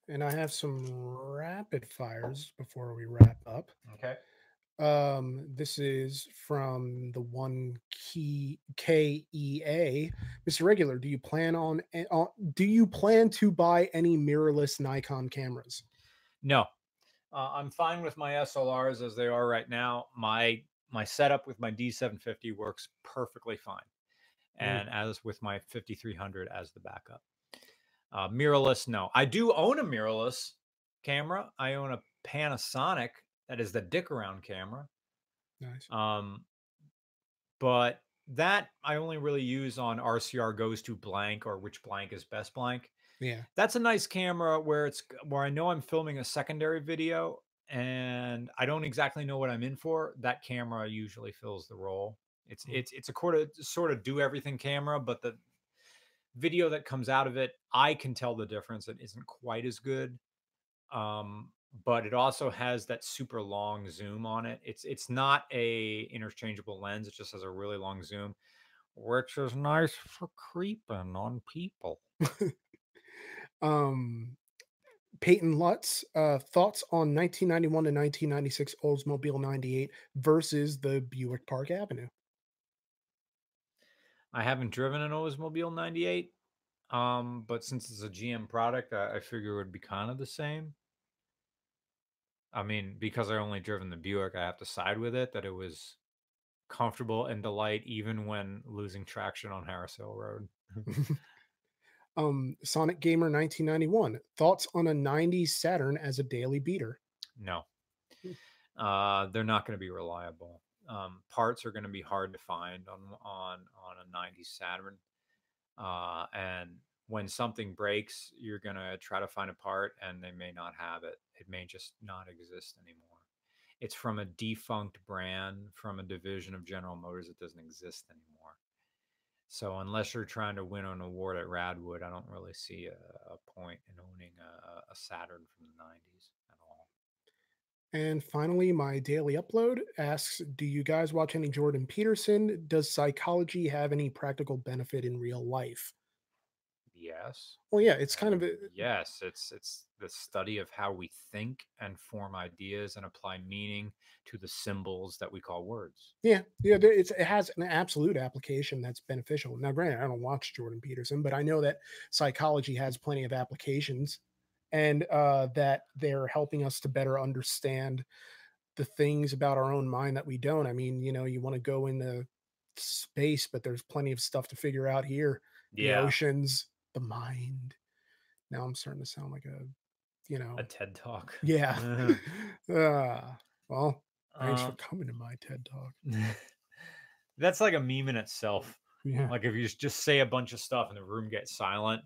And I have some rapid fires before we wrap up. Okay. Um, this is from the one key KEA. Mr. Regular, do you plan on, a- on do you plan to buy any mirrorless Nikon cameras? No. Uh, I'm fine with my SLRs as they are right now. My my setup with my D750 works perfectly fine. Mm. And as with my 5300 as the backup. Uh, mirrorless, no. I do own a mirrorless camera. I own a Panasonic that is the dick around camera. Nice. Um, but that I only really use on RCR goes to blank or which blank is best blank. Yeah. That's a nice camera where it's where I know I'm filming a secondary video and I don't exactly know what I'm in for. That camera usually fills the role. It's Mm. it's it's a sort of sort of do everything camera, but the video that comes out of it, I can tell the difference. It isn't quite as good. Um, but it also has that super long zoom on it. It's it's not a interchangeable lens. It just has a really long zoom, which is nice for creeping on people. Um, Peyton Lutz, uh, thoughts on 1991 to 1996 Oldsmobile 98 versus the Buick Park Avenue? I haven't driven an Oldsmobile 98, um, but since it's a GM product, I, I figure it would be kind of the same. I mean, because I only driven the Buick, I have to side with it that it was comfortable and delight even when losing traction on Harris Hill Road. um, Sonic Gamer 1991, thoughts on a 90s Saturn as a daily beater? No. Uh, they're not going to be reliable. Um, parts are going to be hard to find on on on a 90s Saturn. Uh, and when something breaks, you're going to try to find a part and they may not have it. It may just not exist anymore. It's from a defunct brand from a division of General Motors that doesn't exist anymore. So unless you're trying to win an award at Radwood, I don't really see a, a point in owning a, a Saturn from the 90s at all. And finally, my daily upload asks Do you guys watch any Jordan Peterson? Does psychology have any practical benefit in real life? Yes. Well, yeah, it's kind of a, uh, yes it's it's the study of how we think and form ideas and apply meaning to the symbols that we call words yeah, yeah, it's, it has an absolute application that's beneficial. Now, granted, I don't watch Jordan Peterson, but I know that psychology has plenty of applications and uh, that they're helping us to better understand the things about our own mind that we don't. I mean, you know, you want to go into space, but there's plenty of stuff to figure out here. Yeah. The oceans, the mind. Now I'm starting to sound like a, you know, a ted talk yeah. uh, well, thanks for Um, coming to my TED talk. that's like a meme in itself Yeah. like if you just say a bunch of stuff and the room gets silent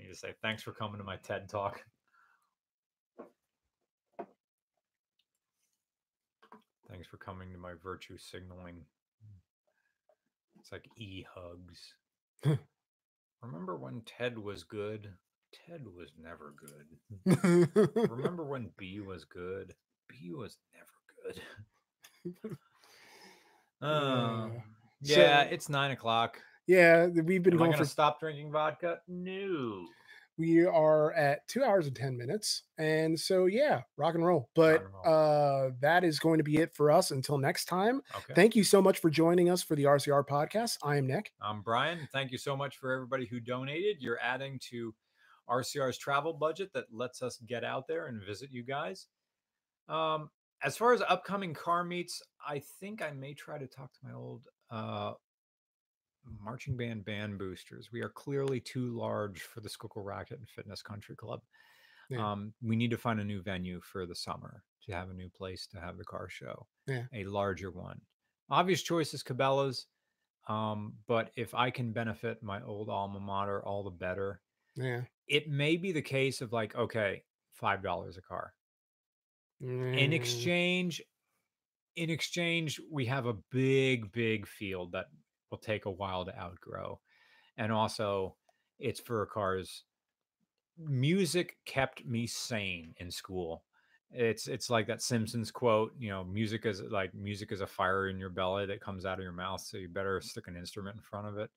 you just say thanks for coming to my ted talk. Thanks for coming to my virtue signaling. It's like e-hugs. Remember when ted was good? Ted was never good. Remember when b was good? B was never good. Uh, yeah so- it's nine o'clock yeah, we've been Am I going going to for stop drinking vodka? No. we are at two hours and 10 minutes. And so, yeah, rock and roll. But and roll. uh, that is going to be it for us until next time. Okay. Thank you so much for joining us for the RCR podcast. I am Nick. I'm Brian. Thank you so much for everybody who donated. You're adding to RCR's travel budget that lets us get out there and visit you guys. Um, as far as upcoming car meets, I think I may try to talk to my old uh, marching band band boosters. We are clearly too large for the Schuylkill Racket and Fitness Country Club. Yeah. Um, we need to find a new venue for the summer to have a new place to have the car show, Yeah. a larger one. obvious choice is Cabela's. Um, but if I can benefit my old alma mater, all the better. Yeah. It may be the case of like, okay, five dollars a car. In Mm, exchange, in exchange, we have a big, big field that will take a while to outgrow. And also it's for cars. Music kept me sane in school. It's it's like that Simpsons quote, you know, music is like music is a fire in your belly that comes out of your mouth, so you better stick an instrument in front of it.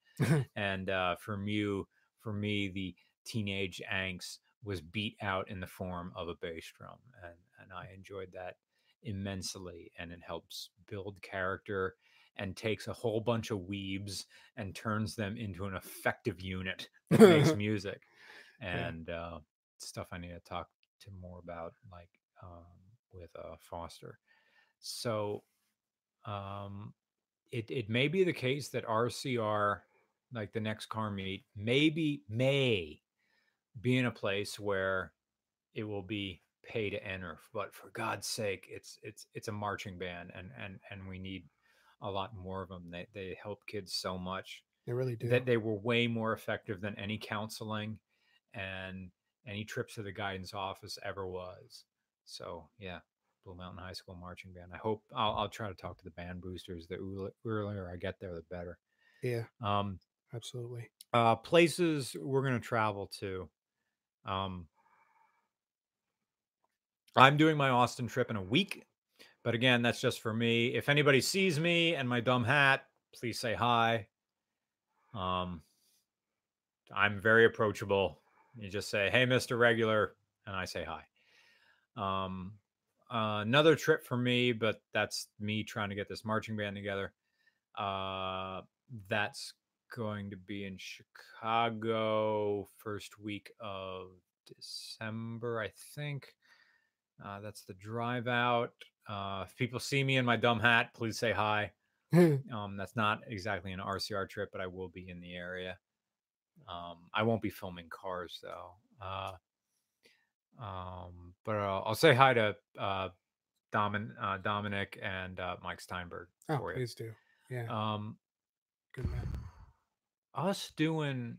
And uh, from you, for me, the teenage angst was beat out in the form of a bass drum, and and I enjoyed that immensely. And it helps build character and takes a whole bunch of weebs and turns them into an effective unit that makes music. And uh, stuff I need to talk to more about, like um, with uh, Foster. So um, it it may be the case that RCR, like the next car meet, maybe may be in a place where it will be pay to enter. But for God's sake, it's it's it's a marching band, and and and we need a lot more of them. They they help kids so much they really do. that they were way more effective than any counseling and any trips to the guidance office ever was. So yeah, Blue Mountain High School marching band. I hope I'll, I'll try to talk to the band boosters. The earl- earlier I get there, the better. yeah, Um, absolutely. uh, places we're gonna travel to. Um, I'm doing my Austin trip in a week, but again, that's just for me. If anybody sees me and my dumb hat, please say hi. Um, I'm very approachable. You just say, "Hey, Mister Regular," and I say hi. Um, uh, another trip for me, but that's me trying to get this marching band together. Uh, that's going to be in Chicago first week of December, I think. Uh, that's the drive out. Uh, if people see me in my dumb hat, please say hi. Um, that's not exactly an RCR trip, but I will be in the area. Um, I won't be filming cars though. Uh, um, but uh, I'll say hi to uh, Domin, uh, Dominic and uh, Mike Steinberg oh, for you. please do. Yeah, Um, good man. us doing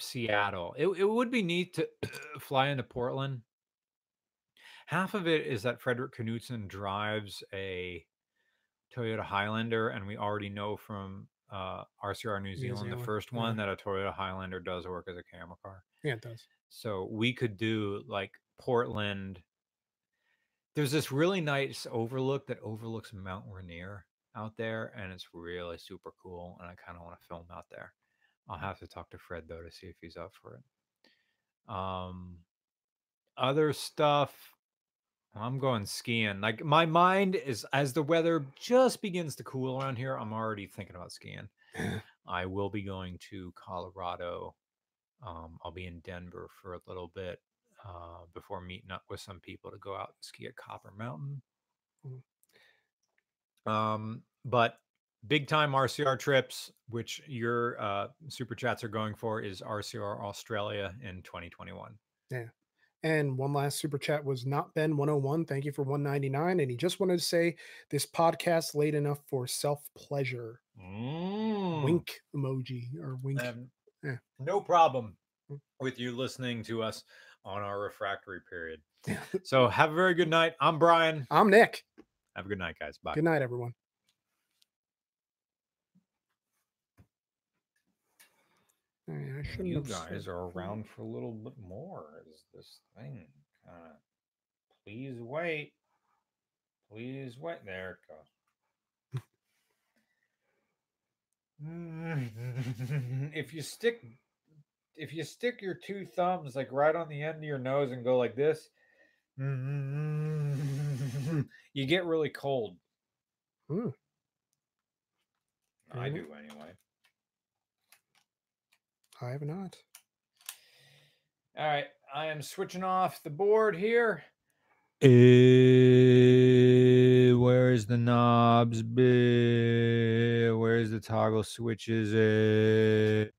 Seattle, it, it would be neat to fly into Portland. Half of it is that Fredrik Knudsen drives a Toyota Highlander, and we already know from uh, RCR New New Zealand, the Zealand, first yeah. one, that a Toyota Highlander does work as a camera car. Yeah, it does. So we could do like Portland. There's this really nice overlook that overlooks Mount Rainier out there, and it's really super cool. And I kind of want to film out there. I'll have to talk to Fred though to see if he's up for it. Um, other stuff. I'm going skiing. Like my mind is as the weather just begins to cool around here, I'm already thinking about skiing. I will be going to Colorado. Um, I'll be in Denver for a little bit uh, before meeting up with some people to go out and ski at Copper Mountain. Um, but big time RCR trips, which your uh, super chats are going for, is RCR Australia in 2021. And one last super chat was not Ben 101. Thank you for 199. And he just wanted to say this podcast late enough for self pleasure. Mm. Wink emoji or wink. Um, Yeah. No problem Mm. with you listening to us on our refractory period. So have a very good night. I'm Brian. I'm Nick. Have a good night, guys. Bye. Good night, everyone. Oh, yeah, I shouldn't You guys are around for a little bit more. Is this thing kind of? Please wait. Please wait. There it goes. if you stick, if you stick your two thumbs like right on the end of your nose and go like this, you get really cold. I Mhm. do anyway. I have not. All right, I am switching off the board here. Eh, where's the knobs? Where's the toggle switches? Eh,